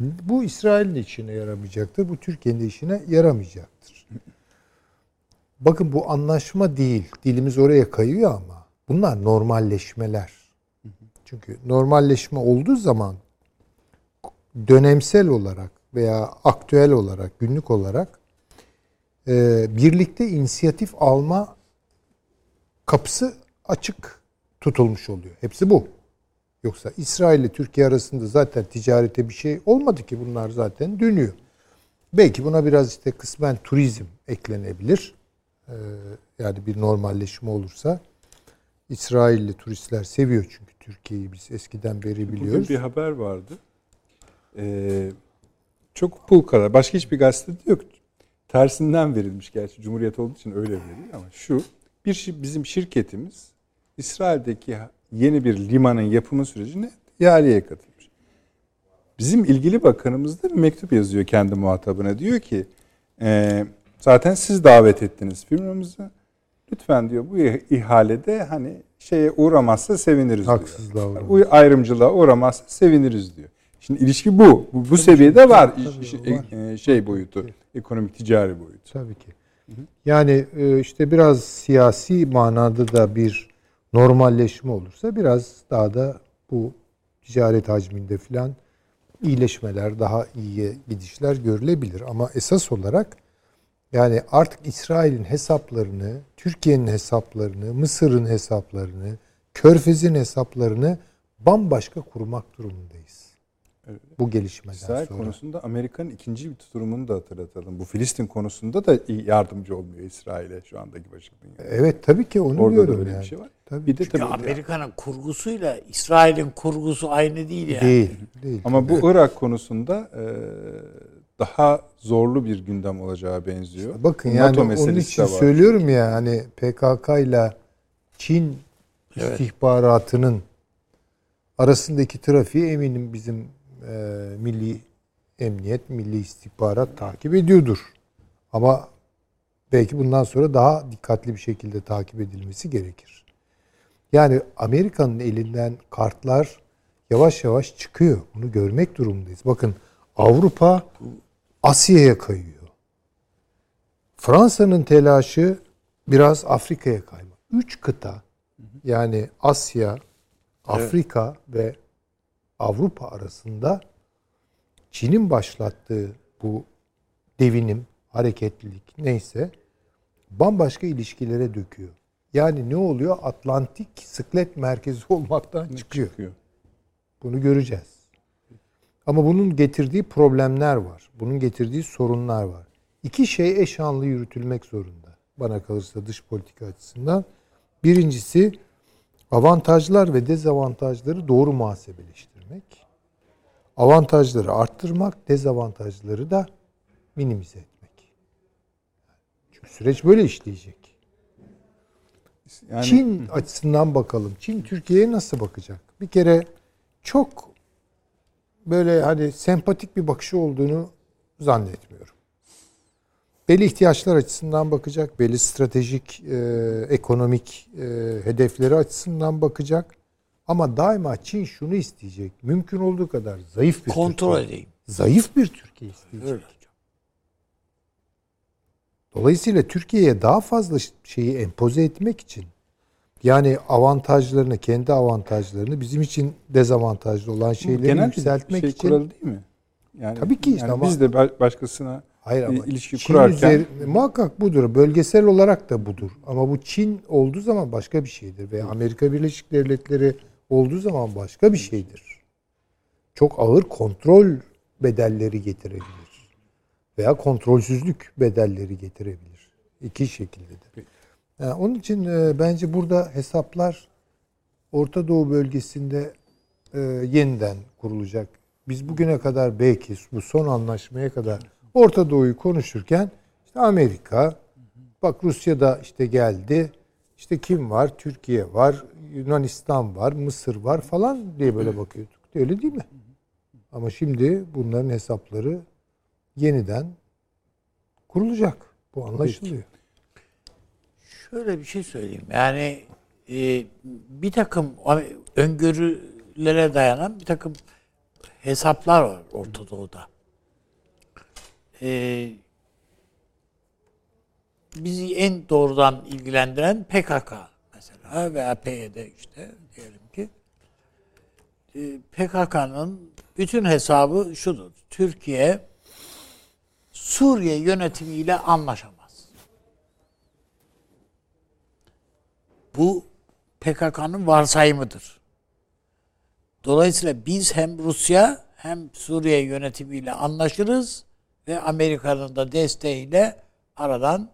Speaker 3: bu İsrail'in de işine yaramayacaktır. Bu Türkiye'nin işine yaramayacaktır. Bakın bu anlaşma değil. Dilimiz oraya kayıyor ama bunlar normalleşmeler. Çünkü normalleşme olduğu zaman dönemsel olarak veya aktüel olarak, günlük olarak e, birlikte inisiyatif alma kapısı açık tutulmuş oluyor. Hepsi bu. Yoksa İsrail ile Türkiye arasında zaten ticarete bir şey olmadı ki bunlar zaten dönüyor. Belki buna biraz işte kısmen turizm eklenebilir. e, yani bir normalleşme olursa İsrailli turistler seviyor çünkü Türkiye'yi biz eskiden beri biliyoruz.
Speaker 1: Bugün bir haber vardı. Ee, çok pul kadar. Başka hiçbir gazetede yok. Tersinden verilmiş gerçi. Cumhuriyet olduğu için öyle veriliyor ama şu. Bir bizim şirketimiz İsrail'deki yeni bir limanın yapımı sürecine ihaleye katılmış. Bizim ilgili bakanımız da bir mektup yazıyor kendi muhatabına. Diyor ki e, zaten siz davet ettiniz firmamızı. Lütfen diyor bu ihalede hani şeye uğramazsa seviniriz diyor.
Speaker 3: Haksızlığa uğramaz.
Speaker 1: Bu ayrımcılığa uğramazsa seviniriz diyor. Şimdi ilişki bu. Bu, bu seviyede var,
Speaker 3: tabii, var.
Speaker 1: e, şey boyutu, ekonomik ticari boyutu.
Speaker 3: Tabii ki. Yani e, işte biraz siyasi manada da bir normalleşme olursa biraz daha da bu ticaret hacminde filan iyileşmeler, daha iyiye gidişler görülebilir. Ama esas olarak yani artık İsrail'in hesaplarını, Türkiye'nin hesaplarını, Mısır'ın hesaplarını, Körfez'in hesaplarını bambaşka kurmak durumundayız. Bu gelişmeden
Speaker 1: İsrail
Speaker 3: sonra.
Speaker 1: konusunda Amerika'nın ikinci bir tutumunu da hatırlatalım. Bu Filistin konusunda da yardımcı olmuyor İsrail'e şu andaki Washington.
Speaker 3: Evet tabii ki onu
Speaker 1: Orada da
Speaker 3: diyorum
Speaker 1: öyle
Speaker 3: yani.
Speaker 1: bir şey var.
Speaker 3: Tabii.
Speaker 1: Bir de
Speaker 2: Çünkü
Speaker 1: tabii
Speaker 2: Amerika'nın kurgusuyla İsrail'in kurgusu aynı değil yani.
Speaker 3: Değil, değil.
Speaker 1: ama bu Irak konusunda e, daha zorlu bir gündem olacağı benziyor.
Speaker 3: Bakın
Speaker 1: Bu
Speaker 3: yani
Speaker 1: NATO
Speaker 3: onun için söylüyorum ya hani PKK ile Çin
Speaker 2: Evet.
Speaker 3: istihbaratının arasındaki trafiği eminim bizim e, milli emniyet, milli istihbarat takip ediyordur. Ama belki bundan sonra daha dikkatli bir şekilde takip edilmesi gerekir. Yani Amerika'nın elinden kartlar yavaş yavaş çıkıyor. Bunu görmek durumundayız. Bakın Avrupa Asya'ya kayıyor. Fransa'nın telaşı biraz Afrika'ya kayma. Üç kıta yani Asya, Afrika ve Avrupa arasında Çin'in başlattığı bu devinim, hareketlilik neyse bambaşka ilişkilere döküyor. Yani ne oluyor? Atlantik sıklet merkezi olmaktan çıkıyor.
Speaker 1: Çıkıyor.
Speaker 3: Bunu göreceğiz. Ama bunun getirdiği problemler var. Bunun getirdiği sorunlar var. İki şey eş anlı yürütülmek zorunda. Bana kalırsa dış politika açısından. Birincisi avantajlar ve dezavantajları doğru muhasebeleştirmek. Avantajları arttırmak, dezavantajları da minimize etmek. Çünkü süreç böyle işleyecek.
Speaker 1: Yani
Speaker 3: Çin açısından bakalım. Çin Türkiye'ye nasıl bakacak? Bir kere çok böyle hani sempatik bir bakışı olduğunu zannetmiyorum. Belli ihtiyaçlar açısından bakacak, belli stratejik, e, ekonomik e, hedefleri açısından bakacak. Ama daima Çin şunu isteyecek. Mümkün olduğu kadar zayıf bir
Speaker 2: Kontrol
Speaker 3: Türkiye.
Speaker 2: edeyim.
Speaker 3: Zayıf bir Türkiye isteyecek.
Speaker 2: Öyle.
Speaker 3: Dolayısıyla Türkiye'ye daha fazla şeyi empoze etmek için yani avantajlarını, kendi avantajlarını bizim için dezavantajlı olan şeyleri
Speaker 1: genel
Speaker 3: yükseltmek
Speaker 1: şey
Speaker 3: için
Speaker 1: kuralı değil mi? Yani,
Speaker 3: Tabii ki işte
Speaker 1: yani
Speaker 3: ama-
Speaker 1: biz de ba- başkasına
Speaker 3: hayır ama
Speaker 1: ilişki
Speaker 3: Çin
Speaker 1: kurarken
Speaker 3: üzeri- muhakkak budur. Bölgesel olarak da budur. Ama bu Çin olduğu zaman başka bir şeydir veya Amerika Birleşik Devletleri olduğu zaman başka bir şeydir. Çok ağır kontrol bedelleri getirebilir. Veya kontrolsüzlük bedelleri getirebilir. İki şekilde de. Yani onun için e, bence burada hesaplar Orta Doğu bölgesinde e, yeniden kurulacak. Biz bugüne kadar belki bu son anlaşmaya kadar Orta Doğu'yu konuşurken işte Amerika, bak Rusya da işte geldi. İşte kim var? Türkiye var, Yunanistan var, Mısır var falan diye böyle bakıyorduk. Öyle değil mi? Ama şimdi bunların hesapları yeniden kurulacak. Bu anlaşılıyor.
Speaker 2: Şöyle bir şey söyleyeyim. Yani e, bir takım öngörülere dayanan bir takım hesaplar var Orta Doğu'da. E, bizi en doğrudan ilgilendiren PKK mesela veya PYD işte diyelim ki. E, PKK'nın bütün hesabı şudur. Türkiye Suriye yönetimiyle anlaşamaz. Bu PKK'nın varsayımıdır. Dolayısıyla biz hem Rusya hem Suriye yönetimiyle anlaşırız ve Amerika'nın da desteğiyle aradan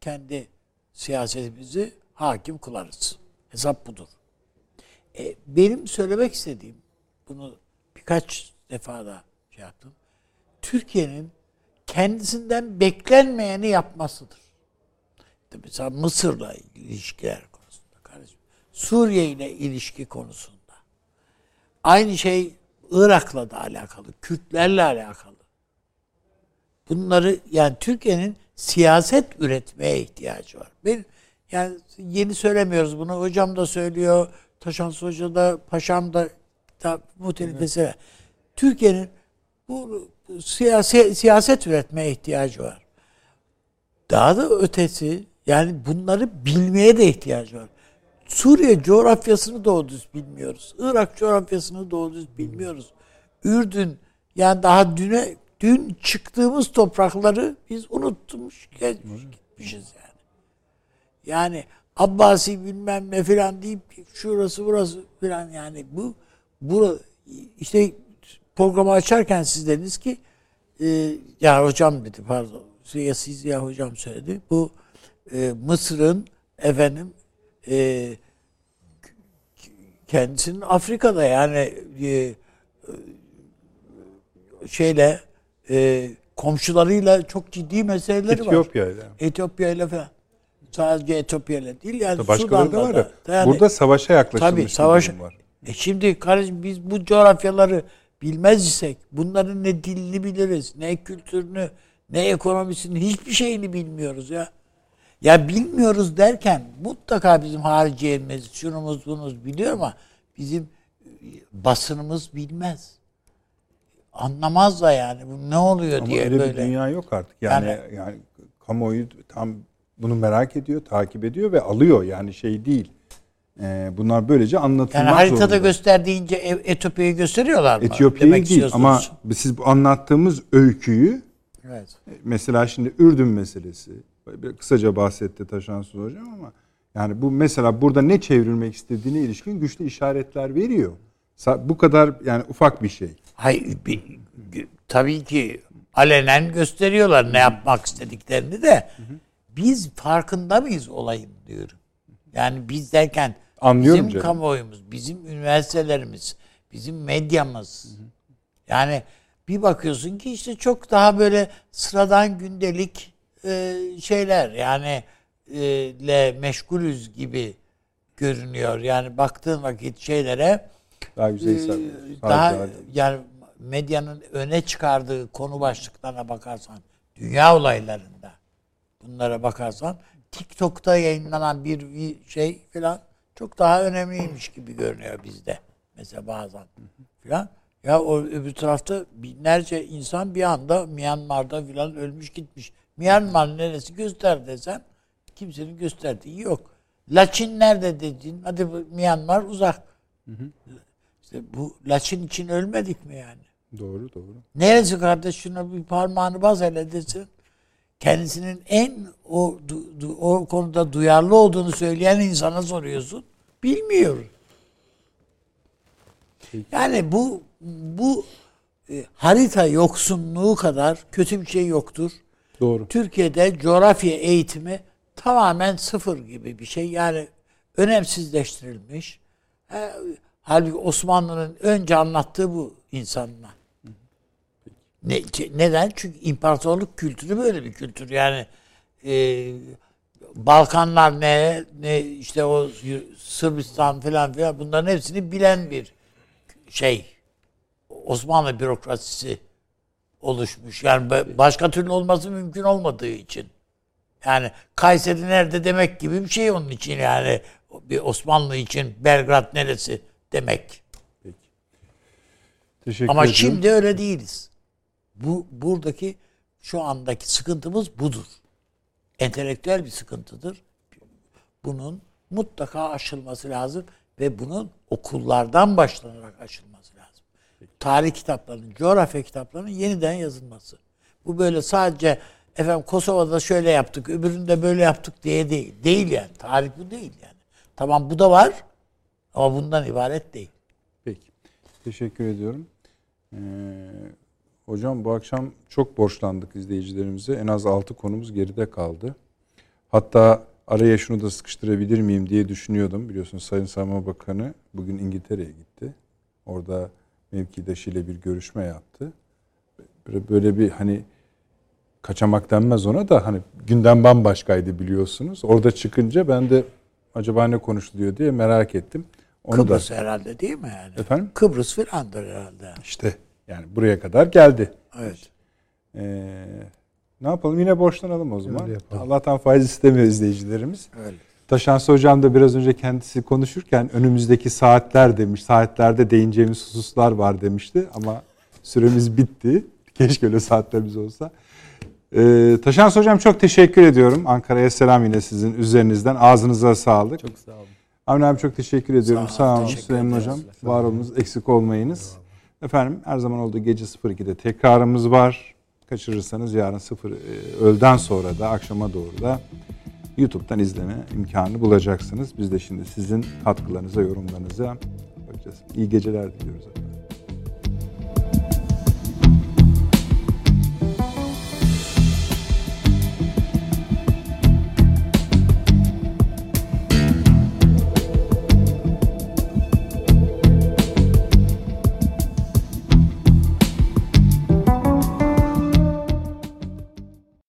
Speaker 2: kendi siyasetimizi hakim kılarız. Hesap budur. E, benim söylemek istediğim, bunu birkaç defa da şey yaptım. Türkiye'nin kendisinden beklenmeyeni yapmasıdır. Mesela Mısır'la ilişkiler konusunda kardeşim. Suriye ile ilişki konusunda. Aynı şey Irak'la da alakalı, Kürtlerle alakalı. Bunları yani Türkiye'nin siyaset üretmeye ihtiyacı var. Ben yani yeni söylemiyoruz bunu. Hocam da söylüyor. Taşansı Hoca da, Paşam da, da muhtelifesi. Türkiye'nin bu siyasi, siyaset üretmeye ihtiyacı var. Daha da ötesi yani bunları bilmeye de ihtiyacı var. Suriye coğrafyasını doğru düz bilmiyoruz. Irak coğrafyasını doğru düz bilmiyoruz. Ürdün yani daha düne dün çıktığımız toprakları biz unutmuş geçmiş, gitmişiz yani. Yani Abbasi bilmem ne filan deyip şurası burası filan yani bu bu işte programı açarken siz dediniz ki e, ya hocam dedi pardon ya siz ya hocam söyledi bu e, Mısır'ın efendim e, kendisinin Afrika'da yani e, şeyle e, komşularıyla çok ciddi meseleleri var.
Speaker 1: Etiyopya ile.
Speaker 2: Etiyopya ile falan. Sadece Etiyopya ile değil yani
Speaker 1: Başkaları da var ya.
Speaker 2: Yani,
Speaker 1: Burada savaşa yaklaşılmış
Speaker 2: tabii
Speaker 1: bir
Speaker 2: savaş.
Speaker 1: var.
Speaker 2: E şimdi kardeşim biz bu coğrafyaları bilmez isek bunların ne dilini biliriz, ne kültürünü, ne ekonomisini hiçbir şeyini bilmiyoruz ya. Ya bilmiyoruz derken mutlaka bizim hariciyemiz, şunumuz bunumuz biliyor ama bizim basınımız bilmez. Anlamaz da yani bu ne oluyor
Speaker 1: Ama
Speaker 2: diye
Speaker 1: öyle
Speaker 2: böyle.
Speaker 1: bir dünya yok artık. Yani,
Speaker 2: Yani-
Speaker 1: yani kamuoyu tam bunu merak ediyor, takip ediyor ve alıyor. Yani şey değil. Ee, bunlar böylece anlatılmak
Speaker 2: Yani haritada
Speaker 1: zorunda.
Speaker 2: gösterdiğince E- Etiyopya'yı gösteriyorlar mı?
Speaker 1: Etiyopya'yı değil ama siz bu anlattığımız öyküyü
Speaker 2: Evet.
Speaker 1: mesela şimdi Ürdün meselesi kısaca bahsetti Taşan Su hocam ama yani bu mesela burada ne çevrilmek istediğine ilişkin güçlü işaretler veriyor. Bu kadar yani ufak bir şey.
Speaker 2: Hayır, tabii ki alenen gösteriyorlar ne yapmak istediklerini de biz farkında mıyız olayın diyorum. Yani biz derken
Speaker 1: Anlıyorum
Speaker 2: bizim
Speaker 1: canım.
Speaker 2: kamuoyumuz, bizim üniversitelerimiz, bizim medyamız. Yani bir bakıyorsun ki işte çok daha böyle sıradan gündelik e, şeyler yani e, le meşgulüz gibi görünüyor. Yani baktığın vakit şeylere
Speaker 1: Daha
Speaker 2: ee,
Speaker 1: sadece
Speaker 2: daha yani medyanın öne çıkardığı konu başlıklarına bakarsan dünya olaylarında bunlara bakarsan TikTok'ta yayınlanan bir şey falan çok daha önemliymiş gibi görünüyor bizde. Mesela bazen falan. Ya o öbür tarafta binlerce insan bir anda Myanmar'da falan ölmüş gitmiş. Myanmar neresi göster desem kimsenin gösterdiği yok. Laçin nerede dedin? Hadi Myanmar uzak. İşte bu Laçin için ölmedik mi yani?
Speaker 1: Doğru doğru.
Speaker 2: Neresi kardeş şuna bir parmağını baz hele desin. Kendisinin en o du- o konuda duyarlı olduğunu söyleyen insana soruyorsun. Bilmiyor. Yani bu bu e, harita yoksunluğu kadar kötü bir şey yoktur.
Speaker 1: Doğru.
Speaker 2: Türkiye'de coğrafya eğitimi tamamen sıfır gibi bir şey. Yani önemsizleştirilmiş. E, halbuki Osmanlı'nın önce anlattığı bu insanlar. Ne, neden? Çünkü imparatorluk kültürü böyle bir kültür. Yani e, Balkanlar ne, ne işte o Sırbistan falan filan bunların hepsini bilen bir şey. Osmanlı bürokrasisi oluşmuş. Yani ba- başka türlü olması mümkün olmadığı için. Yani Kayseri nerede demek gibi bir şey onun için yani bir Osmanlı için Belgrad neresi demek.
Speaker 1: Teşekkür
Speaker 2: Ama
Speaker 1: ediyorum.
Speaker 2: şimdi öyle değiliz. Bu buradaki şu andaki sıkıntımız budur. Entelektüel bir sıkıntıdır. Bunun mutlaka aşılması lazım ve bunun okullardan başlanarak aşılması lazım. Tarih kitaplarının, coğrafya kitaplarının yeniden yazılması. Bu böyle sadece efendim Kosova'da şöyle yaptık, öbüründe böyle yaptık diye değil. Değil yani. Tarih bu değil yani. Tamam bu da var ama bundan ibaret değil.
Speaker 1: Peki. Teşekkür ediyorum. Ee, hocam bu akşam çok borçlandık izleyicilerimize. En az 6 konumuz geride kaldı. Hatta araya şunu da sıkıştırabilir miyim diye düşünüyordum. Biliyorsunuz Sayın Savunma Bakanı bugün İngiltere'ye gitti. Orada mevkidaşıyla bir görüşme yaptı. Böyle, bir hani kaçamak denmez ona da hani gündem bambaşkaydı biliyorsunuz. Orada çıkınca ben de acaba ne konuşuluyor diye merak ettim. Onu
Speaker 2: Kıbrıs
Speaker 1: da
Speaker 2: herhalde değil mi yani?
Speaker 1: efendim
Speaker 2: Kıbrıs filandır herhalde.
Speaker 1: işte yani buraya kadar geldi.
Speaker 2: Evet.
Speaker 1: Ee, ne yapalım yine borçlanalım o zaman. Allah'tan faiz istemiyor izleyicilerimiz.
Speaker 2: Öyle.
Speaker 1: Taşansı Hocam da biraz önce kendisi konuşurken önümüzdeki saatler demiş. Saatlerde değineceğimiz hususlar var demişti ama süremiz bitti. Keşke öyle saatlerimiz olsa. Ee, Taşansı Hocam çok teşekkür ediyorum. Ankara'ya selam yine sizin üzerinizden. Ağzınıza sağlık.
Speaker 4: Çok sağ olun.
Speaker 1: Avni abi çok teşekkür ediyorum.
Speaker 2: Sağ
Speaker 1: Sağ,
Speaker 2: olun,
Speaker 1: Süleyman. Hocam. Var olunuz, eksik olmayınız. Efendim her zaman olduğu gece 02'de tekrarımız var. Kaçırırsanız yarın 0 e, öğleden sonra da akşama doğru da YouTube'dan izleme imkanı bulacaksınız. Biz de şimdi sizin katkılarınıza, yorumlarınıza bakacağız. İyi geceler diliyoruz. efendim.